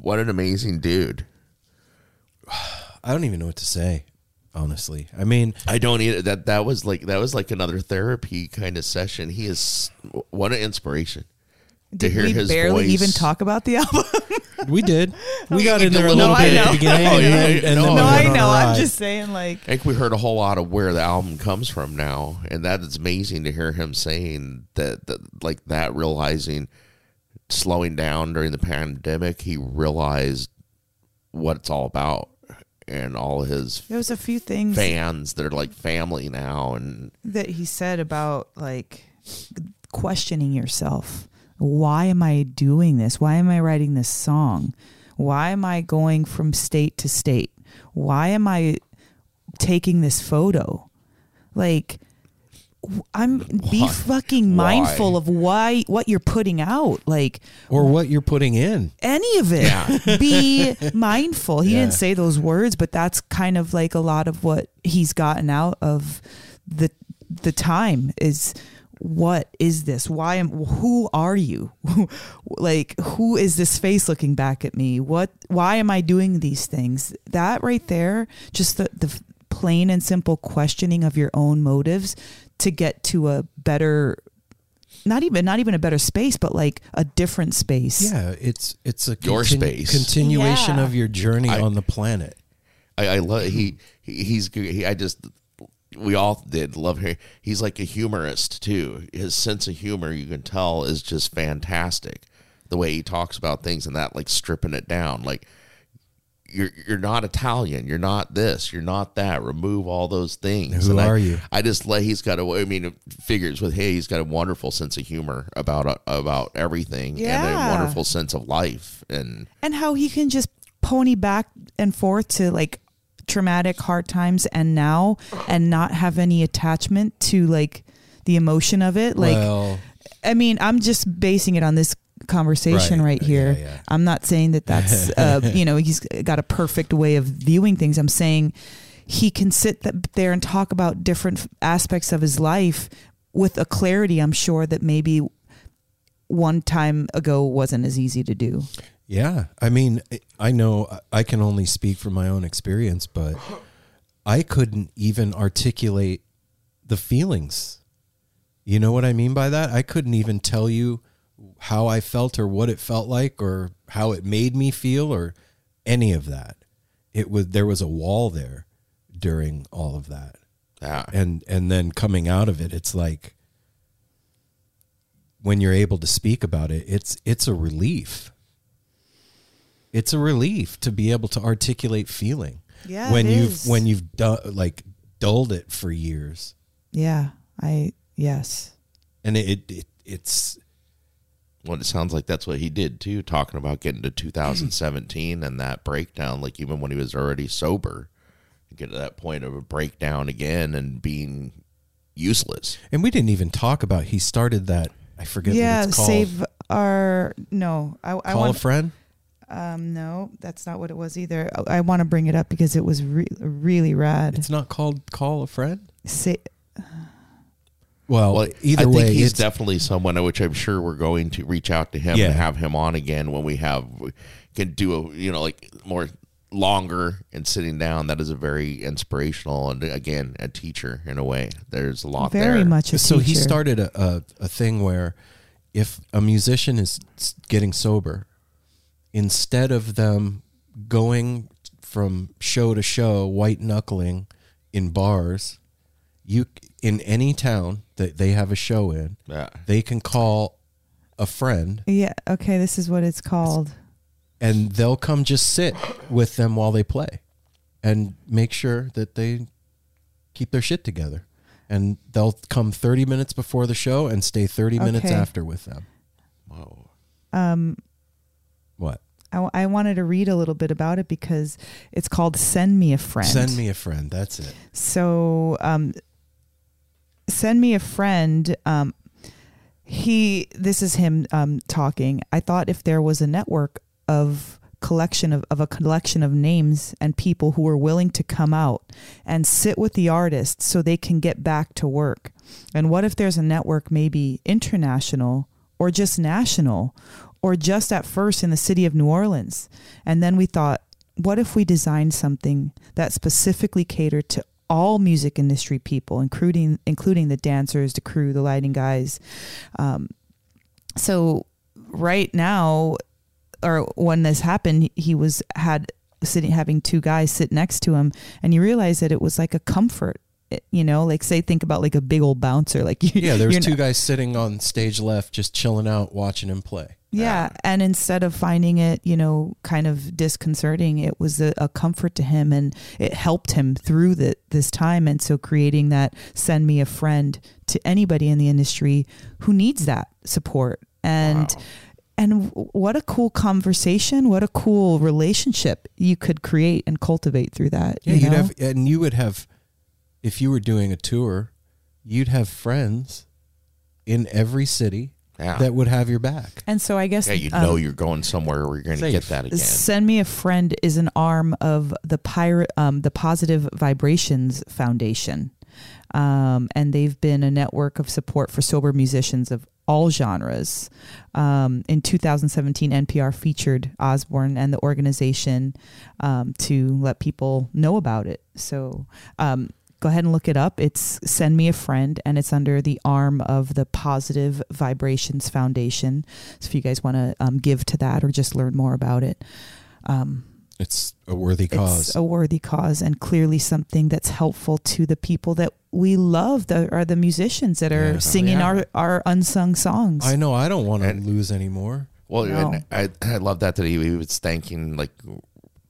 B: What an amazing dude.
A: I don't even know what to say. Honestly, I mean,
B: I don't either. That that was like that was like another therapy kind of session. He is what an inspiration to
C: Did
B: hear
C: we
B: his
C: barely
B: voice.
C: even talk about the album?
A: we did. We got
B: We
A: in there
B: a
A: a
B: little
A: little
B: bit.
A: bit at the beginning,
B: know.
A: and
B: Oh,
A: then,
B: yeah,
A: and
B: no,
A: then
C: no, I know. I'm just saying, like,
B: I think we heard a whole lot of where the album comes from now, and that is amazing to hear him saying that, that like that, realizing slowing down during the pandemic, he realized what it's all about, and all his
C: there was a few things
B: fans that are like family now, and
C: that he said about like questioning yourself. Why am I doing this? Why am I writing this song? Why am I going from state to state? Why am I taking this photo? Like I'm be
B: Why?
C: fucking
B: Why?
C: mindful of why what you're putting out. Like
A: or what you're putting in.
C: any of it.
B: Yeah.
C: Be mindful. He
A: Yeah.
C: didn't say those words, but that's kind of like a lot of what he's gotten out of the the time is what is this? Why am who are you? like who is this face looking back at me? What why am I doing these things? That right there, just the the plain and simple questioning of your own motives to get to a better not even not even a better space, but like a different space.
A: Yeah, it's it's a
B: Your space.
A: continuation
C: Yeah.
A: of your journey
B: I-
A: on the planet.
B: I, I love he, he he's good. He, I just we all did love him. He's like a humorist too. His sense of humor you can tell is just fantastic. The way he talks about things and that like stripping it down like you're you're not Italian. You're not this. You're not that. Remove all those things.
A: Who
B: And I-
A: are you?
B: I just let he's got a. I mean, figures with hey, he's got a wonderful sense of humor about uh, about everything and a wonderful sense of life. And
C: and how he can just pony back and forth to like traumatic hard times and now and not have any attachment to like the emotion of it like
A: well,
C: i mean i'm just basing it on this conversation
A: Right.
C: right, here
A: Yeah, yeah.
C: i'm not saying that that's uh, you know he's got a perfect way of viewing things i'm saying he can sit there and talk about different aspects of his life with a clarity i'm sure that maybe one time ago wasn't as easy to do
A: yeah. I mean, I know I can only speak from my own experience, but I couldn't even articulate the feelings. You know what I mean by that? I couldn't even tell you how I felt or what it felt like or how it made me feel or any of that. It was there was a wall there during all of that.
B: yeah,
A: and and then coming out of it it's like when you're able to speak about it it's it's a relief it's a relief to be able to articulate feeling
C: Yeah,
A: when you've
C: is.
A: when you've du- like dulled it for years
C: yeah, I yes.
A: and it, it, it it's
B: Well, it sounds like that's what he did too, talking about getting to 2017 and that breakdown, like even when he was already sober, get to that point of a breakdown again and being useless.
A: and we didn't even talk about he started that I forget
C: yeah,
A: what it's called.
C: save our no. I, I
A: Call
C: want
A: a friend.
C: Um no, that's not what it was either. I, I want to bring it up because it was re- really rad.
A: It's not called call a friend.
C: Sa-
A: Well,
B: Well,
A: either
B: I think
A: way,
B: he's
A: it's
B: definitely someone which I'm sure we're going to reach out to him
A: Yeah.
B: and have him on again when we have can do a you know like more longer and sitting down. That is a very inspirational and again a teacher in a way. There's a lot
C: very
B: there.
C: much a
A: so he
C: teacher.
A: started a, a, a thing where if a musician is s- getting sober instead of them going from show to show white knuckling in bars you in any town that they have a show in
B: Yeah.
A: they can call a friend
C: Yeah. Okay. This is what it's called.
A: and they'll come just sit with them while they play and make sure that they keep their shit together and they'll come 30 minutes before the show and stay 30 minutes after with them
B: Whoa.
C: Um,
A: what
C: I, I wanted to read a little bit about it because it's called "Send Me a Friend."
A: send me a friend that's it
C: So, um, send me a friend. Um, he, this is him um, talking. I thought if there was a network of collection of, of a collection of names and people who were willing to come out and sit with the artists so they can get back to work. And what if there's a network maybe international or just national or just at first in the city of New Orleans? And then we thought, what if we designed something that specifically catered to all music industry people, including including the dancers, the crew, the lighting guys. Um, so right now, or when this happened, he was had sitting having two guys sit next to him, and you realize that it was like a comfort. You know, like say think about like a big old bouncer, like you,
A: yeah there was two
C: not-
A: guys sitting on stage left just chilling out watching him play
C: Yeah, um, and instead of finding it, you know, kind of disconcerting, it was a, a comfort to him, and it helped him through the, this time. And so, creating that "send me a friend" to anybody in the industry who needs that support, and and what a cool conversation, what a cool relationship you could create and cultivate through that.
A: yeah
C: you
A: you'd have and you would have if you were doing a tour you'd have friends in every city
B: Yeah.
A: that would have your back
C: and so I guess
B: Yeah, you
C: um,
B: know you're going somewhere where you're going to get that again.
C: Send Me a Friend is an arm of the pirate, um, the Positive Vibrations Foundation, um, and they've been a network of support for sober musicians of all genres. Um, in 2017, NPR featured Osborne and the organization um, to let people know about it. So. Um, Go ahead and look it up. It's Send Me a Friend, and it's under the arm of the Positive Vibrations Foundation. So if you guys want to um, give to that or just learn more about it, um,
A: it's a worthy cause
C: it's a worthy cause and clearly something that's helpful to the people that we love, that are the musicians that are
A: Yeah.
C: singing
B: Yeah.
C: our, our unsung songs.
A: i know i don't want to lose anymore
B: Well,
C: No.
B: and I I love that that he, he was thanking like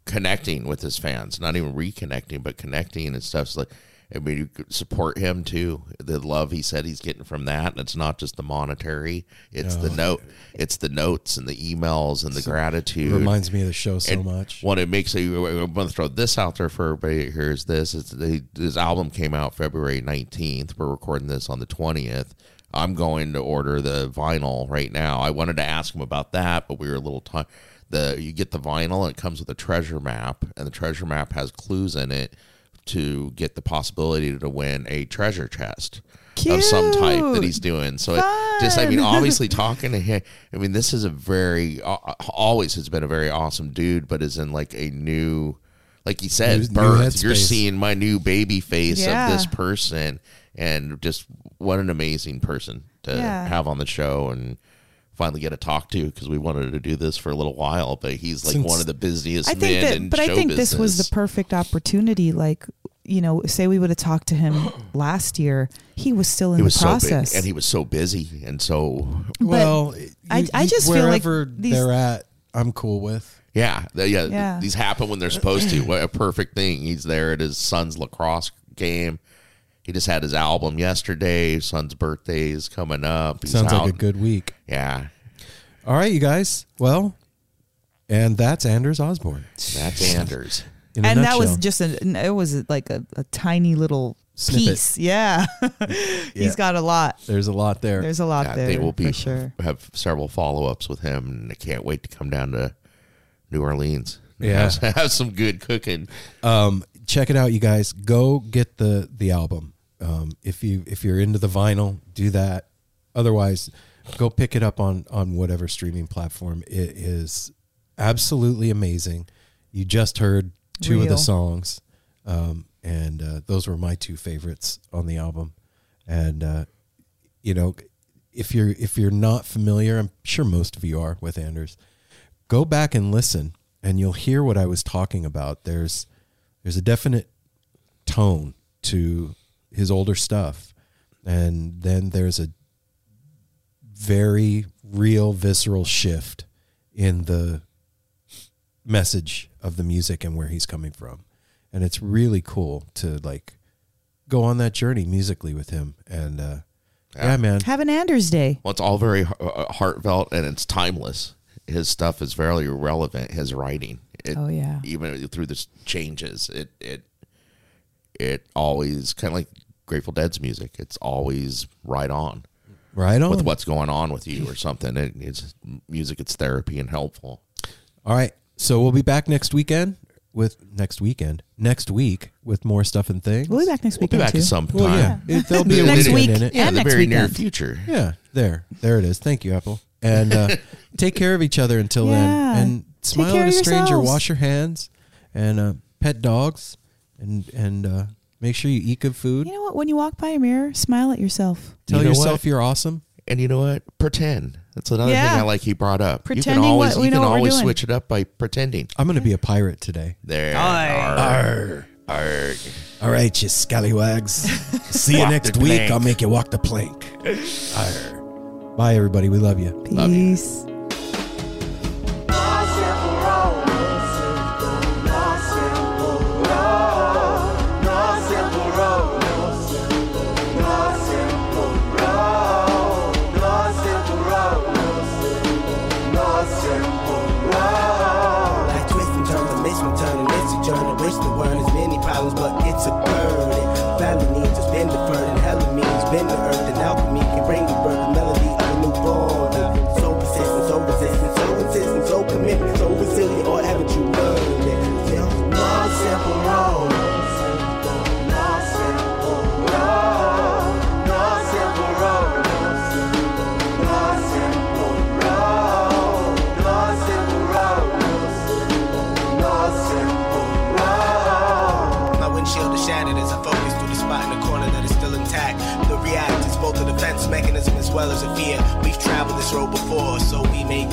B: connecting with his fans, not even reconnecting, but connecting and stuff. So like, I mean, you could support him too. The love he said he's getting from that, and it's not just the monetary; it's the note, it's the notes and the emails and the gratitude.
A: it reminds me of the show so
B: And
A: much
B: What it makes a, I'm going to throw this out there for everybody. Here's this. It's the, his album came out February 19th. We're recording this on the 20th. I'm going to order the vinyl right now. I wanted to ask him about that, but we were a little time. The you get the vinyl and it comes with a treasure map, and the treasure map has clues in it to get the possibility to win a treasure chest of some type that he's doing. So it, just I mean, obviously talking to him. I mean, this is a very uh, always has been a very awesome dude, but is in like a new, like you said,
A: New- new
B: birth. You're seeing my new baby face
C: Yeah.
B: of this person, and just what an amazing person to
C: Yeah.
B: have on the show and. Finally, get to talk to because we wanted to do this for a little while, but he's like
A: Since-
B: one of the busiest
C: I
B: men
C: think
B: in
C: that, but I
B: show
C: think this was the perfect opportunity. Like, you know, say we would have talked to him last year, he was still in
B: he was
C: the process.
B: so and he was so busy, and so
A: well
C: I-
A: you-
C: I
A: you-
C: just feel like
A: wherever
C: these-
A: they're at i'm cool with
B: Yeah, th- yeah,
C: Yeah.
B: These happen when they're supposed to. What a perfect thing. He's there at his son's lacrosse game. He just had his album yesterday. His son's birthday is coming up. He's
A: Sounds
B: out.
A: like a good week.
B: Yeah,
A: All right, you guys. Well, and that's Anders Osborne.
B: that's Anders.
A: in a
C: and that was just a it was like a, a tiny little
A: Snippet.
C: piece. Yeah.
A: Yeah.
C: He's got a lot.
A: There's a lot there.
C: There's a lot
B: Yeah,
C: there.
B: they will be
C: for sure.
B: have several follow ups with him, and I can't wait to come down to New Orleans.
A: Yeah.
B: have, have some good cooking.
A: um, check it out, you guys. Go get the the album. Um, if you if you're into the vinyl, do that. Otherwise, go pick it up on on whatever streaming platform. It is absolutely amazing. You just heard two of the songs, um, and uh, those were my two favorites on the album. And uh, you know, if you're if you're not familiar, I'm sure most of you are with Anders. Go back and listen, and you'll hear what I was talking about. There's there's a definite tone to his older stuff, and then there's a very real, visceral shift in the message of the music and where he's coming from, and it's really cool to like go on that journey musically with him. And uh, yeah, man,
C: Have an Anders Day.
B: Well, it's all very uh, heartfelt and it's timeless. His stuff is very relevant. His writing, it,
C: Oh, yeah.
B: even through the changes, it it it always kind of like Grateful Dead's music. It's always right on
A: right on.
B: with what's going on with you or something. It, it's music. It's therapy and helpful.
A: All right. So we'll be back next weekend with next weekend, next week with more stuff and things.
C: We'll be back next
B: We'll be
C: weekend
B: back
C: too.
B: at some time.
A: Well, yeah, it, there'll be a
C: Next week.
A: in it.
B: Yeah, in the
C: next
B: very near future.
A: Yeah, there, there it is. Thank you, Apple. And uh, take care of each other until
C: Yeah.
A: then. And smile at a stranger.
C: yourselves.
A: Wash your hands, and uh, pet dogs, and and uh, make sure you eat good food.
C: You know what? When you walk by a mirror, smile at yourself.
A: Tell
B: You know
A: yourself
B: what?
A: you're awesome.
B: And you know what? Pretend. That's another
C: Yeah.
B: thing I like he brought up. you
C: Pretending
B: can always
C: what- we
B: you
C: know
B: can
C: what we're
B: always
C: doing.
B: switch it up by pretending.
A: I'm going to be a pirate today.
B: There.
A: Arr.
B: Arr.
A: All right, you scallywags. See you
B: Walk
A: next
B: the
A: week.
B: plank.
A: I'll make you walk the plank. Arr. Bye, everybody. We love you.
C: Peace.